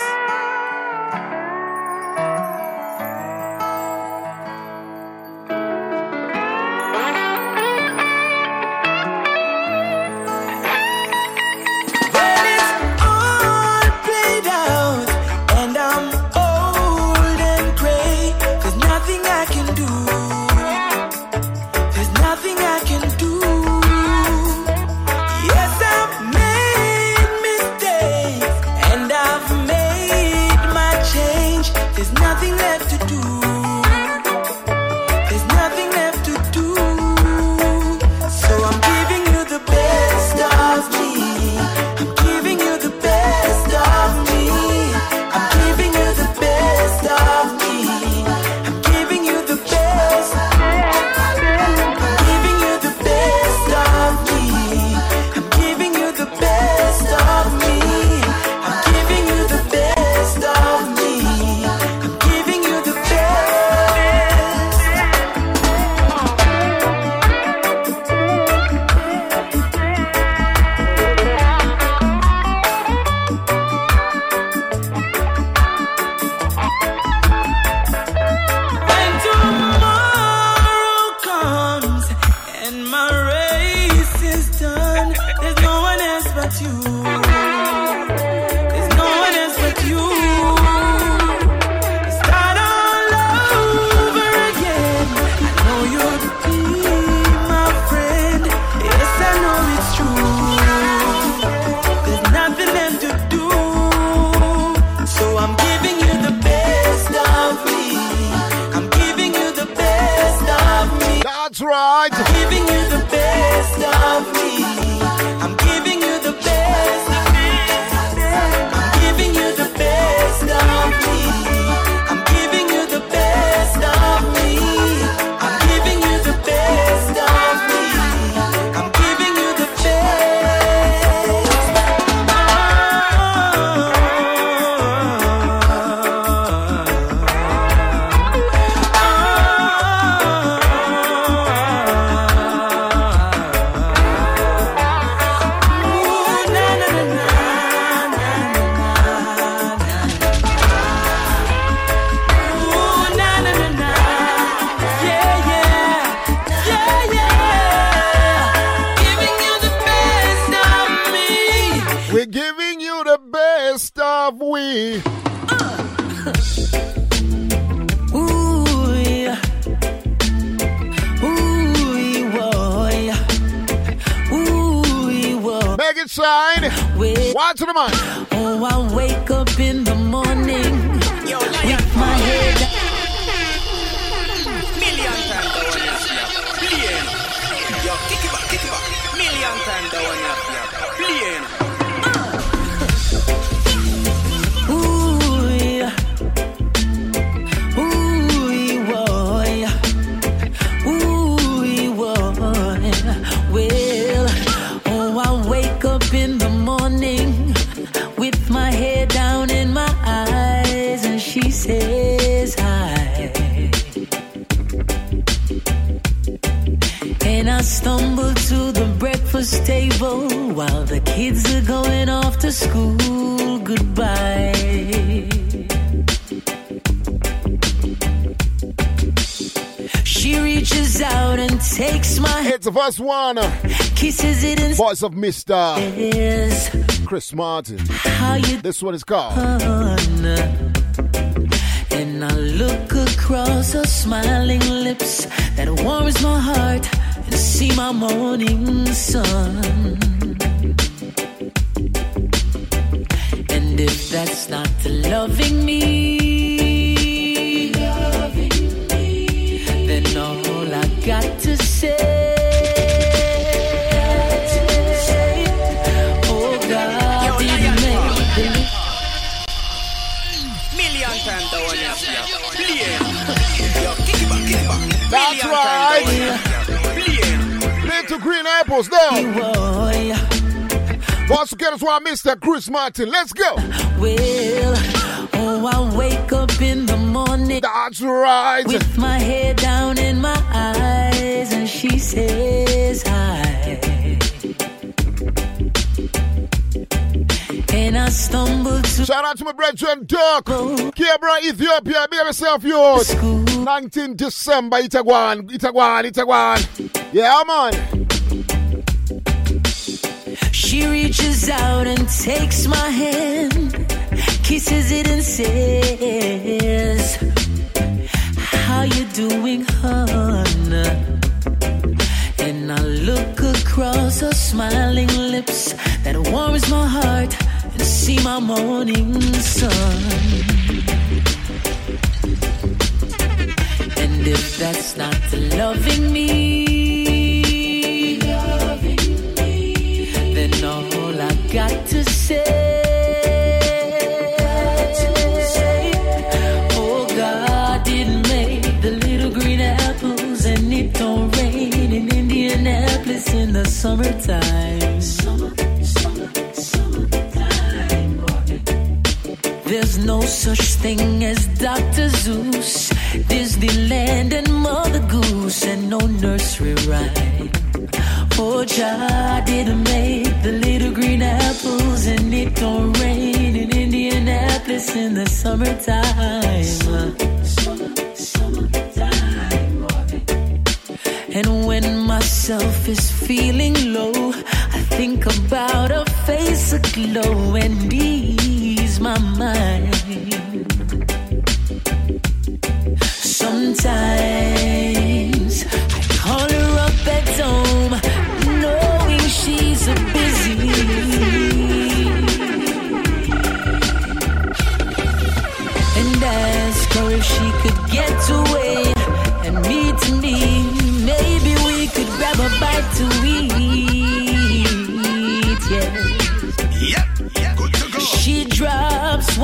My It's the first one. Kisses it in Voice of Mr. Chris Martin. you This one is called. And I look across her smiling lips that warms my heart and see my morning sun. And if that's not loving me, then all I got to say. Right. Little green apples now. Once again, it's why Mr. Chris Martin. Let's go. Well, oh, I wake up in the morning. That's right. With my head down in my eyes, and she says hi. And I stumble to. Shout out to my brethren, Doc. Kebra, Ethiopia. Be yourself, yours. 19 December, Itagwan, Itagwan, Itagwan. Yeah, man. She reaches out and takes my hand, kisses it and says, How you doing, hon? And I look across her smiling lips that warms my heart and see my morning sun. If that's not loving me, then all I got to say. Oh, God didn't make the little green apples, and it don't rain in Indianapolis in the summertime. There's no such thing as Dr. Seuss, Disneyland, and Mother Goose, and no nursery rhyme. Oh, Jah didn't make the little green apples, and it don't rain in Indianapolis in the summertime. And when myself is feeling low, I think about a face aglow and ease my mind. Sometimes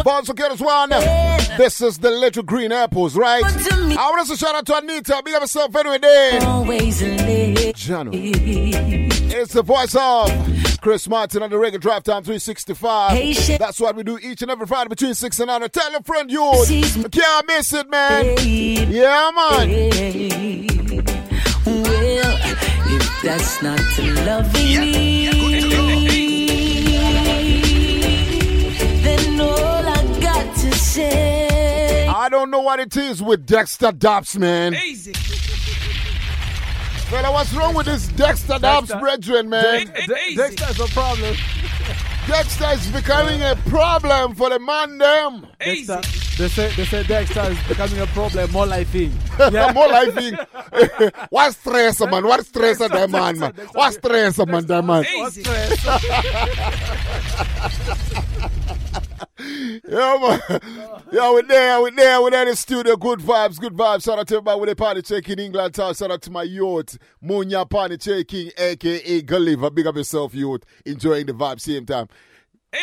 drops one. Once again, one. This is the little green apples, right? I want us to shout out to Anita. Big up yourself anyway, day. Always late. Jano. It's the voice of Chris Martin on the Reggae Drive Time 365. That's what we do each and every Friday between 6 and 9. Tell a friend you can't miss it, man. Yeah, man. Well, if that's not loving me, got. I don't know what it is with Dexta Daps, man. Easy. Fella, what's wrong with this Dexta Daps brethren, man? De- De- Dexta's a problem. Dexta is becoming a problem for the man, them. Dexta, they say they say Dexta is becoming a problem more like thing. More like thing. what stress, man? What stress of that man, man? What stress, man, that man? What stress? Yeah, man. Yeah, we're there, we're there, we're there in the studio. Good vibes, good vibes. Shout out to everybody with the party checking England town. Shout out to my youth, Munya Party checking, aka Gulliver. Big up yourself, youth. Enjoying the vibe, same time.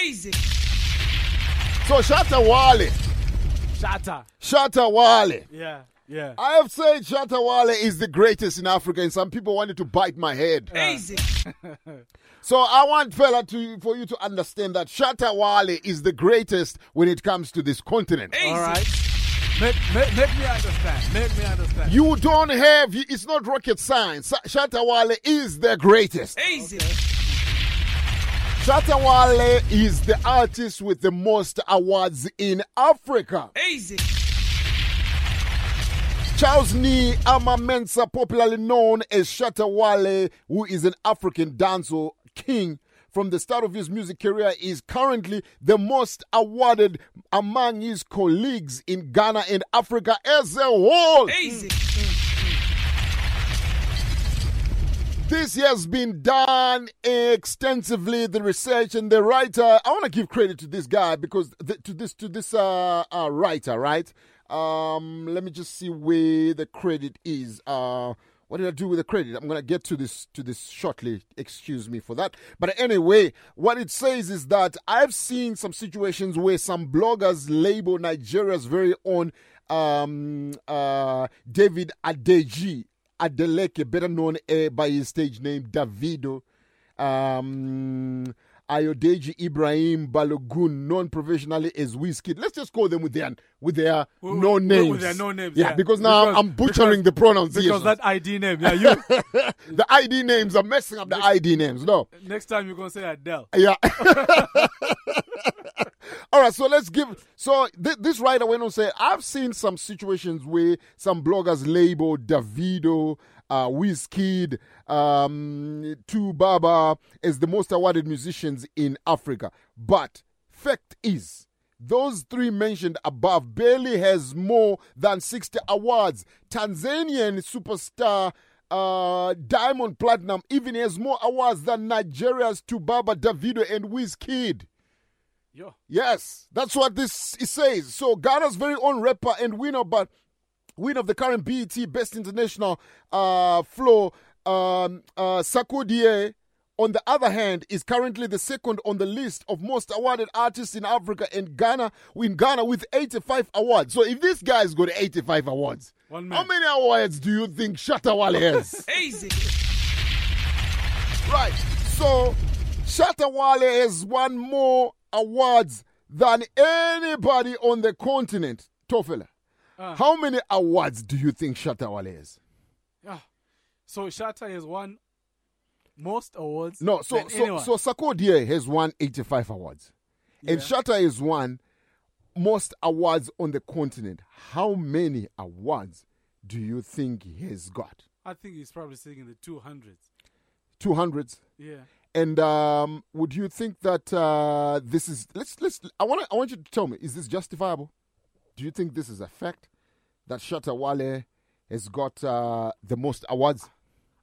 Easy. So, Shatta Wale. Shatta. Shatta Wale. Yeah, yeah. I have said Shatta Wale is the greatest in Africa, and some people wanted to bite my head. Easy. So I want fella to for you to understand that Shatta Wale is the greatest when it comes to this continent. All right. Make, make, make me understand. Make me understand. You don't have it's not rocket science. Shatta Wale is the greatest. Easy. Shatta Wale is the artist with the most awards in Africa. Easy. Charles Nee Amamensa, popularly known as Shatta Wale, who is an African dancehall king from the start of his music career, is currently the most awarded among his colleagues in Ghana and Africa as a whole. Easy. This has been done extensively. The research and the writer. I want to give credit to this guy because the, to this to this uh, uh, writer, right? Um, let me just see where the credit is. Uh, what did I do with the credit? I'm gonna get to this to this shortly. Excuse me for that. But anyway, what it says is that I've seen some situations where some bloggers label Nigeria's very own um, uh, David Adeji Adeleke, better known uh, by his stage name Davido. Um, Ayodeji Ibrahim Balogun, known professionally as Wizkid. Let's just call them with their with their With- no names. with their no names, Yeah, yeah. because now Because- I'm butchering the pronunciation. Because that ID name, yeah, you. the ID names are messing up the ID names. No. Next time you're gonna say Adele. Yeah. All right, so let's give. So th- this writer went on to say, I've seen some situations where some bloggers label Davido, uh, Wizkid, um, 2Baba as the most awarded musicians in Africa. But fact is, those three mentioned above barely has more than 60 awards. Tanzanian superstar uh, Diamond Platnumz even has more awards than Nigeria's 2Baba, Davido, and Wizkid. Yo. Yes, that's what this it says. So Ghana's very own rapper and winner, but winner of the current BET Best International uh, Flow, um, uh, Sarkodie, on the other hand, is currently the second on the list of most awarded artists in Africa and Ghana, in Ghana with 85 awards. So if this guy's got 85 awards, One how many awards do you think Shatta Wale has? Easy. Right. So Shatta Wale has won more awards than anybody on the continent. Tofela. Uh. How many awards do you think Shatta Wale? Yeah. So Shatta has won most awards. No, so so anyone. so Sarkodie has won 85 awards. And Shatta has won most awards on the continent. How many awards do you think he has got? I think he's probably sitting in the two hundreds. 200s? Yeah. And um, would you think that uh, this is let's let's I want I want you to tell me is this justifiable? Do you think this is a fact that Shatta Wale has got uh, the most awards?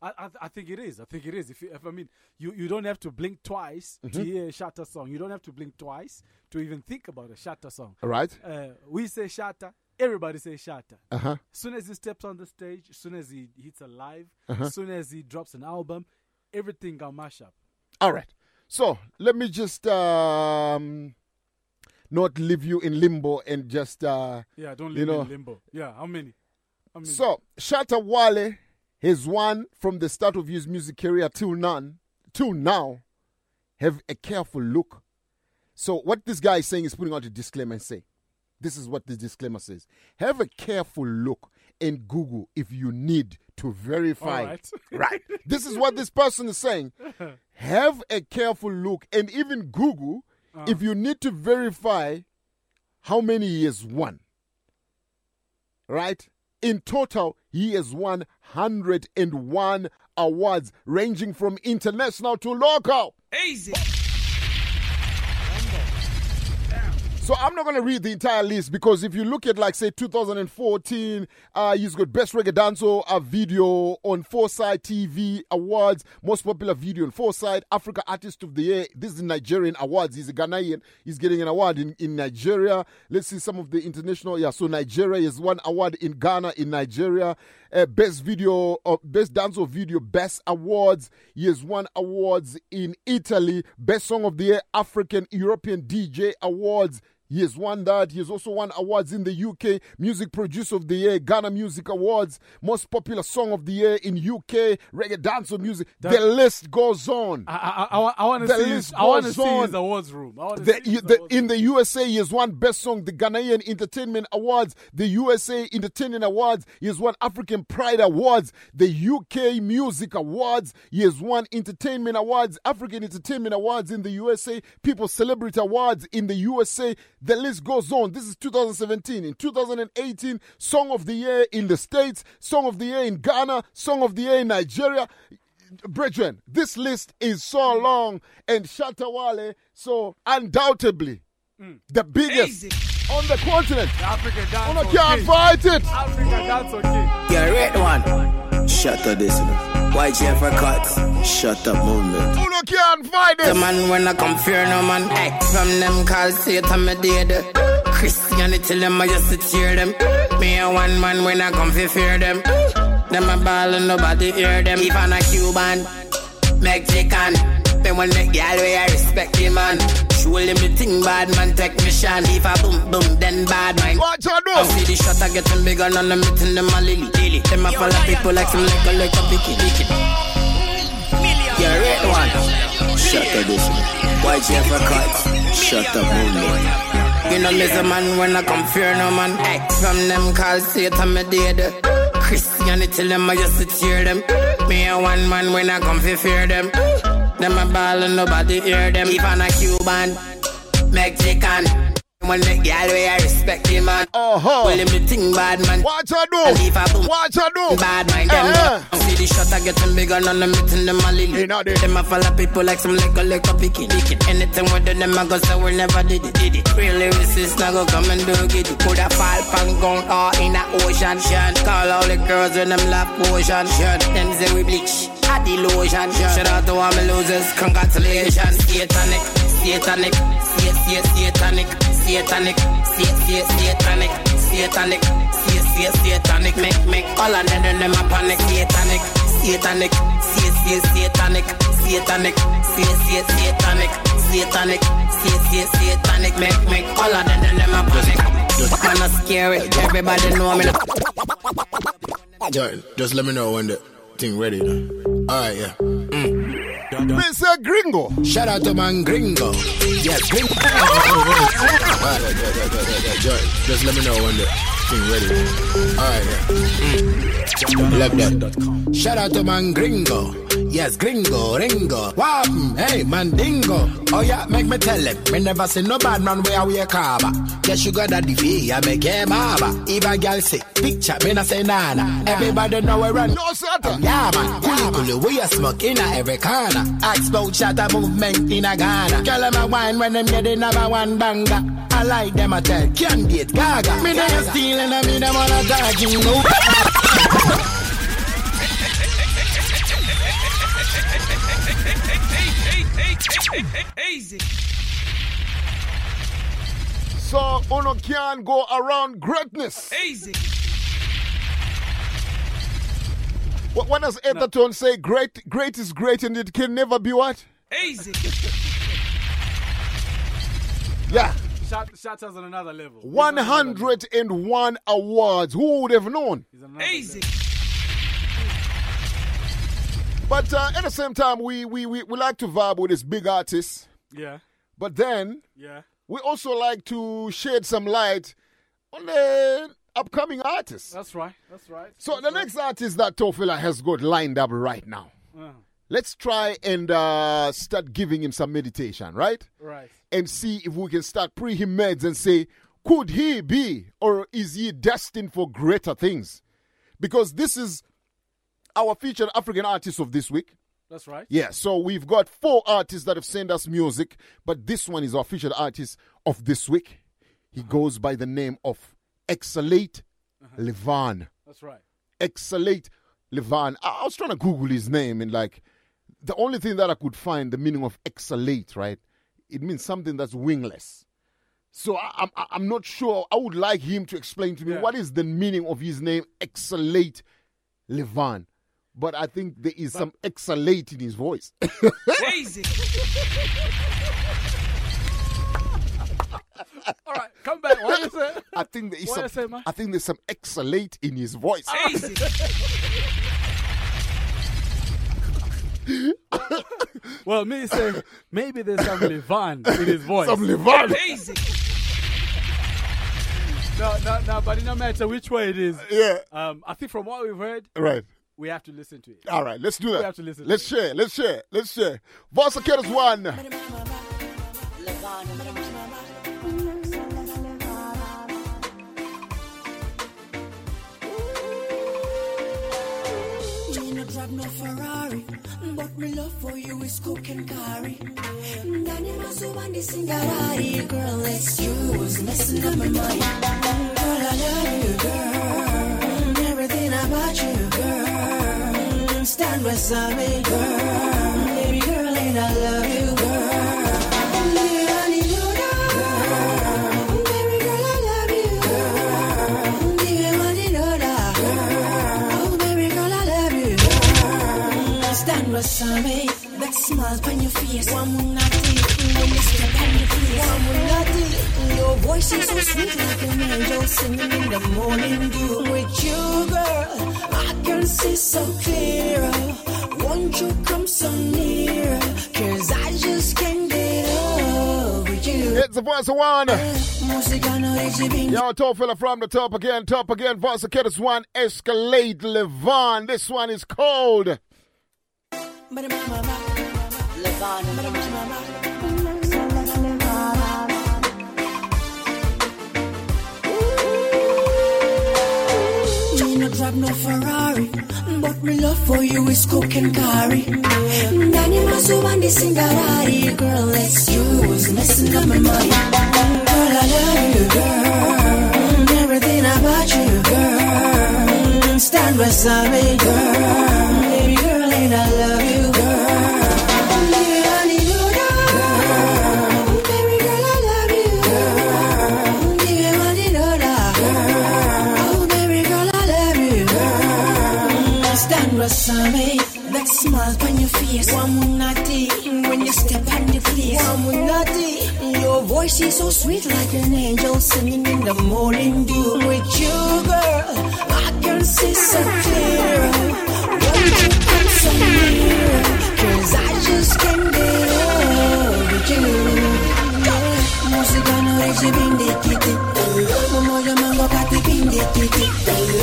I, I I think it is. I think it is. If, you, if I mean, you, you don't have to blink twice to Mhm. hear a Shatta song. You don't have to blink twice to even think about a Shatta song. All right. Uh, we say Shatta. Everybody say Shatta. Uh-huh. As soon as he steps on the stage, as soon as he hits a live, Uh-huh. as soon as he drops an album, everything got mash up. All right. So let me just um, not leave you in limbo and just uh, Yeah, don't you leave know. in limbo. Yeah, how many? How many? So Shatta Wale has won from the start of his music career till none till now. Have a careful look. So what this guy is saying is putting out a disclaimer and say, this is what the disclaimer says. Have a careful look and Google if you need to verify. Right. right. This is what this person is saying. Have a careful look and even Google Uh. if you need to verify how many he has won. Right? In total, he has won 101 awards, ranging from international to local. Easy. So I'm not going to read the entire list because if you look at like say 2014, uh, he's got best reggae dancehall uh, video on Foresight TV Awards, most popular video on Foresight, Africa Artist of the Year. This is Nigerian awards. He's a Ghanaian. He's getting an award in, in Nigeria. Let's see some of the international. Yeah, so Nigeria is one award in Ghana, in Nigeria. Uh, best video, uh, best dancehall video, best awards. He has won awards in Italy. Best song of the year, African European DJ Awards. He has won that. He has also won awards in the UK, Music Producer of the Year, Ghana Music Awards, Most Popular Song of the Year in UK, Reggae Dancehall Music. That- the list goes on. I, I, I, I want to see. His, I want to see his awards room. The, the- awards in the USA, he has won Best Song, the Ghanaian Entertainment Awards, the USA Entertainment Awards. He has won African Pride Awards, the UK Music Awards. He has won Entertainment Awards, African Entertainment Awards in the USA, People Celebrity Awards in the USA. The list goes on. This is 2017. In 2018, Song of the Year in the States, Song of the Year in Ghana, Song of the Year in Nigeria. Brethren, this list is so long and Shatta Wale, so undoubtedly the biggest on the continent. African On dance. a can't fight it. African dance okay. Yeah, red one. Shut up this. you know. Why Jeffrey cut? Shut up, movement. Who look can't find it? The man when I come fear no man. Hey, from them call Satan me dead. Christianity them I just to tear them. Me a one man when I come fi fear them. Them a ball and nobody hear them. Even a Cuban, Mexican. Then when the girl way I respect the man. Surely me think bad man take me shine. If I boom boom then bad man. Watch out, I see the shot I getting bigger and I'm meeting them a lily lily. Them a follow people like some like a like a biki biki. Yeah, red one. Shut up, this man. Why Jeffrey cut? Shut up, movement. You know me a man when I come fear no man. Hey, from them call Satan me dead. Christianity them I just to tear them. Me a one man when I come fi fear them. Them a ball and nobody hear them. Even a Cuban, Mexican. When the girl way I respect the man. Oh ho! Well, me think bad man. Watch her do. And if I boom, Watch her do. Bad mind them. Eh, See the shot I getting bigger and I'm meeting them a lily. Them a follow people like some liquor, liquor, picky, picky. Anything with them I go say we never did it, did it. Real lyricists now go come and do it. Put a fall pan gun or in a ocean shun. Call all the girls when them lap potion shun. Them say we bleach. At the lotion shun. Shout out to all my losers. Congratulations. Satanic, satanic, sat, sat, satanic, satanic, sat, sat, satanic, satanic, sat, sat, satanic. Make, make all of them them a panic. Satanic, satanic, sat, sat, satanic, satanic, sat, sat, satanic, satanic, sat, sat, satanic. Make, make all of them them a panic. Man, a scary. Everybody know me. now. Just let me know when the thing ready. Now. Right, yeah. Mm. Mr. Gringo. Shout out to man Gringo. Yes, Gringo. All right, yeah. Jordan, just let me know when the thing ready. All right, yeah. Mm. Love that. Shout out to man Gringo. Yes, Gringo, Ringo. Mm, hey, man, dingo. Oh, yeah, make me tell him. Me never see no bad man where we a carver. Get sugar daddy V, I make him harbor. If a girl say picture, me not say nana. Everybody know we run. No, Satan. Yeah, man. Cool, cool, we a smoke in a every corner. Ask about Shatta Movement in a Ghana. Girl, them a wine when them get the number one banger. I like them a tell candidate gaga. Me a stealing and me them wanna dodge you know. Easy. So, Uno can go around greatness. Easy. What, what does Etherton say? Great, great is great and it can never be what? Easy. Yeah. Shot, shots us on another level. 101 awards. Who would have known? Easy. But uh, at the same time, we, we, we, we like to vibe with this big artist. Yeah. But then Yeah. we also like to shed some light on the upcoming artists. That's right. That's right. So the next artist that Tofila has got lined up right now. Uh, Let's try and uh, start giving him some meditation, right? right. And see if we can start pre him meds and say, could he be or is he destined for greater things? Because this is our featured African artist of this week. That's right. Yeah, so we've got four artists that have sent us music, but this one is our featured artist of this week. He uh-huh. goes by the name of Exalate uh-huh. Livan. That's right. Exalate Livan. I, I was trying to Google his name and like the only thing that I could find the meaning of exalate, right? It means something that's wingless. So I, I'm I'm not sure. I would like him to explain to me Yeah. what is the meaning of his name, Exalate Livan. But I think there is some exalate in his voice. Crazy. All right, come back. What you say? I think there is What you some. say, man? I think there's some exalate in his voice. Easy. Well, me say maybe there's some Livan in his voice. Some Livan. Easy. No, no, no, but it no matter which way it is. Yeah. Um, I think from what we've heard, Right. We have to listen to it. All right, let's do that. We have to listen. Let's share. Let's share. Let's share. Vossa Kettles one. No drive no Ferrari, but me love for you is cook and curry. Danny Masu and Singarari, girl, it's you was messing up my mind. Girl, I love you, girl. Everything about you, Stand on me, girl. Baby girl, and I love you, girl. Stand what's on. That smile on your face, one naughty. When you step on your face, one naughty. Your voice is so sweet like an angel singing in the morning dew. With you, girl, I can see so clear. Won't you come so near? Cause I just can't get over you. It's the voice of one. Eh, música no exhibir. Yo, top fella from the top again, top again. Voice of Kid, one, Exalate Livan. This one is called. Drive no Ferrari, but me love for you is coke and curry. Nani masubandi singarari, girl, it's you who's messing up my mind. Girl, I love you, girl. Everything about you, girl. Stand beside me, girl. Baby girl, and I love girl. Stand beside me. That smile on your face, naughty. When you step on the place, naughty. Your voice is so sweet like an angel singing in the morning dew. With you, girl, I can see so clear. Won't you come so near? Cause I just can't get over you. Música no exhibinde kiti Momoja mango kati pinde kiti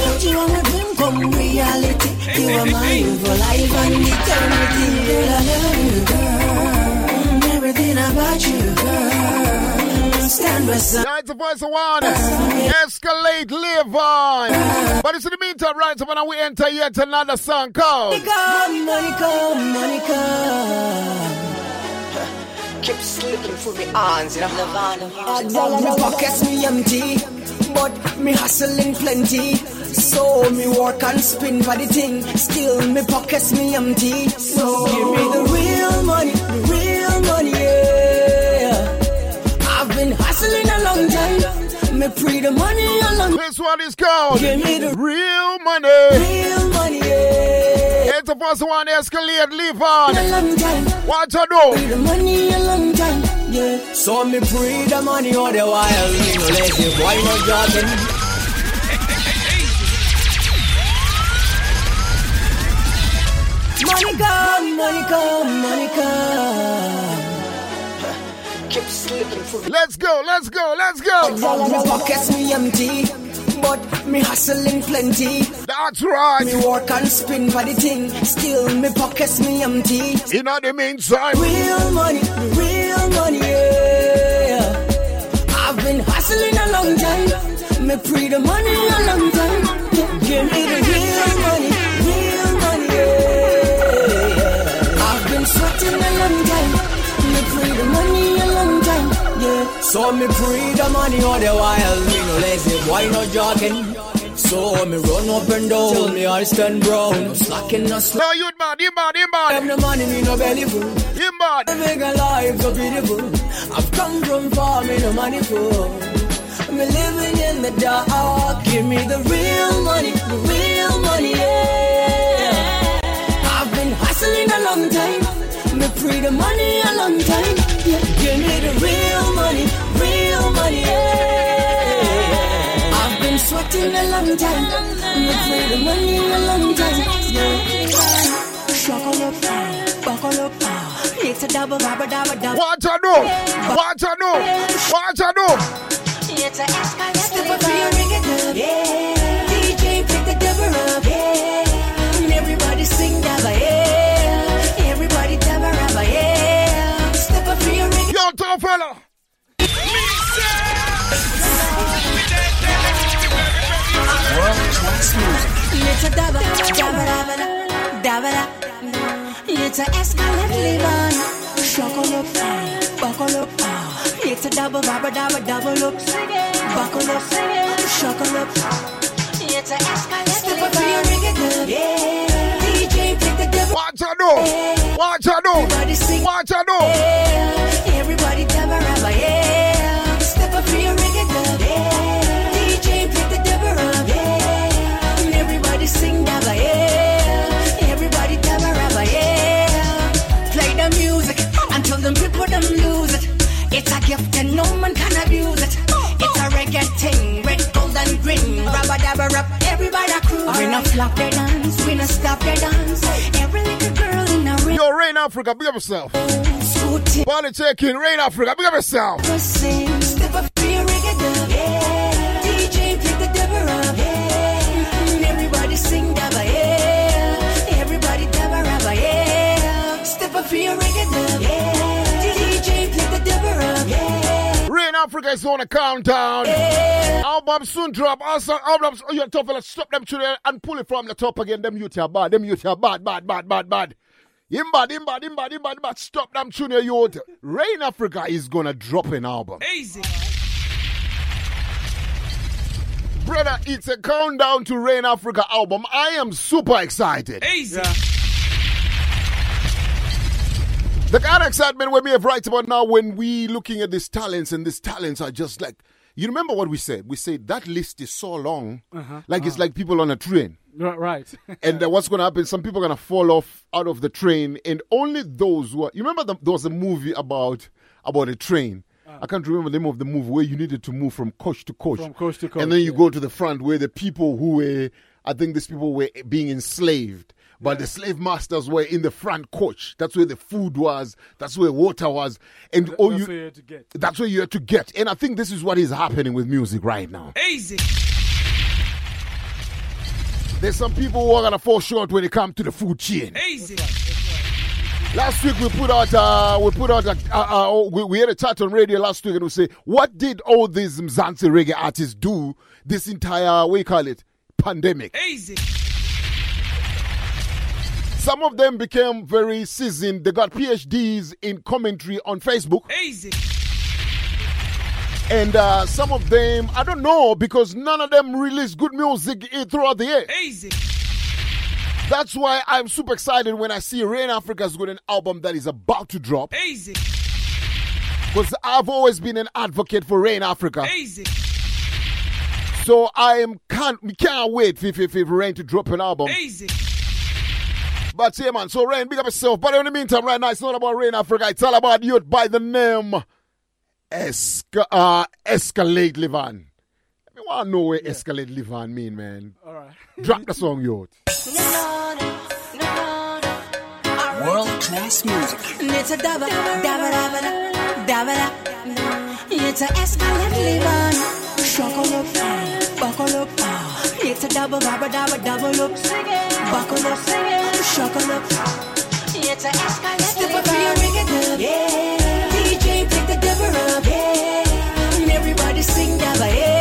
Don't you wanna dream come reality. You are mine for life and eternity Girl, I love you, girl Everything about you, girl. Stand beside Yeah, it's the voice of one. Escalade on. But it's in the meantime, right, so when we enter yet another song called. Monica, Monica, Monica Keep slipping through the arms, you know. My pockets me empty, but me hustling plenty. So me work and spin for the thing. Still me pockets me empty. So give me the real money, the real money, yeah. I've been hustling a long time. Me pre the money a long This one is called Give me the Real Money. real money, yeah. It's the first one, Exalate Livan. A. What you do? The money a long time, yeah. So me pre the money all the while. Me no lazy boy, no jogging. Monica, Monica, Monica. Keep slipping through Let's go, let's go, let's go. My pockets me empty, but me hustling plenty. That's right. Me work and spin for the thing, still me pockets me empty. In the meantime, Real money, real money, yeah. I've been hustling a long time. Me pre the money a long time. Give me the real money, real money, yeah. I've been sweating a long time. Me pre the money So me free the money all the while. Me no lazy, why no jogging? So me run up and down till me eyes turn brown. No slacking, no slack. No, you bad, you bad, you bad. Have no money, me no belly full. You bad. I make a life so beautiful. I've come from far, me no money for. Me living in the dark. Give me the real money, the real money, yeah. I've been hustling a long time. Me pre the money a long time. Yeah. Give me the real money, real money, yeah. I've been sweating a long time. Me pre the money a long time. Yeah. Shuckle up, buckle up. Uh, uh. It's a double, double, double, double. What you do? What you do? What you do? It's a Step up to your ring it up. Yeah. DJ pick the double up. Yeah. It's a dabba, dabba, dabba, dabba, dabba. It's Exalate Livan. Shuckle up, buckle up. Double, dabba, dabba, double up. Buckle up, shuckle up. It's a Exalate Step up to your. Yeah. DJ the double. Watch out. Everybody sing. Watch out. Crew. We no flop their dance, we no stop their dance. Every little girl in a ring. Yo, Rain Africa, big up yourself. Party check-in, Rain Africa, big up yourself. Step up to reggae yeah. Africa is on a countdown. Album soon drop. Also, albums. Oh, you're tough, let's stop them to and pull it from the top again. Them youth are bad. Them youth are bad, bad, bad, bad, bad. Him bad, him bad, him bad, him bad, but stop them tune your youth. Rain Africa is gonna drop an album. Easy. Brother, it's a countdown to Rain Africa album. I am super excited. Easy. The kind of excitement we have right about now when we looking at these talents and these talents are just like you remember what we said? We said that list is so long, Uh-huh. like it's like people on a train. Right. right. and then what's going to happen? Some people are going to fall off out of the train, and only those who are. You remember the, there was a movie about about a train. I can't remember the name of the movie where you needed to move from coach to coach, From coach to coach, and then you go to the front where the people who were, I think these people were being enslaved. But the slave masters were in the front coach. That's where the food was. That's where water was. And all That's you, where you had to get. that's where you had to get. And I think this is what is happening with music right now. Easy. There's some people who are gonna fall short when it comes to the food chain. Easy. Last week we put out uh, we put out a, uh, uh, we, we had a chat on radio last week and we say what did all these Mzansi reggae artists do this entire what you call it pandemic? Easy. Some of them became very seasoned. They got PhDs in commentary on Facebook. Easy. And uh, some of them, I don't know, because none of them released good music throughout the year. Easy. That's why I'm super excited when I see Rain Africa's got an album that is about to drop. Easy. Because I've always been an advocate for Rain Africa. Easy. So I am can't we can't wait for, for, for Rain to drop an album. Easy. But yeah, man. So Rain, big up yourself. But in the meantime, right now, it's not about Rain Africa. It's all about youth by the name Esca- uh, Exalate Livan. I mean, want to know what Exalate Livan mean, man. All right. Drop the song, youth. World class music. It's a dabba, dabba, dabba, dabba, dabba, dabba. It's a Exalate Livan. Shuckle up, buckle up. It's a double, dabba, dabba, double up. Buckle up, shuckle up. It's a Exalate Step up for your reggae club. Yeah. DJ pick the dabba up. Yeah. And everybody sing dabba, yeah.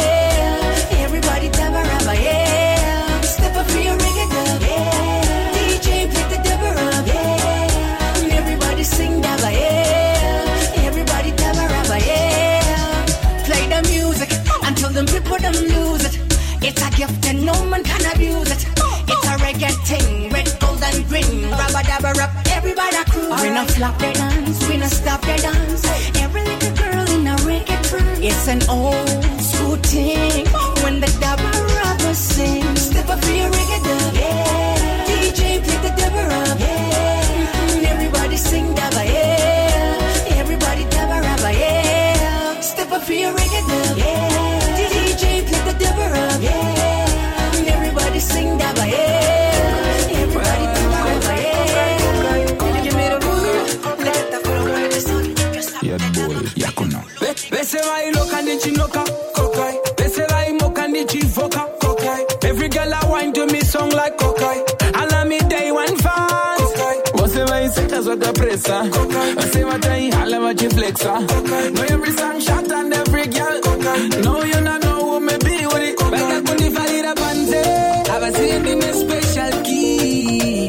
We no flop their dance, we no stop their dance. Every little girl in a reggae trance. It's an old school thing. When the dabba rapper sing, step up for your reggae dub. Pese bailoka ndichinoka kokai. Pese baimoka ndichivoka kokai. Every girl I wine to me song like kokai. Allow me day one fans. Kokai. Wase baiseka swaka presa. Kokai. Wase matai hala machi flexa. Know every song shot and every girl. No you not know who me be with it. Bega kundi valida panze. Have seen in a special key.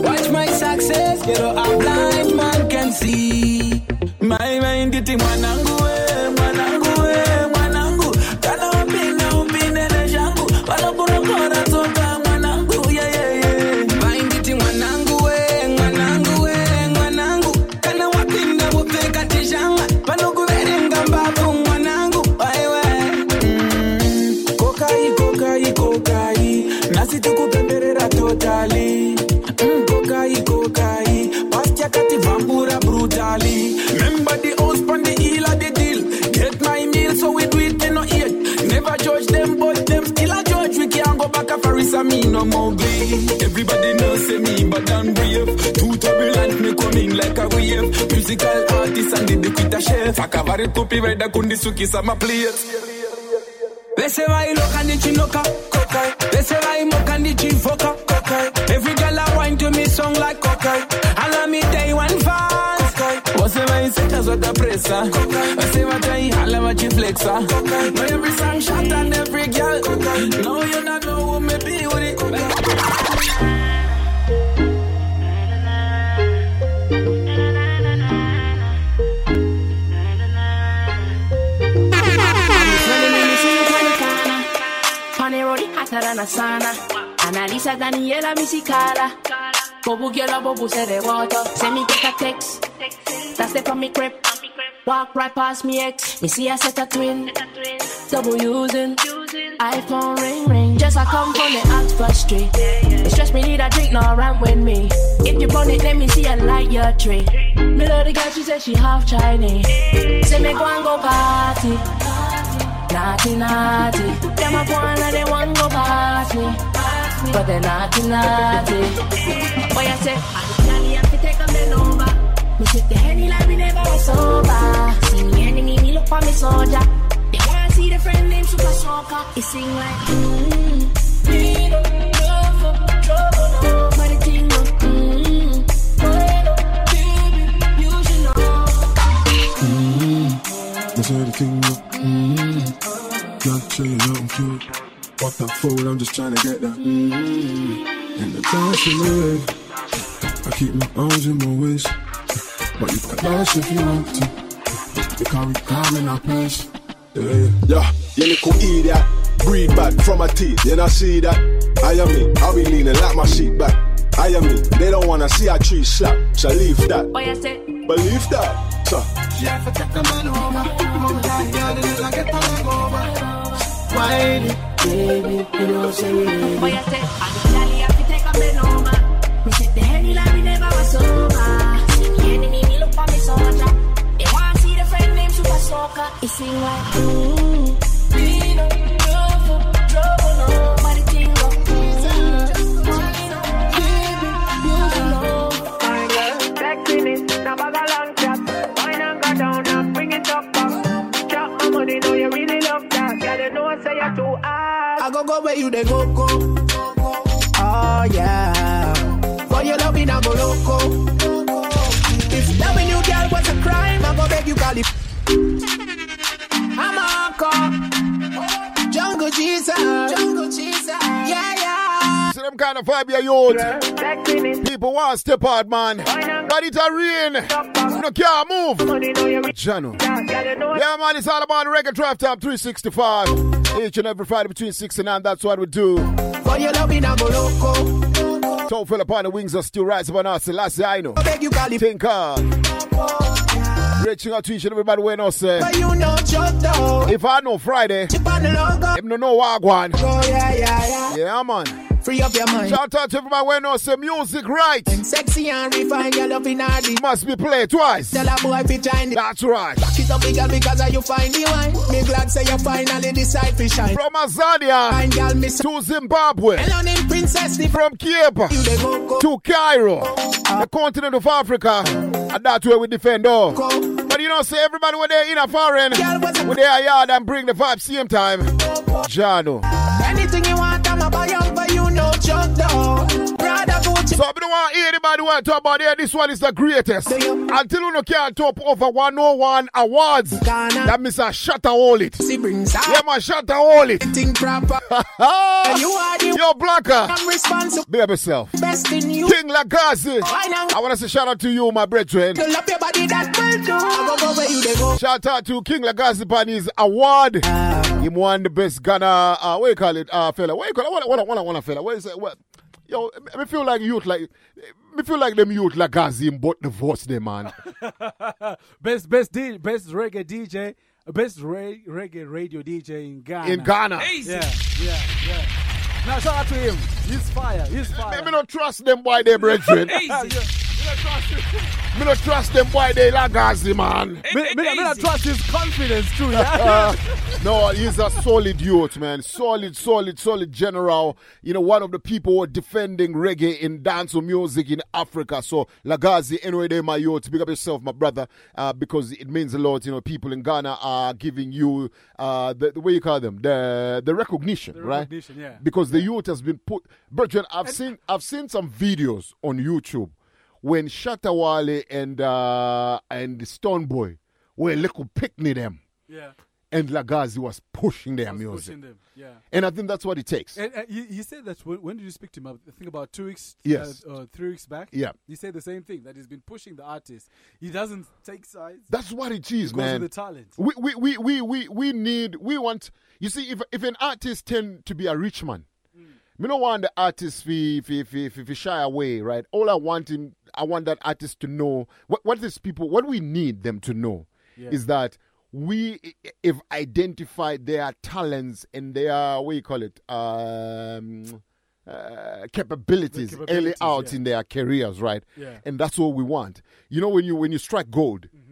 Watch my success, get a blind man can see. My mind iti mwanangu we, I mean Mowgli. Everybody knows me, but I'm brave. Too turbulent, me coming like a wave. Musical artist and the quit a chef. Akavari tupi reda kundi suki sama plate. Bese vai loca ni chinoka, cocaine. Bese vai moka ni chivoka, cocaine. Every girl I wine to me song like cocaine. Allow me day one fast. Você vai só da pressa. Você vai hala te flexa. Know every song shot and every girl. No, you're not hotter than a sauna. Analiza Daniela Musicala. Bobu girl, bobu the water. Send me get a text. That's the for me crib. Walk right past me ex. Me see I set a twin. Double using. iPhone ring ring. Just I come from the Oxford Street. It's just me need a drink, no rant with me. If you want it, let me see a light your tree. Me love the girl, she said she half Chinese. Say me go and go party. Naughty, naughty. Them a go on and they want go past me. But they naughty, naughty. Boy, I say, I have to take a bend over. Me sip the henny like we never was sober. See me enemy, me look for me soldier. They wanna see the friend named Super Soaker. He sing like, mmm, we don't the thing, mmm, baby, you. Mmm, Mm-hmm. everything. Mmm, not saying nothing cute. What the fool? I'm just trying to get that. Mmm, and the dance in the leg. I keep my arms in my waist, but you can dance if you want to. Because we come in our place. Yeah, Yeah, you need to eat that. Breathe back from my teeth, you not see that? I am me, I'll be leaning like my seat back. I am me, they don't wanna see a tree slap, so leave that. Boy, I say, Believe that, so. She have to take a man over. Mama, that girl, then I get a leg over. Whiny, baby, you know, say we need Boy, I say, I the jolly have to take a bend over. Me sip the henny like we never was sober. See me enemy, me look for me soldier. They wanna see the friend named Super Soaker. He sing like, mmm, we don't love for trouble, no. But the thing go, baby, you should know. Texting it, now bag a I go go where you they go go. Oh yeah. For your loving I go loco. If loving you girl was a crime, I go beg you call it. I'm a cop. Jungle Jesus. Jungle Jesus. Yeah yeah. See them kind of vibe, yeah, youth. People want to step out, man. But it's a rain. You know, can't move. Jano. Yeah, man, it's all about Reggae Drive Time 365. Each and every Friday between 6 and 9, that's what we do. For your loving I go loco. Toe fell upon the wings are still rising on us. The last I know. I Beg you call it. Think. Reaching out to each and everybody when I say. But you know. If I know Friday, Chip on the logo. them no know Wagwan. Oh yeah yeah yeah. Yeah, man. Free up your mind. Shout out to everybody when I say music right. And sexy and refined, your loving hardy. Must be played twice. Tell a boy fi join. That's right. Back it up bigger because I you find the wine. Me glad say you finally decide to shine. From Azania Fine girl, miss. to Zimbabwe. Melanin princess, the From Cape they go go. to Cairo, ah. the continent of Africa. And that's where we defend all. But you know, say everybody when they're in a foreign, when they are yard and bring the vibe same time. Jano. Anything you want, So I don't want to hear anybody want to talk about here. This one is the greatest. Until you no can top over 101 awards. That means I shut all it. See brings out. Yeah, man, shut all it. Proper. And you are the Yo, Blacker. I'm responsible. Up yourself. Best in you. King Lagazi. Why? I want to say shout out to you, my brethren. Fill up your body, that will do. I go go where you they go. Shout out to King Lagazi on his award. Him won the best Ghana, uh, what you call it, uh, fella? What you call it? What, what, what, what, fella? What is it? What? Yo, me feel like youth, like, me feel like them youth Lagazi him but divorce them, man. best best D, best reggae DJ best re- reggae radio DJ in Ghana. In Ghana. Yeah, yeah, yeah. Now shout out to him. He's fire. He's fire. Let Me not trust them boy they brethren. Yeah, yeah. Me not trust him. Me not trust them boy they lagazi man. Me, me, me not trust his confidence too. Yeah. no, he's a solid youth, man. Solid, solid, solid general. You know, one of the people who are defending reggae in dancehall music in Africa. So, Lagazi, anyway, they my youth. Big up yourself, my brother, uh, because it means a lot. You know, people in Ghana are giving you uh, the, the way you call them, the the recognition, The right? recognition, yeah. Because the youth has been put. Brethren, I've seen I've seen some videos on YouTube when Shatta Wale and uh, and Stonebwoy were little picnic them Yeah. and Lagazi was pushing their Was music. pushing them, yeah. And I think that's what it takes. And, he said that when, when did you speak to him? I think about two weeks, Yes. uh, uh, three weeks back. Yeah. he said the same thing that he's been pushing the artist. He doesn't take sides. That's what it is, man. The talent. We, we, we, we, we, we need, we want, you see, if, if an artist tend to be a rich man. Me don't want the artist to fi, fi, fi, fi shy away, right? All I want in, I want that artist to know, what, what is people, what we need them to know Yeah. is that we have identified their talents and their, what you call it, um, uh, capabilities, The early out yeah. in their careers, right? Yeah. And that's what we want. You know, when you when you strike gold, Mm-hmm.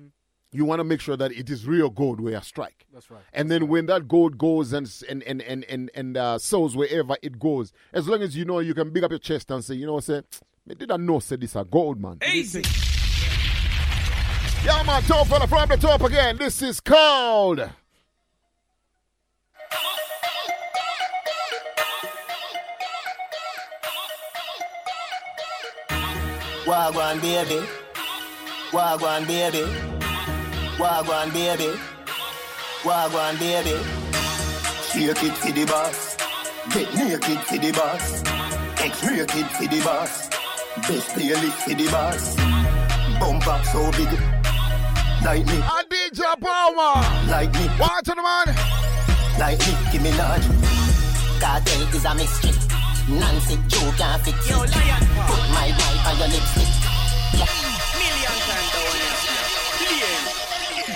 You want to make sure that it is real gold where you strike. That's right. And then when that gold goes and and and and and, and uh, sells wherever it goes, as long as you know you can big up your chest and say, you know, say, me did I know say this a gold man. Easy. Yeah, man, top fella from the top again. This is called. Wagwan baby, Wagwan baby, Wagwan baby, Wagwan baby. Shake it for the boss, get naked for the boss, X-rated for the boss, best playlist for the boss. Bumper so big, like me. A DJ Palmer, like me. Watch it, man. Like me. Give me Minaj. Cartel is a mystery. Nancy Joe can't fix it. Put my wife on your lipstick. Million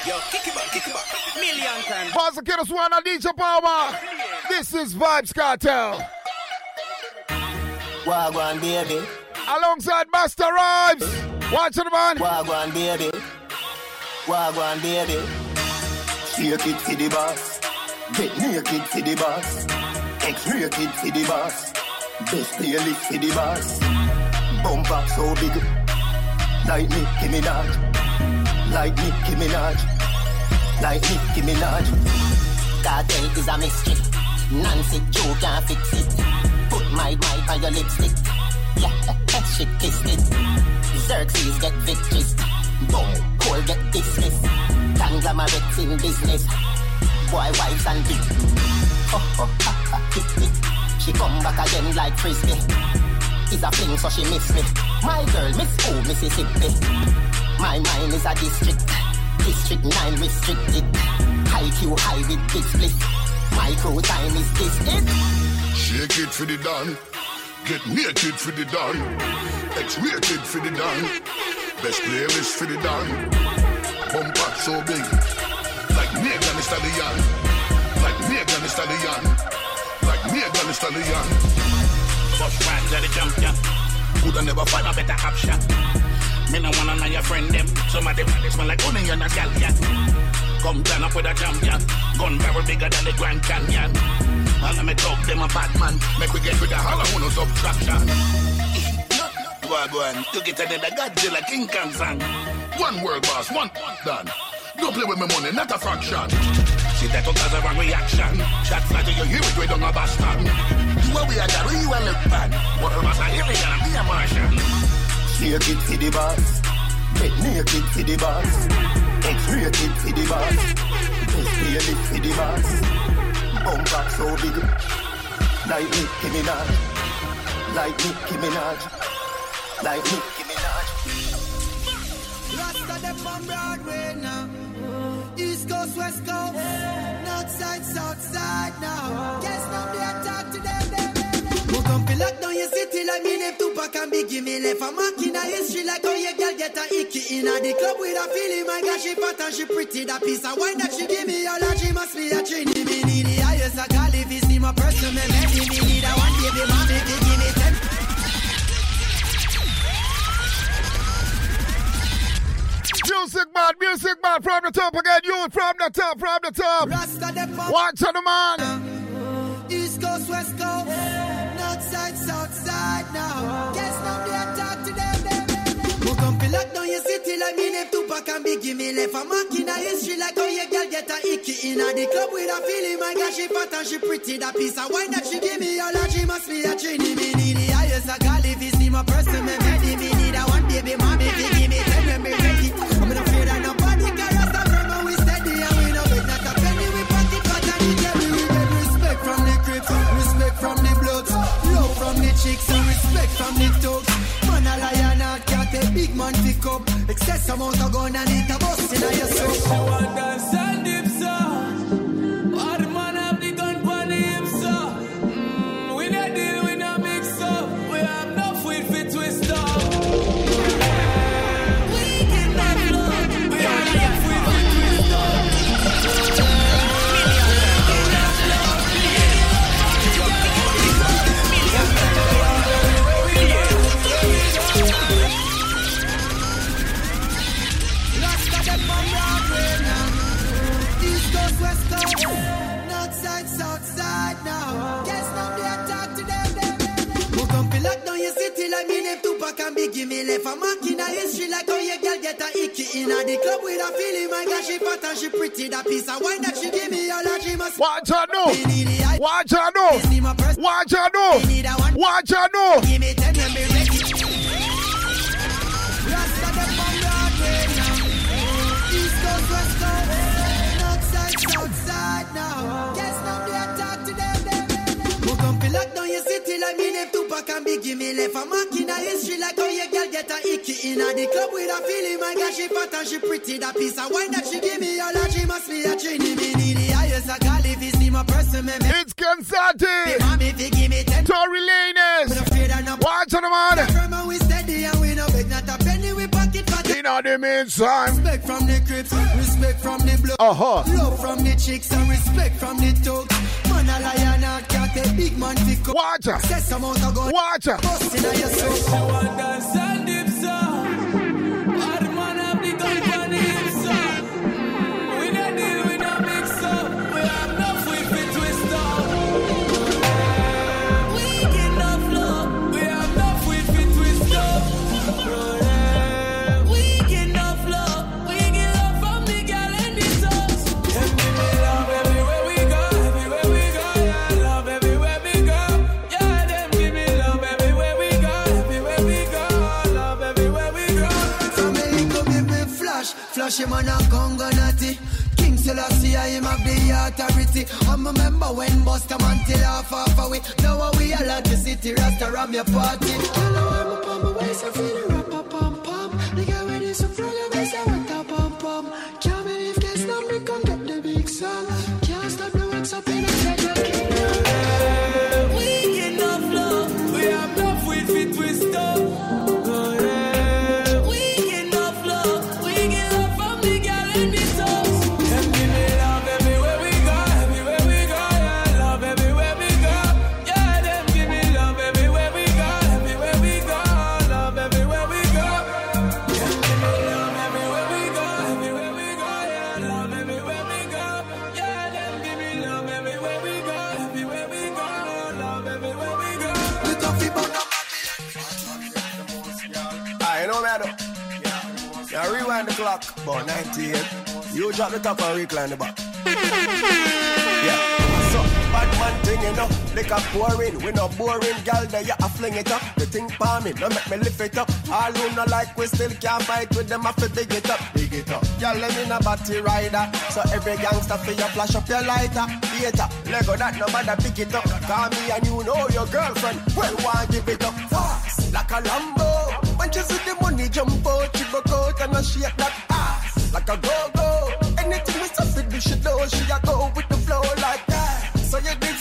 Yo, kick it back, kick it back. Million times. Pause the kiddos one on DJ Palmer. This is Vybz Kartel. Wagwan baby. Alongside Master Rhymes. Watch it, man. Wagwan baby. Wagwan baby. Shake it for the boss. Get naked for the boss. X-rated for the boss. Best playlist for the boss. Bumper so big. Like Nicki Minaj. Like Nicki Minaj. Like me, give Nicki Minaj. Cartel is a mystery. Nancy Joe can't fix it. Put my wife on your lipstick. Yeah, she kissed it. Xerxes get victories. Boom, Cole get dismissed. Conglomerates in business. Boy, wives and big. Oh, oh, ha, ha. She come back again like frisbee. Is a fling, so she miss me. My girl, Miss O, Mississippi. My mind is a district. District 9 restricted. High Q high with big split. Micro time is this it. Shake it for the done. Get naked for the done. X-rated for the done. Best playlist for the done. Bumper so big. Like Megan Thee Stallion. Like Megan Thee Stallion. Like Megan Thee Stallion. First round of the champion. Woulda never find a better option. Me no wanna know your friend them. Some of them they smell like onion and a scallion. Come down up with a champion. Gun barrel bigger than the Grand Canyon. And me talk them a bad man. Make we get rid of all of no subtraction. Wagwan, you get another Godzilla King Kong song. One word, boss. One, one done. Don't play with my money, not a fraction. See that will cause a wrong reaction. Shots like you hear it, we don't know Boston. You are we are the real look bad. What I saying? Alien and be a Martian. Shake it for the boss. Get naked for the boss. X-rated for the boss. Best playlist for the boss. Bumper so big. Like Nicki Minaj. Like Nicki Minaj. Like Nicki Minaj. Rasta them on Broadway now. East Coast, West Coast, North Side, South Side now. Guess now they attack them. Who come to lock down your city like me name Tupac and Biggie me left a mark in a history like how your girl get a icky in the club with a feeling. My God, she fat and she pretty. That piece of wine that she give me, all that she must be a trini. Me need the highest I call if it's my person. Me me need a one baby mommy to give me ten. Music man, music man, from the top again, you from the top, from the top. Watch on the man. East Coast, West Coast, Side now. Guess now they talk to them. Who come to lock down your city like me name Tupac and Biggie me left a mark in a history like how your girl get a icky in a the club with a feeling. My God, she fat and she pretty. That piece of wine that she give me, all that she must be a trini. Me need the highest I call if it's my person. Me ready, me need a one baby mommy. Chicks and respect from the thugs. Man a lion and cat a big man pick up. Excess amount of gun and it a bust in your soul. Mm, Tupac and Biggie me left a mark in a history like how your girl get a icky in a the club with a feeling. My girl, she fat and she pretty. That piece of wine that she give me, all that she must. Watch her know. Watch her know. Watch her know. Watch her know. Give me ten Tupac and Biggie me left a mark in a history like how your girl get a icky in a the club with a feeling. My God, she fat and she pretty. That piece of wine that she give me, all that she must be a trini. Me need the highest I call if it's my person. Me It's Kansati. mommy if you give me ten. Tory Lanez. Watch on the man. Firm and we steady and we no beg not a penny. We pocket fat. In all the meantime. Respect from the crips, respect from the blood. Uh-huh. Love from the chicks and respect from the thugs. A lion and cat a big man pick up. Watch amount. Watch her. Flash, him on a Congo natty. King I him have the authority. I remember when Busta man till half half away. Now we all at the city, Rasta ram your party. Girl, I'm up on my waist, I feel the rap, pam, pam, pam. Nigga, when it's a flow, you miss a what a pam, pam. Can't believe this me come get the big song. About 98. You drop the top and recline the back. Yeah. So, bad man thing, you know. Liquor pouring, we no boring. Gal, there you a fling it up. The thing palm me, no make me lift it up. All who no like, we still can't fight with them. I fi dig it up, dig it up. Gal, let me no batty rider. So every gangster fi you flash up your lighter. Theater, Lego that no matter pick it up. Call me and you know your girlfriend. Well, why give it up fast? Like a Lambo. When she see the money jump out, she broke out and I shake that ass. Like a go-go. Anything we suffer, do she know she a go with the flow like that. So you did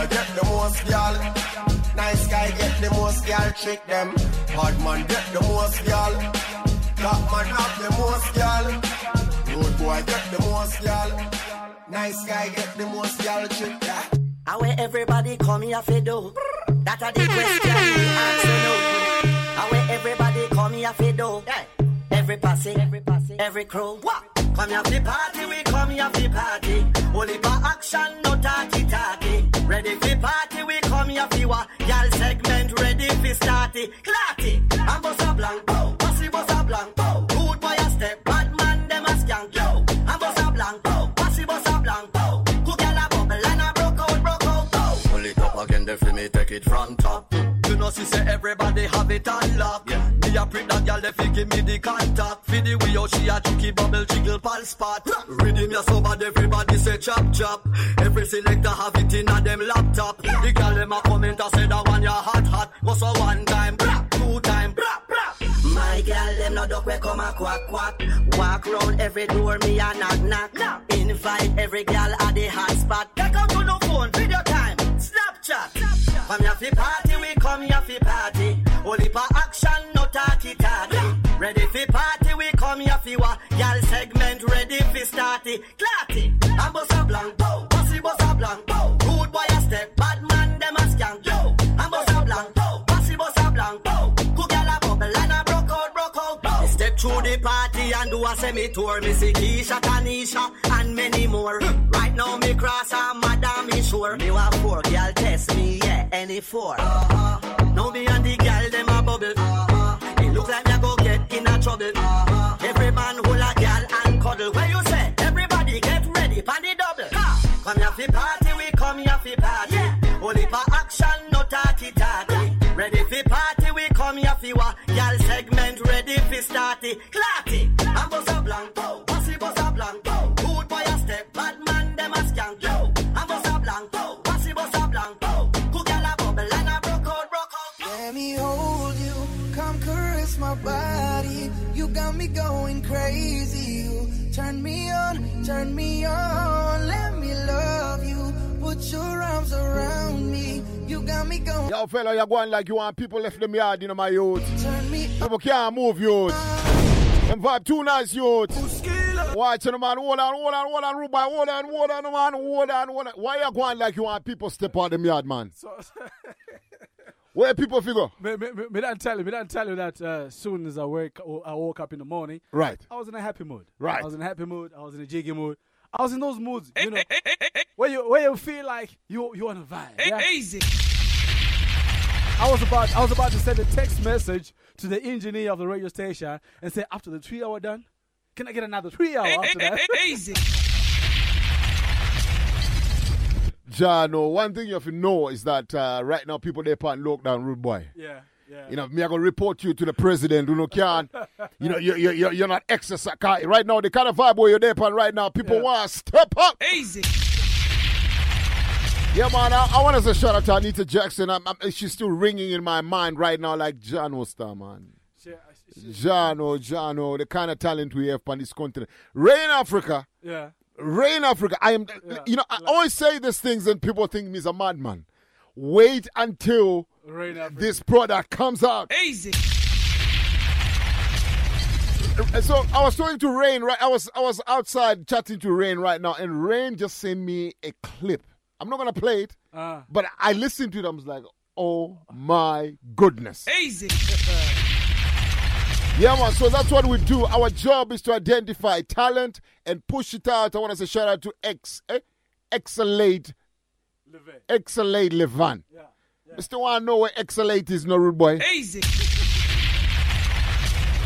boy get the most girl. Nice guy get the most girl, trick them. Hard man get the most girl. Top man have the most girl. Road boy get the most girl. Nice guy get the most girl, trick that. I where everybody come here for do. That a the question we ask you know. I where everybody come here for do. Every passing, every passing, every crew. What? Come here for the party, we come here for the party. Only for action, no talky talky. Ready for party, we come here for what? Y'all segment ready for starty. Clarty, I'm a blank, oh. Bossy boss a blank, oh. Good boy a step, bad man them a skank, yo. I'm boss a blank, oh. Bossy boss a blank, oh. Good girl a bubble and a broke out, broke out, oh. Pull it up again, the film me take it from top. You know, she say everybody have it on lock. Yeah. Me a prick that girl, if give me the contact. For the way how she a chucky bubble jiggle pal spot. Rhythm ya so bad, everybody say chop chop. Every selector have it in a them laptop. The girl them a comment and say that one ya hot hot. Go so one time, bra, two time, bra, bra. My girl, them no duck we come a quack quack. Walk round every door, me a knock knock. Invite every girl at the hot spot. Only for action, no talky talky. Ready fi party, we come here fi wa. Girl segment ready for starty. Clarty, I'm boss a blank, bow. Bossy boss a blank, bow. Rude boy a step, bad man them a skank, yo. I'm boss a blank, bow. Bossy boss a blank, bow. Good girl a bubble and a broke out, broke out, bow. Step through the party and do a semi tour. Me see Keisha, Tanisha, and many more. Right now me cross a madam me sure. Me want four girl test me, yeah, any 4 uh-huh. Now me and the bubble. It look like me a go get in a trouble. You got me. Yo, fella, you're going like you want people left them yard, you know, my youth. Turn me People can't move, youth. Them vibe too nice, youth. Watch you know, man. Hold on, hold on, hold on, Rubai. Hold on, hold on, man. Hold on, hold on. Why you going like you want people step out them yard, man? So, Where people figure? me, me, me, me don't tell you, me don't tell you that uh, soon as I wake, I woke up in the morning. Right. I was in a happy mood. Right. I was in a happy mood. I was in a jiggy mood. I was in those moods, you know, where you where you feel like you you want to vibe. Yeah? Easy. I was about I was about to send a text message to the engineer of the radio station and say after the three hour done, can I get another three hour after that? Easy. Jano, one thing you have to know is that uh, right now people they on lockdown, rude boy. Yeah. Yeah. You know, me I gonna report you to the president. You know, can you know you you you you're not exercise right now. The kind of vibe where you're there on right now, people want to step up. Easy. Yeah, man. I, I want to say shout out to Anita Jaxson. I'm, I'm, she's still ringing in my mind right now, like Jano star, man. Jano, Jano, the kind of talent we have on this continent. Rain Africa. Yeah. Rain Africa. I am, you know, I always say these things and people think me as a madman. Wait until Rain this product comes out. Easy. So I was talking to Rain, right? I was I was outside chatting to Rain right now, and Rain just sent me a clip. I'm not gonna play it, Ah. but I listened to it. I was like, oh my goodness. Easy. Yeah, man. So that's what we do. Our job is to identify talent and push it out. I want to say shout out to X, eh? Exalate, Exalate Livan. Mr. Want to know where Exalate is, no rude boy. Easy.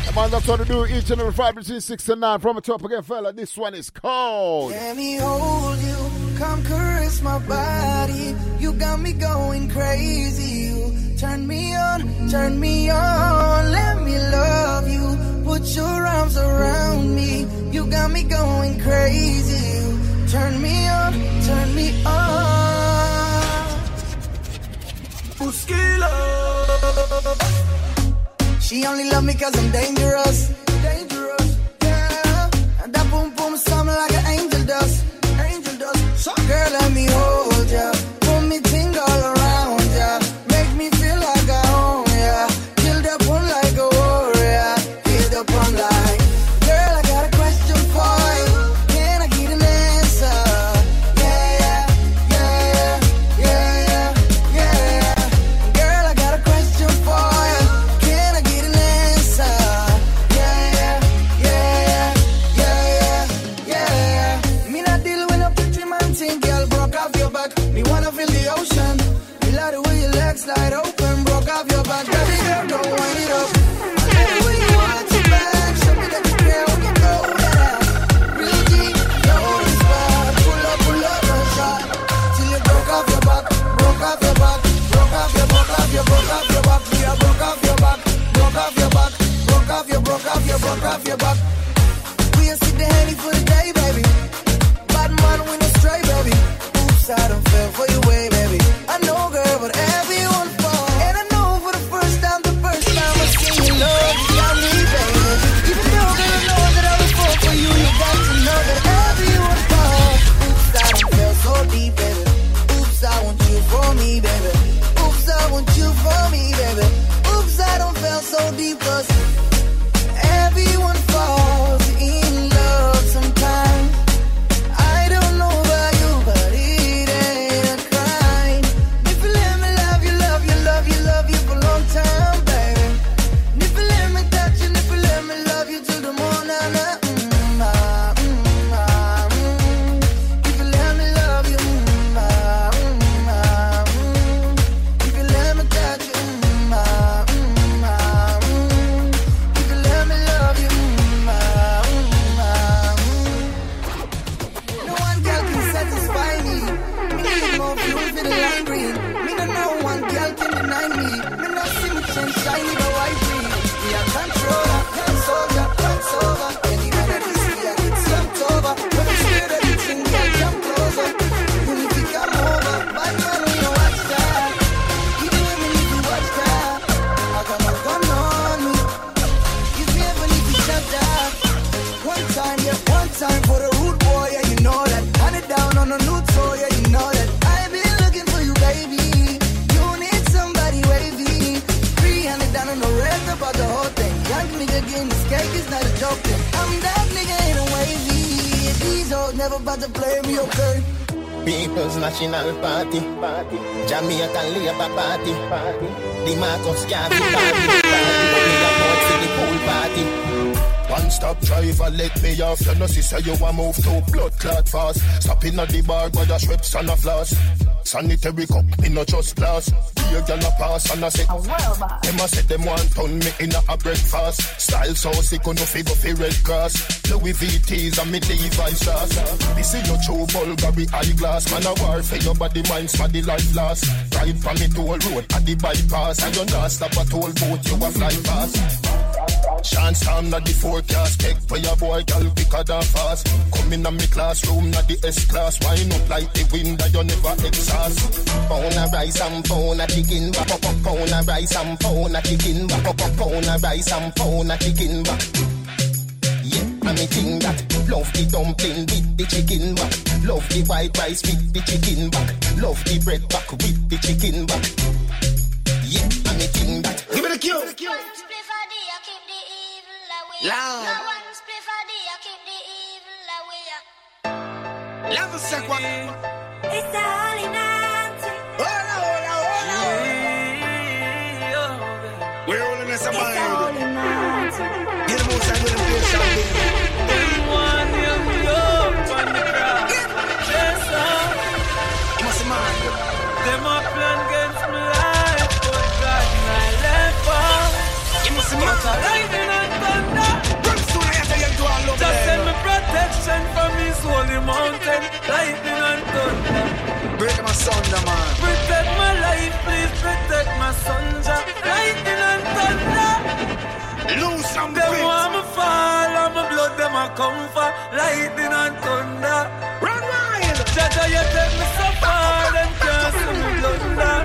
Yeah, man, that's what we do each and every Friday between six and nine. From the top again, fella. This one is called. Let me hold you, come caress my body. You got me going crazy. You turn me on, turn me on. Let me love you. Put your arms around me. You got me going crazy. You turn me on, turn me on. She only love me cause I'm dangerous. Dangerous, yeah. And that boom boom sound like an angel does. So girl, let me hold off your broke off your, broke off your back. We ain't sit the handy for the day, baby. Bad man, we no stray, baby. Oops, I don't fell for your way, baby. I know, girl, but everyone fall. And I know for the first time, the first time I seen you love, you got me, baby. Even though, girl, I know that I was fall for you, you got to know that everyone fall. Oops, I don't fell so deep, baby. Oops, I want you for me, baby. Oops, I want you for me, baby. Oops, I don't fell so deep, cause These hoes about to play me, okay? People's National Party, party. Jamaican Labour Party, party. The Marcus Garvey Party, party. Me a vote for the pool party. One stop driver, let me off. You know, see, say you a move to blood clot fast. Stopping at the bar, by the strips and the floss. Sanitary cup, me no just glass. Beer girl a pass and I say, them a say them want turn me in a, a breakfast. Style so sick, on no figure fi red cross. Louis VTs and me Levi's shoes. This is your true Bulgari eyeglass. Man a war for your body, mind, for the life last. Ride from me toll road at the bypass. And you not stop a toll boat, you a fly fast. Chance time na the forecast. Take for your boy, girl, quicker than fast. Come in a me classroom, na the S-class. Wine up like the wind that you never exhaust. Pound of rice and pound of chicken back up up pound of rice and pound of chicken back up up pound of rice and pound of chicken Yeah, and me think that Love the dumpling with the chicken back Love the white rice with the chicken back Love the bread back with the chicken back Yeah, and me think that. Give me the cue Loud Love the second It's the holy night. Hola, hola, hola. We're all in this mind. Get them outside with them fish and baby You must be mad Them a plan against my life, but God my life for. You must be mountain, lightning and thunder. Break my thunder, man Protect my life, please protect my sons. uh, Lightning and thunder. Lose some Them bits. want me fall, and my blood them a come for lightning and thunder. Run wild Jaja, you take me so far, them can't see me blunder.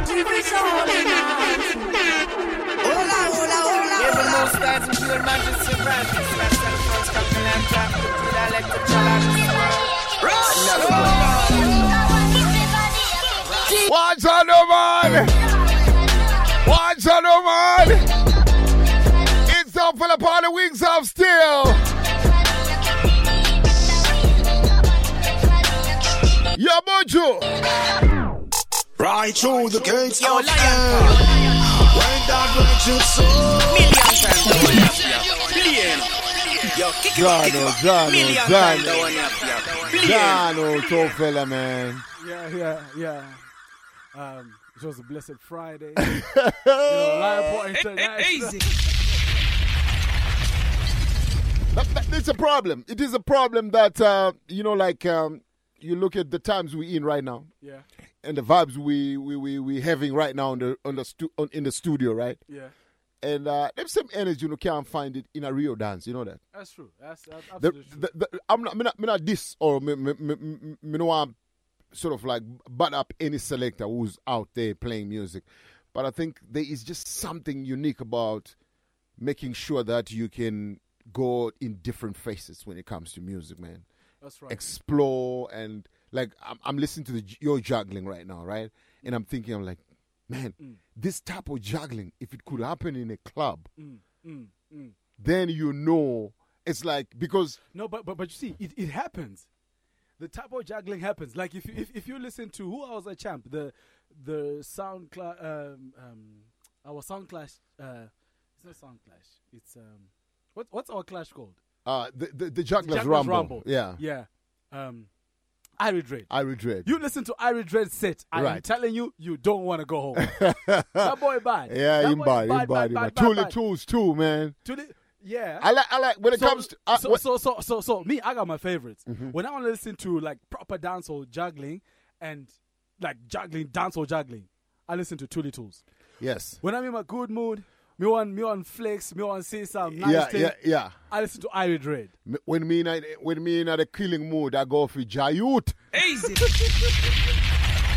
Hola, hola, hola Even most guys in pure majesty branches, myself first captain and jack, with electric What's on the man? What's on the man? It's up for the party wings of steel. Yo, Mojo. Right through the gates of hell When that righteous soul Million times the one. Billion. Yo, kick it up, kick it Jano. Jano, Million Jano. times the one up here. Jano, tough fella, man. Yeah, yeah, yeah. Um, it was a blessed Friday. you know, Lion Paw International. That- that- It's a problem. It is a problem that, uh, you know, like um, you look at the times we're in right now. Yeah. And the vibes we we we we having right now on the on the stu- on, in the studio, right? Yeah. And uh, them same energy, you know, can't find it in a real dance. You know that. That's true. That's, that's The, absolutely true. the, the, I'm not, me not, me not this or me, me, me, me, me no sort of like butt up any selector who's out there playing music, but I think there is just something unique about making sure that you can go in different faces when it comes to music, man. That's right. Explore and like I'm, I'm listening to the your juggling right now, right? And I'm thinking, I'm like, man, this type of juggling, if it could happen in a club, Mm, mm, mm. then you know it's like because No, but but but you see, it, it happens. The type of juggling happens. Like if you if, if you listen to who was a champ, the the sound clash, um, um, our sound clash. Uh, it's not sound clash. It's um, what what's our clash called? uh, the, the the jugglers, Jugglers rumble. yeah, yeah. Um, Irie Dread. Irie Dread. You listen to Irie Dread set. I'm Right. telling you, you don't want to go home. that boy bad. Yeah, that him boy bad, him bad, bad, him bad. Toolie Tools too, man. Toolie- yeah. I like, I like when it so, comes to. Uh, so, so so so so me, I got my favorites. Mhm. When I want to listen to like proper dancehall juggling and like juggling dancehall juggling, I listen to Toolie Tools. yes. When I'm in my good mood, me want me want flex, me want say some nice Yeah, thing. yeah, yeah. I listen to Irie Dread. M- When me in a, when me in a the killing mood, I go for Jayut. Easy.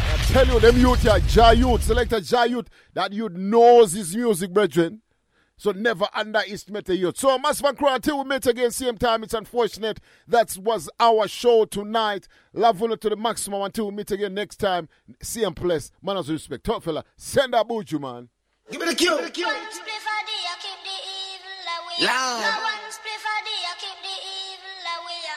I tell you, them youth here, Jayut, a Jayut, that youth knows his music, brethren. So never underestimate a youth. So Massive and Crew, until we meet again same time, it's unfortunate. That was our show tonight. Love you to the maximum until we meet again next time. Same place. Manners with respect. Top fella, send that buju, man. Give me the cue. Lord.